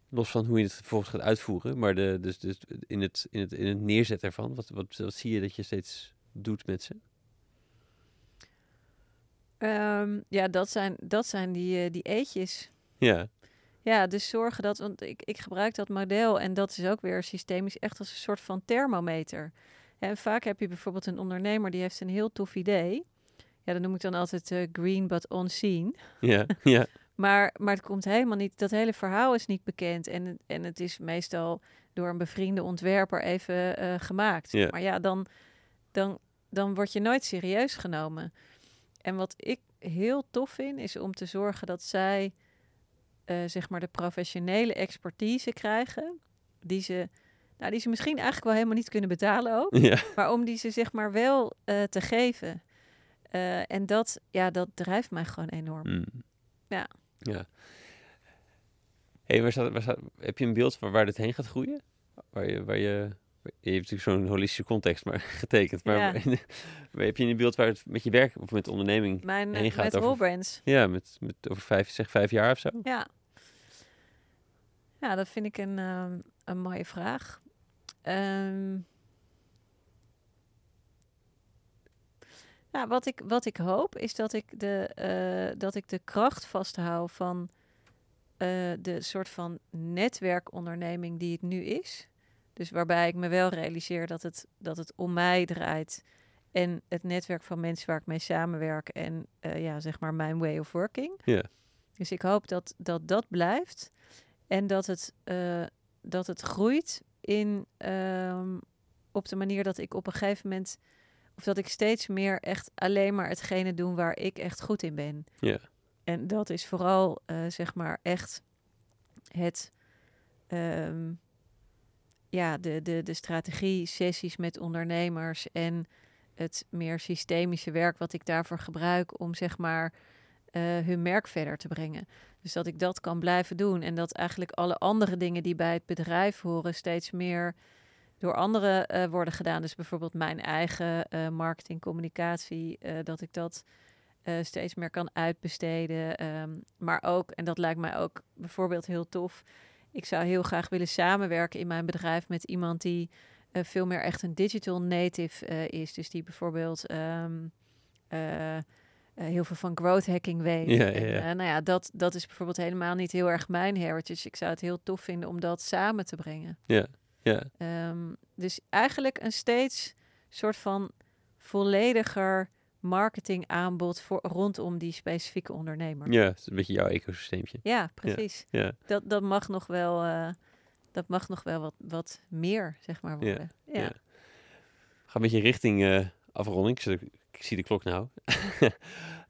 los van hoe je het vervolgens gaat uitvoeren, maar de, dus, dus in, het, in, het, in het neerzetten ervan, wat, wat, wat zie je dat je steeds doet met ze? Ehm, ja, dat zijn, dat zijn die, eh, die eetjes. Ja, Ja, dus zorgen dat, want ik, ik gebruik dat model en dat is ook weer systemisch echt als een soort van thermometer. En vaak heb je bijvoorbeeld een ondernemer die heeft een heel tof idee. Ja, dat noem ik dan altijd eh, green but unseen. ja, <laughs> ja, Maar, maar het komt helemaal niet, dat hele verhaal is niet bekend. En, het- en het is meestal door een bevriende ontwerper even eh, gemaakt. Ja. Maar ja, dan, dan, dan word je nooit serieus genomen. En wat ik heel tof vind, is om te zorgen dat zij eh, zeg maar de professionele expertise krijgen. Die ze, nou, die ze misschien eigenlijk wel helemaal niet kunnen betalen ook. <laughs> ja. Maar om die ze zeg maar wel eh, te geven. Eh, en dat, ja, dat drijft mij gewoon enorm. Mm. Ja. ja. Hey, waar staat, waar staat, heb je een beeld van waar dit heen gaat groeien? Waar je, waar je, je hebt natuurlijk zo'n holistische context maar, <laughs> getekend, maar Ja. <laughs> waar heb je een beeld waar het met je werk of met de onderneming, Mijn heen uh, gaat met over- ja, met, met over vijf, zeg vijf jaar of zo? Ja. Ja, dat vind ik een, ehm, een mooie vraag. Nou, wat ik, wat ik hoop is dat ik de, eh, dat ik de kracht vasthoud van eh, de soort van netwerkonderneming die het nu is. Dus waarbij ik me wel realiseer dat het, dat het om mij draait. En het netwerk van mensen waar ik mee samenwerk. En eh, ja, zeg maar mijn way of working. Ja. Dus ik hoop dat dat, dat blijft. En dat het, eh, dat het groeit in, ehm, op de manier dat ik op een gegeven moment... Of dat ik steeds meer echt alleen maar hetgene doe waar ik echt goed in ben. Ja. En dat is vooral, eh, zeg maar, echt het... ehm, ja, de, de, de strategie-sessies met ondernemers en het meer systemische werk wat ik daarvoor gebruik om zeg maar eh, hun merk verder te brengen. Dus dat ik dat kan blijven doen en dat eigenlijk alle andere dingen die bij het bedrijf horen steeds meer door anderen eh, worden gedaan. Dus bijvoorbeeld mijn eigen eh, marketing, communicatie, dat ik dat steeds meer kan uitbesteden. Ehm, maar ook, en dat lijkt mij ook bijvoorbeeld heel tof, ik zou heel graag willen samenwerken in mijn bedrijf met iemand die eh, veel meer echt een digital native eh, is. Dus die bijvoorbeeld ehm, eh, heel veel van growth hacking weet. Ja, ja, En, ja. nou ja, dat, dat is bijvoorbeeld helemaal niet heel erg mijn heritage. Ik zou het heel tof vinden om dat samen te brengen. Ja, ja, Ehm, dus eigenlijk een steeds soort van vollediger marketingaanbod voor rondom die specifieke ondernemer. ja, het is een beetje jouw ecosysteempje. Ja, precies. Ja, Dat, dat mag nog wel, eh, dat mag nog wel wat, wat meer, zeg maar, worden. Ja. ja. ga een beetje richting eh, afronding. Ik, zit- ik zie de klok nou. <laughs>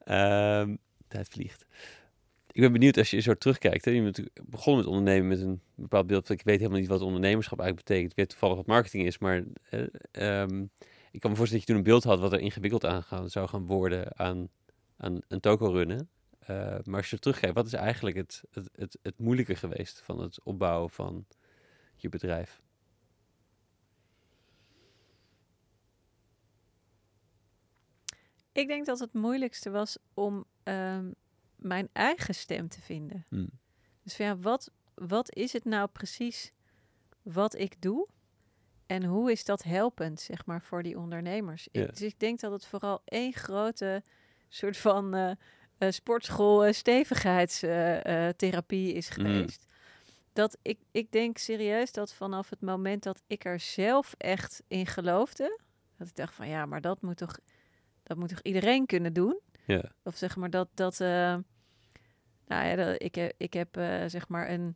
Ehm, tijd vliegt. Ik ben benieuwd als je zo terugkijkt. Hè. Je bent natuurlijk begonnen met ondernemen met een bepaald beeld. Ik weet helemaal niet wat ondernemerschap eigenlijk betekent. Ik weet toevallig wat marketing is. Maar eh, ehm, ik kan me voorstellen dat je toen een beeld had wat er ingewikkeld aan gaan, zou gaan worden aan, aan een toko runnen. Eh, maar als je terugkijkt, wat is eigenlijk het, het, het, het moeilijke geweest van het opbouwen van je bedrijf? Ik denk dat het moeilijkste was om ehm, mijn eigen stem te vinden. Hm. Dus van ja, wat, wat is het nou precies wat ik doe? En hoe is dat helpend, zeg maar, voor die ondernemers? Ik- dus ik denk dat het vooral één grote soort van eh, eh, sportschool eh, stevigheidstherapie is Mm. geweest. Dat ik, ik denk serieus dat vanaf het moment dat ik er zelf echt in geloofde, dat ik dacht van ja, maar dat moet toch, dat moet toch iedereen kunnen doen? Ja, Of zeg maar dat, dat nou ja, dat, ik, heb- ik heb zeg maar een,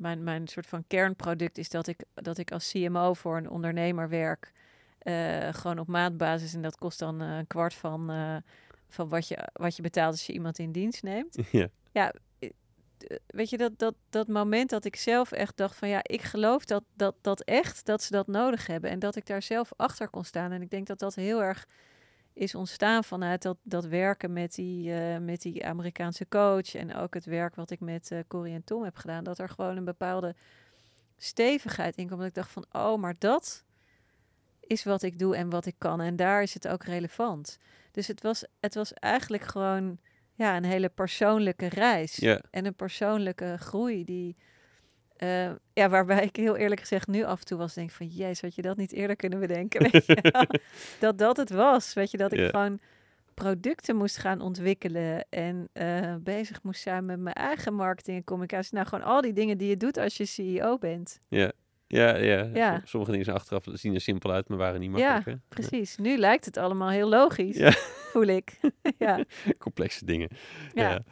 mijn, mijn soort van kernproduct is dat ik, dat ik als CMO voor een ondernemer werk, eh, gewoon op maandbasis en dat kost dan eh, een kwart van, eh, van wat, je, wat je betaalt als je iemand in dienst neemt. <laughs> ja, Eh, Weet je, dat, dat, dat moment dat ik zelf echt dacht van ja, ik geloof dat, dat, dat echt, dat ze dat nodig hebben en dat ik daar zelf achter kon staan. En ik denk dat dat heel erg is ontstaan vanuit dat, dat werken met die, eh, met die Amerikaanse coach. En ook het werk wat ik met eh Corrie en Tom heb gedaan. Dat er gewoon een bepaalde stevigheid in komt. Dat ik dacht van, oh, maar dat is wat ik doe en wat ik kan. En daar is het ook relevant. Dus het was, het was eigenlijk gewoon ja, een hele persoonlijke reis. En een persoonlijke groei die... eh, ja, waarbij ik heel eerlijk gezegd nu af en toe was denk van... Jezus, had je dat niet eerder kunnen bedenken? <laughs> Weet je <laughs> dat dat het was. Weet je, dat ik Ja. gewoon producten moest gaan ontwikkelen en eh, bezig moest zijn met mijn eigen marketing en communicatie. Nou, gewoon al die dingen die je doet als je CEO bent. Ja, ja, ja. Ja. Som- Sommige dingen zijn achteraf zien er simpel uit, maar waren niet makkelijk. hè? Precies. Nu lijkt het allemaal heel logisch, Ja. voel ik. <laughs> ja. Complexe dingen. Ja.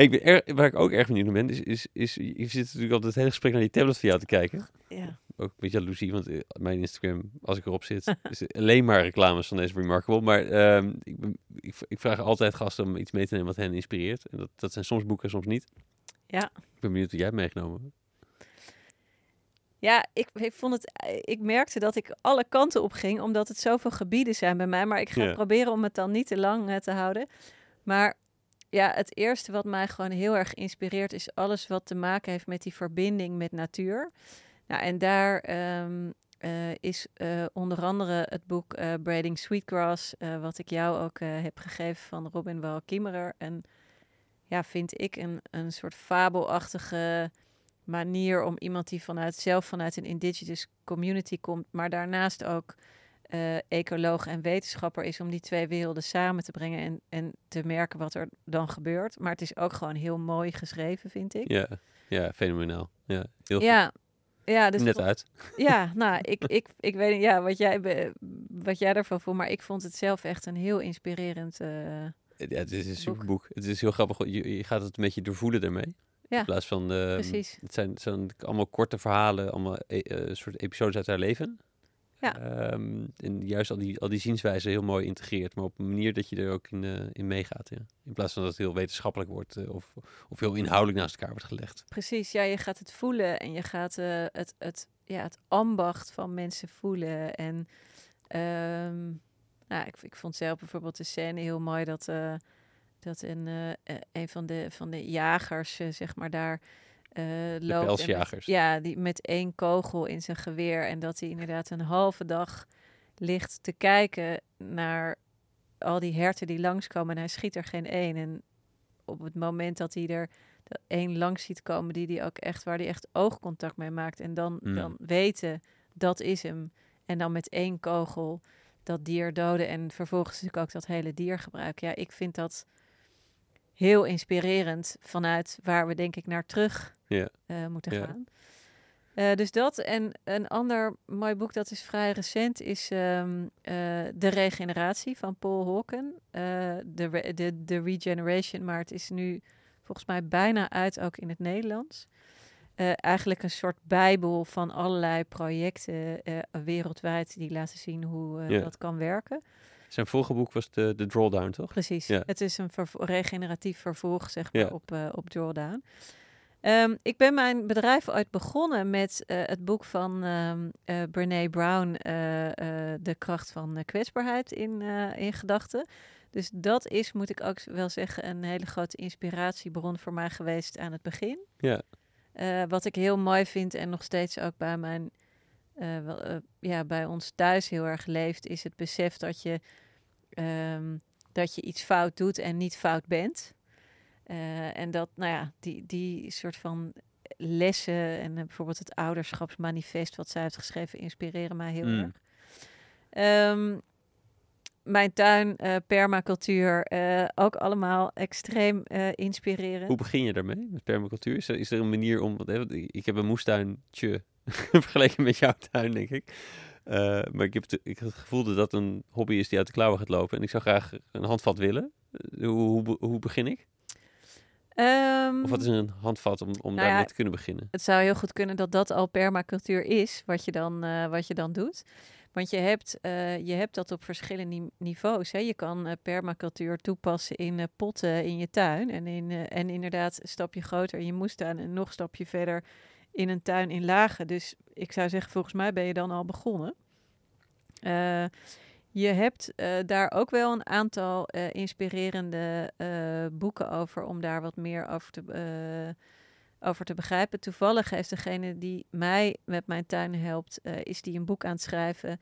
Ik ben er- waar ik ook erg benieuwd naar ben, is, is, is, je zit natuurlijk altijd het hele gesprek naar die tablet van jou te kijken. ja. Ook een beetje jaloezie, want eh, mijn Instagram, als ik erop zit, <laughs> is alleen maar reclames van deze Remarkable. Maar ehm, ik, ik, ik vraag altijd gasten om iets mee te nemen wat hen inspireert. En dat, dat zijn soms boeken, soms niet. Ja. Ik ben benieuwd wat jij hebt meegenomen. Ja, ik, ik vond het. Ik merkte dat ik alle kanten op ging, omdat het zoveel gebieden zijn bij mij. Maar ik ga Ja. proberen om het dan niet te lang eh, te houden. Maar ja, het eerste wat mij gewoon heel erg inspireert, is alles wat te maken heeft met die verbinding met natuur. Nou, en daar ehm, eh, is eh, onder andere het boek eh, Braiding Sweetgrass, wat ik jou ook heb gegeven van Robin Wall Kimmerer. En ja, vind ik een, een soort fabelachtige manier om iemand die vanuit zelf vanuit een indigenous community komt, maar daarnaast ook eh, ecoloog en wetenschapper is om die twee werelden samen te brengen en, en te merken wat er dan gebeurt. Maar het is ook gewoon heel mooi geschreven, vind ik. Ja, ja fenomenaal. Ja, heel goed. Ja, ja, dus Net uit. <laughs> ja, <laughs> nou, ik, ik, ik weet niet ja, wat, jij, wat jij ervan voelt, maar ik vond het zelf echt een heel inspirerend. eh, Ja, het is een boek. super boek. Het is heel grappig. Je, je gaat het een beetje doorvoelen daarmee. Ja, In plaats van... ehm, precies. Het zijn, het zijn allemaal korte verhalen, allemaal e- eh, soort episodes uit haar leven. Ja. Ehm, en juist al die, al die zienswijzen heel mooi integreert, maar op een manier dat je er ook in, eh, in meegaat. Ja. In plaats van dat het heel wetenschappelijk wordt eh, of, of heel inhoudelijk naast elkaar wordt gelegd. Precies, ja, je gaat het voelen en je gaat eh, het, het, ja, het ambacht van mensen voelen. En ehm, nou, ik, ik vond zelf bijvoorbeeld de scène heel mooi dat, dat een, een van de, van de jagers, zeg maar, daar eh loopt. met- ja, die met één kogel in zijn geweer. En dat hij inderdaad een halve dag ligt te kijken naar al die herten die langskomen. En hij schiet er geen één. En op het moment dat hij er één langs ziet komen, die die ook echt, waar hij echt oogcontact mee maakt. En dan, Mm. dan weten, dat is hem. En dan met één kogel dat dier doden. En vervolgens natuurlijk ook dat hele dier gebruiken. Ja, ik vind dat heel inspirerend vanuit waar we denk ik naar terug eh, moeten gaan. Eh, dus dat en een ander mooi boek dat is vrij recent is ehm, eh, De Regeneratie van Paul Hawken. De, re- de, de Regeneration, maar het is nu volgens mij bijna uit ook in het Nederlands. Eigenlijk een soort bijbel van allerlei projecten wereldwijd die laten zien hoe dat kan werken. Zijn vorige boek was de, de Drawdown, toch? Precies. Ja. Het is een vervo- regeneratief vervolg, zeg maar, Ja. op, eh, op Drawdown. Ehm, ik ben mijn bedrijf ooit begonnen met eh, het boek van ehm eh Brene Brown, De kracht van kwetsbaarheid in, in gedachten. Dus dat is, moet ik ook wel zeggen, een hele grote inspiratiebron voor mij geweest aan het begin. Ja. Wat ik heel mooi vind en nog steeds ook bij mijn, eh, wel, eh, ja, bij ons thuis heel erg leeft, is het besef dat je, ehm, dat je iets fout doet en niet fout bent. Eh, en dat, nou ja, die, die soort van lessen en bijvoorbeeld het ouderschapsmanifest wat zij heeft geschreven, inspireren mij heel Mm. erg. Ehm, mijn tuin, permacultuur, ook allemaal extreem eh, inspirerend. Hoe begin je daarmee met permacultuur? Is er, is er een manier om... Want, ik ik heb een moestuintje <laughs> vergeleken met jouw tuin, denk ik. Eh, maar ik heb, te- ik heb het gevoel dat dat een hobby is die uit de klauwen gaat lopen. En ik zou graag een handvat willen. Eh, Hoe, hoe, be- hoe begin ik? Ehm, Of wat is een handvat om, om Nou daarmee ja, te kunnen beginnen? het zou heel goed kunnen dat dat al permacultuur is, wat je dan, eh, wat je dan doet. Want je hebt, je hebt dat op verschillende ni- niveaus. Hè. Je kan permacultuur toepassen in potten in je tuin. En, in, en inderdaad een stapje groter in je moestuin. En nog een stapje verder in een tuin in lagen. Dus ik zou zeggen, volgens mij ben je dan al begonnen. Eh, je hebt eh, daar ook wel een aantal eh, inspirerende boeken over om daar wat meer over te, over te begrijpen. Toevallig heeft degene die mij met mijn tuin helpt, is die een boek aan het schrijven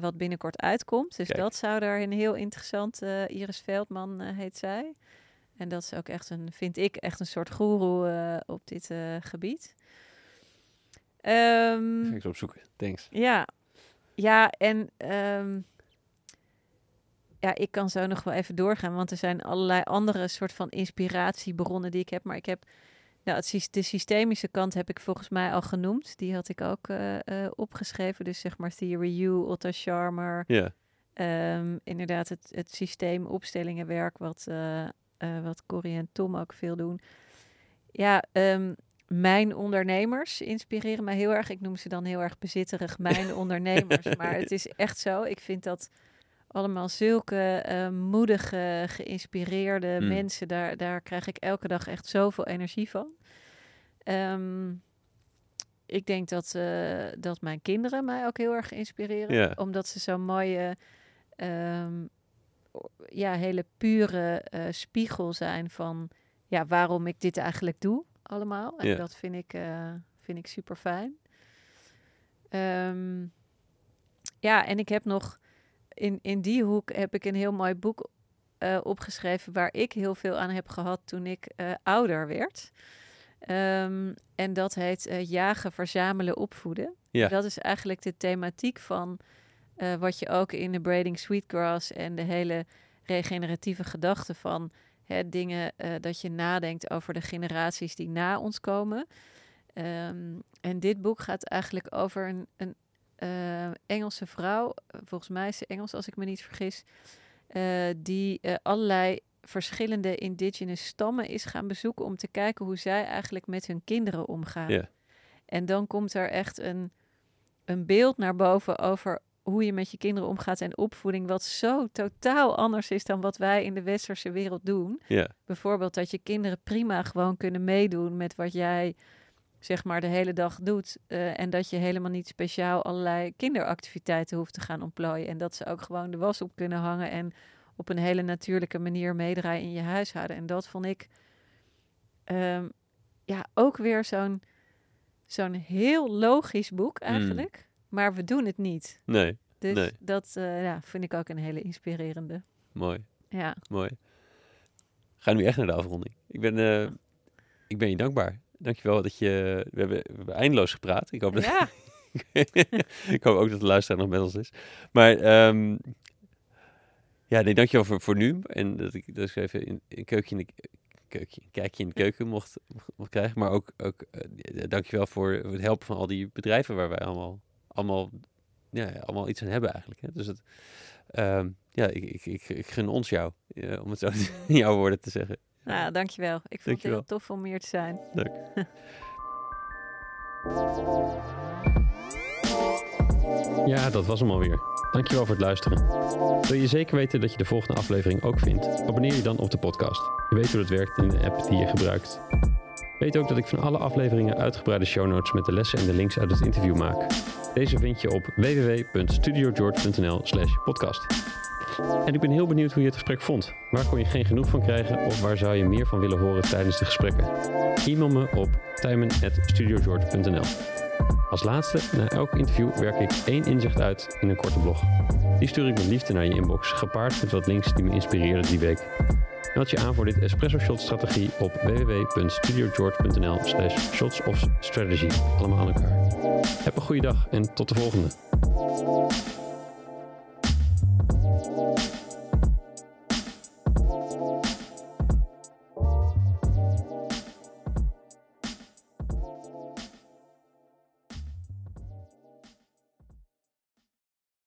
wat binnenkort uitkomt. Dus Kijk. dat zou daar een heel interessant, Iris Veldman heet zij. En dat is ook echt een, vind ik, echt een soort goeroe op dit gebied. Ehm, Ga ik zo opzoeken. Thanks. ja, ja en, ehm, ja, ik kan zo nog wel even doorgaan, want er zijn allerlei andere soort van inspiratiebronnen die ik heb. Maar ik heb nou, het, de systemische kant heb ik volgens mij al genoemd. Die had ik ook eh, eh, opgeschreven. Dus zeg maar Theory U, Otto Scharmer. Ja, Ehm, inderdaad, het, het systeem opstellingenwerk, wat, eh, wat Corrie en Tom ook veel doen. Ja, ehm, mijn ondernemers inspireren mij heel erg. Ik noem ze dan heel erg bezitterig, mijn <laughs> ondernemers. Maar het is echt zo. Ik vind dat allemaal zulke eh, moedige, geïnspireerde Mm. mensen. Daar, daar krijg ik elke dag echt zoveel energie van. Ehm, ik denk dat, eh, dat mijn kinderen mij ook heel erg inspireren. Ja. Omdat ze zo'n mooie, ehm, ja, hele pure eh, spiegel zijn van ja, waarom ik dit eigenlijk doe allemaal. En Ja. dat vind ik, eh, vind ik super fijn. Ehm, ja, en ik heb nog in, in die hoek heb ik een heel mooi boek eh, opgeschreven waar ik heel veel aan heb gehad toen ik eh, ouder werd. Ehm, en dat heet Jagen, Verzamelen, Opvoeden. Ja. Dat is eigenlijk de thematiek van wat je ook in de Braiding Sweetgrass en de hele regeneratieve gedachte van hè, dingen eh, dat je nadenkt over de generaties die na ons komen. Ehm, en dit boek gaat eigenlijk over een, een eh, Engelse vrouw, eh, volgens mij is ze Engels als ik me niet vergis, die allerlei verschillende indigenous stammen is gaan bezoeken om te kijken hoe zij eigenlijk met hun kinderen omgaan. En dan komt er echt een, een beeld naar boven over hoe je met je kinderen omgaat en opvoeding, wat zo totaal anders is dan wat wij in de westerse wereld doen. ja, Bijvoorbeeld dat je kinderen prima gewoon kunnen meedoen met wat jij zeg maar de hele dag doet. eh, en dat je helemaal niet speciaal allerlei kinderactiviteiten hoeft te gaan ontplooien. En dat ze ook gewoon de was op kunnen hangen en op een hele natuurlijke manier meedraaien in je huishouden. En dat vond ik ehm, ja, ook weer zo'n zo'n heel logisch boek eigenlijk. Maar we doen het niet. nee, Dus Nee. dat eh, ja, vind ik ook een hele inspirerende. mooi, Ja, mooi. Gaan nu echt naar de afronding. Ik ben, eh, ik ben je dankbaar. Dankjewel dat je... We hebben, we hebben eindeloos gepraat. Ik hoop dat, ja. <laughs> ik hoop ook dat de luisteraar nog met ons is. Maar ehm, ja, nee, dankjewel voor, voor nu. En dat ik, dat ik even in, een keukje in de, keukje, kijkje in de keuken mocht, mocht krijgen. Maar ook, ook eh, dankjewel voor het helpen van al die bedrijven waar wij allemaal, allemaal, ja, allemaal iets aan hebben eigenlijk. Hè. Dus het, ehm, ja, ik, ik, ik, ik gun ons jou, eh, om het zo in <laughs> jouw woorden te zeggen. Nou, dankjewel. Ik vond Dankjewel. het heel tof om hier te zijn. Leuk. <laughs> Ja, dat was hem alweer. Dankjewel voor het luisteren. Wil je zeker weten dat je de volgende aflevering ook vindt? Abonneer je dan op de podcast. Je weet hoe het werkt in de app die je gebruikt. Weet ook dat ik van alle afleveringen uitgebreide show notes met de lessen en de links uit het interview maak. Deze vind je op www.studiogeorge.nl slash podcast. En ik ben heel benieuwd hoe je het gesprek vond. Waar kon je geen genoeg van krijgen of waar zou je meer van willen horen tijdens de gesprekken? E-mail me op tijmen.studiogeorge.nl Als laatste, na elk interview werk ik één inzicht uit in een korte blog. Die stuur ik met liefde naar je inbox, gepaard met wat links die me inspireerden die week. Meld je aan voor dit Espresso Shot strategie op www.studiogeorge.nl slash shots of strategy. Allemaal aan elkaar. Heb een goede dag en tot de volgende.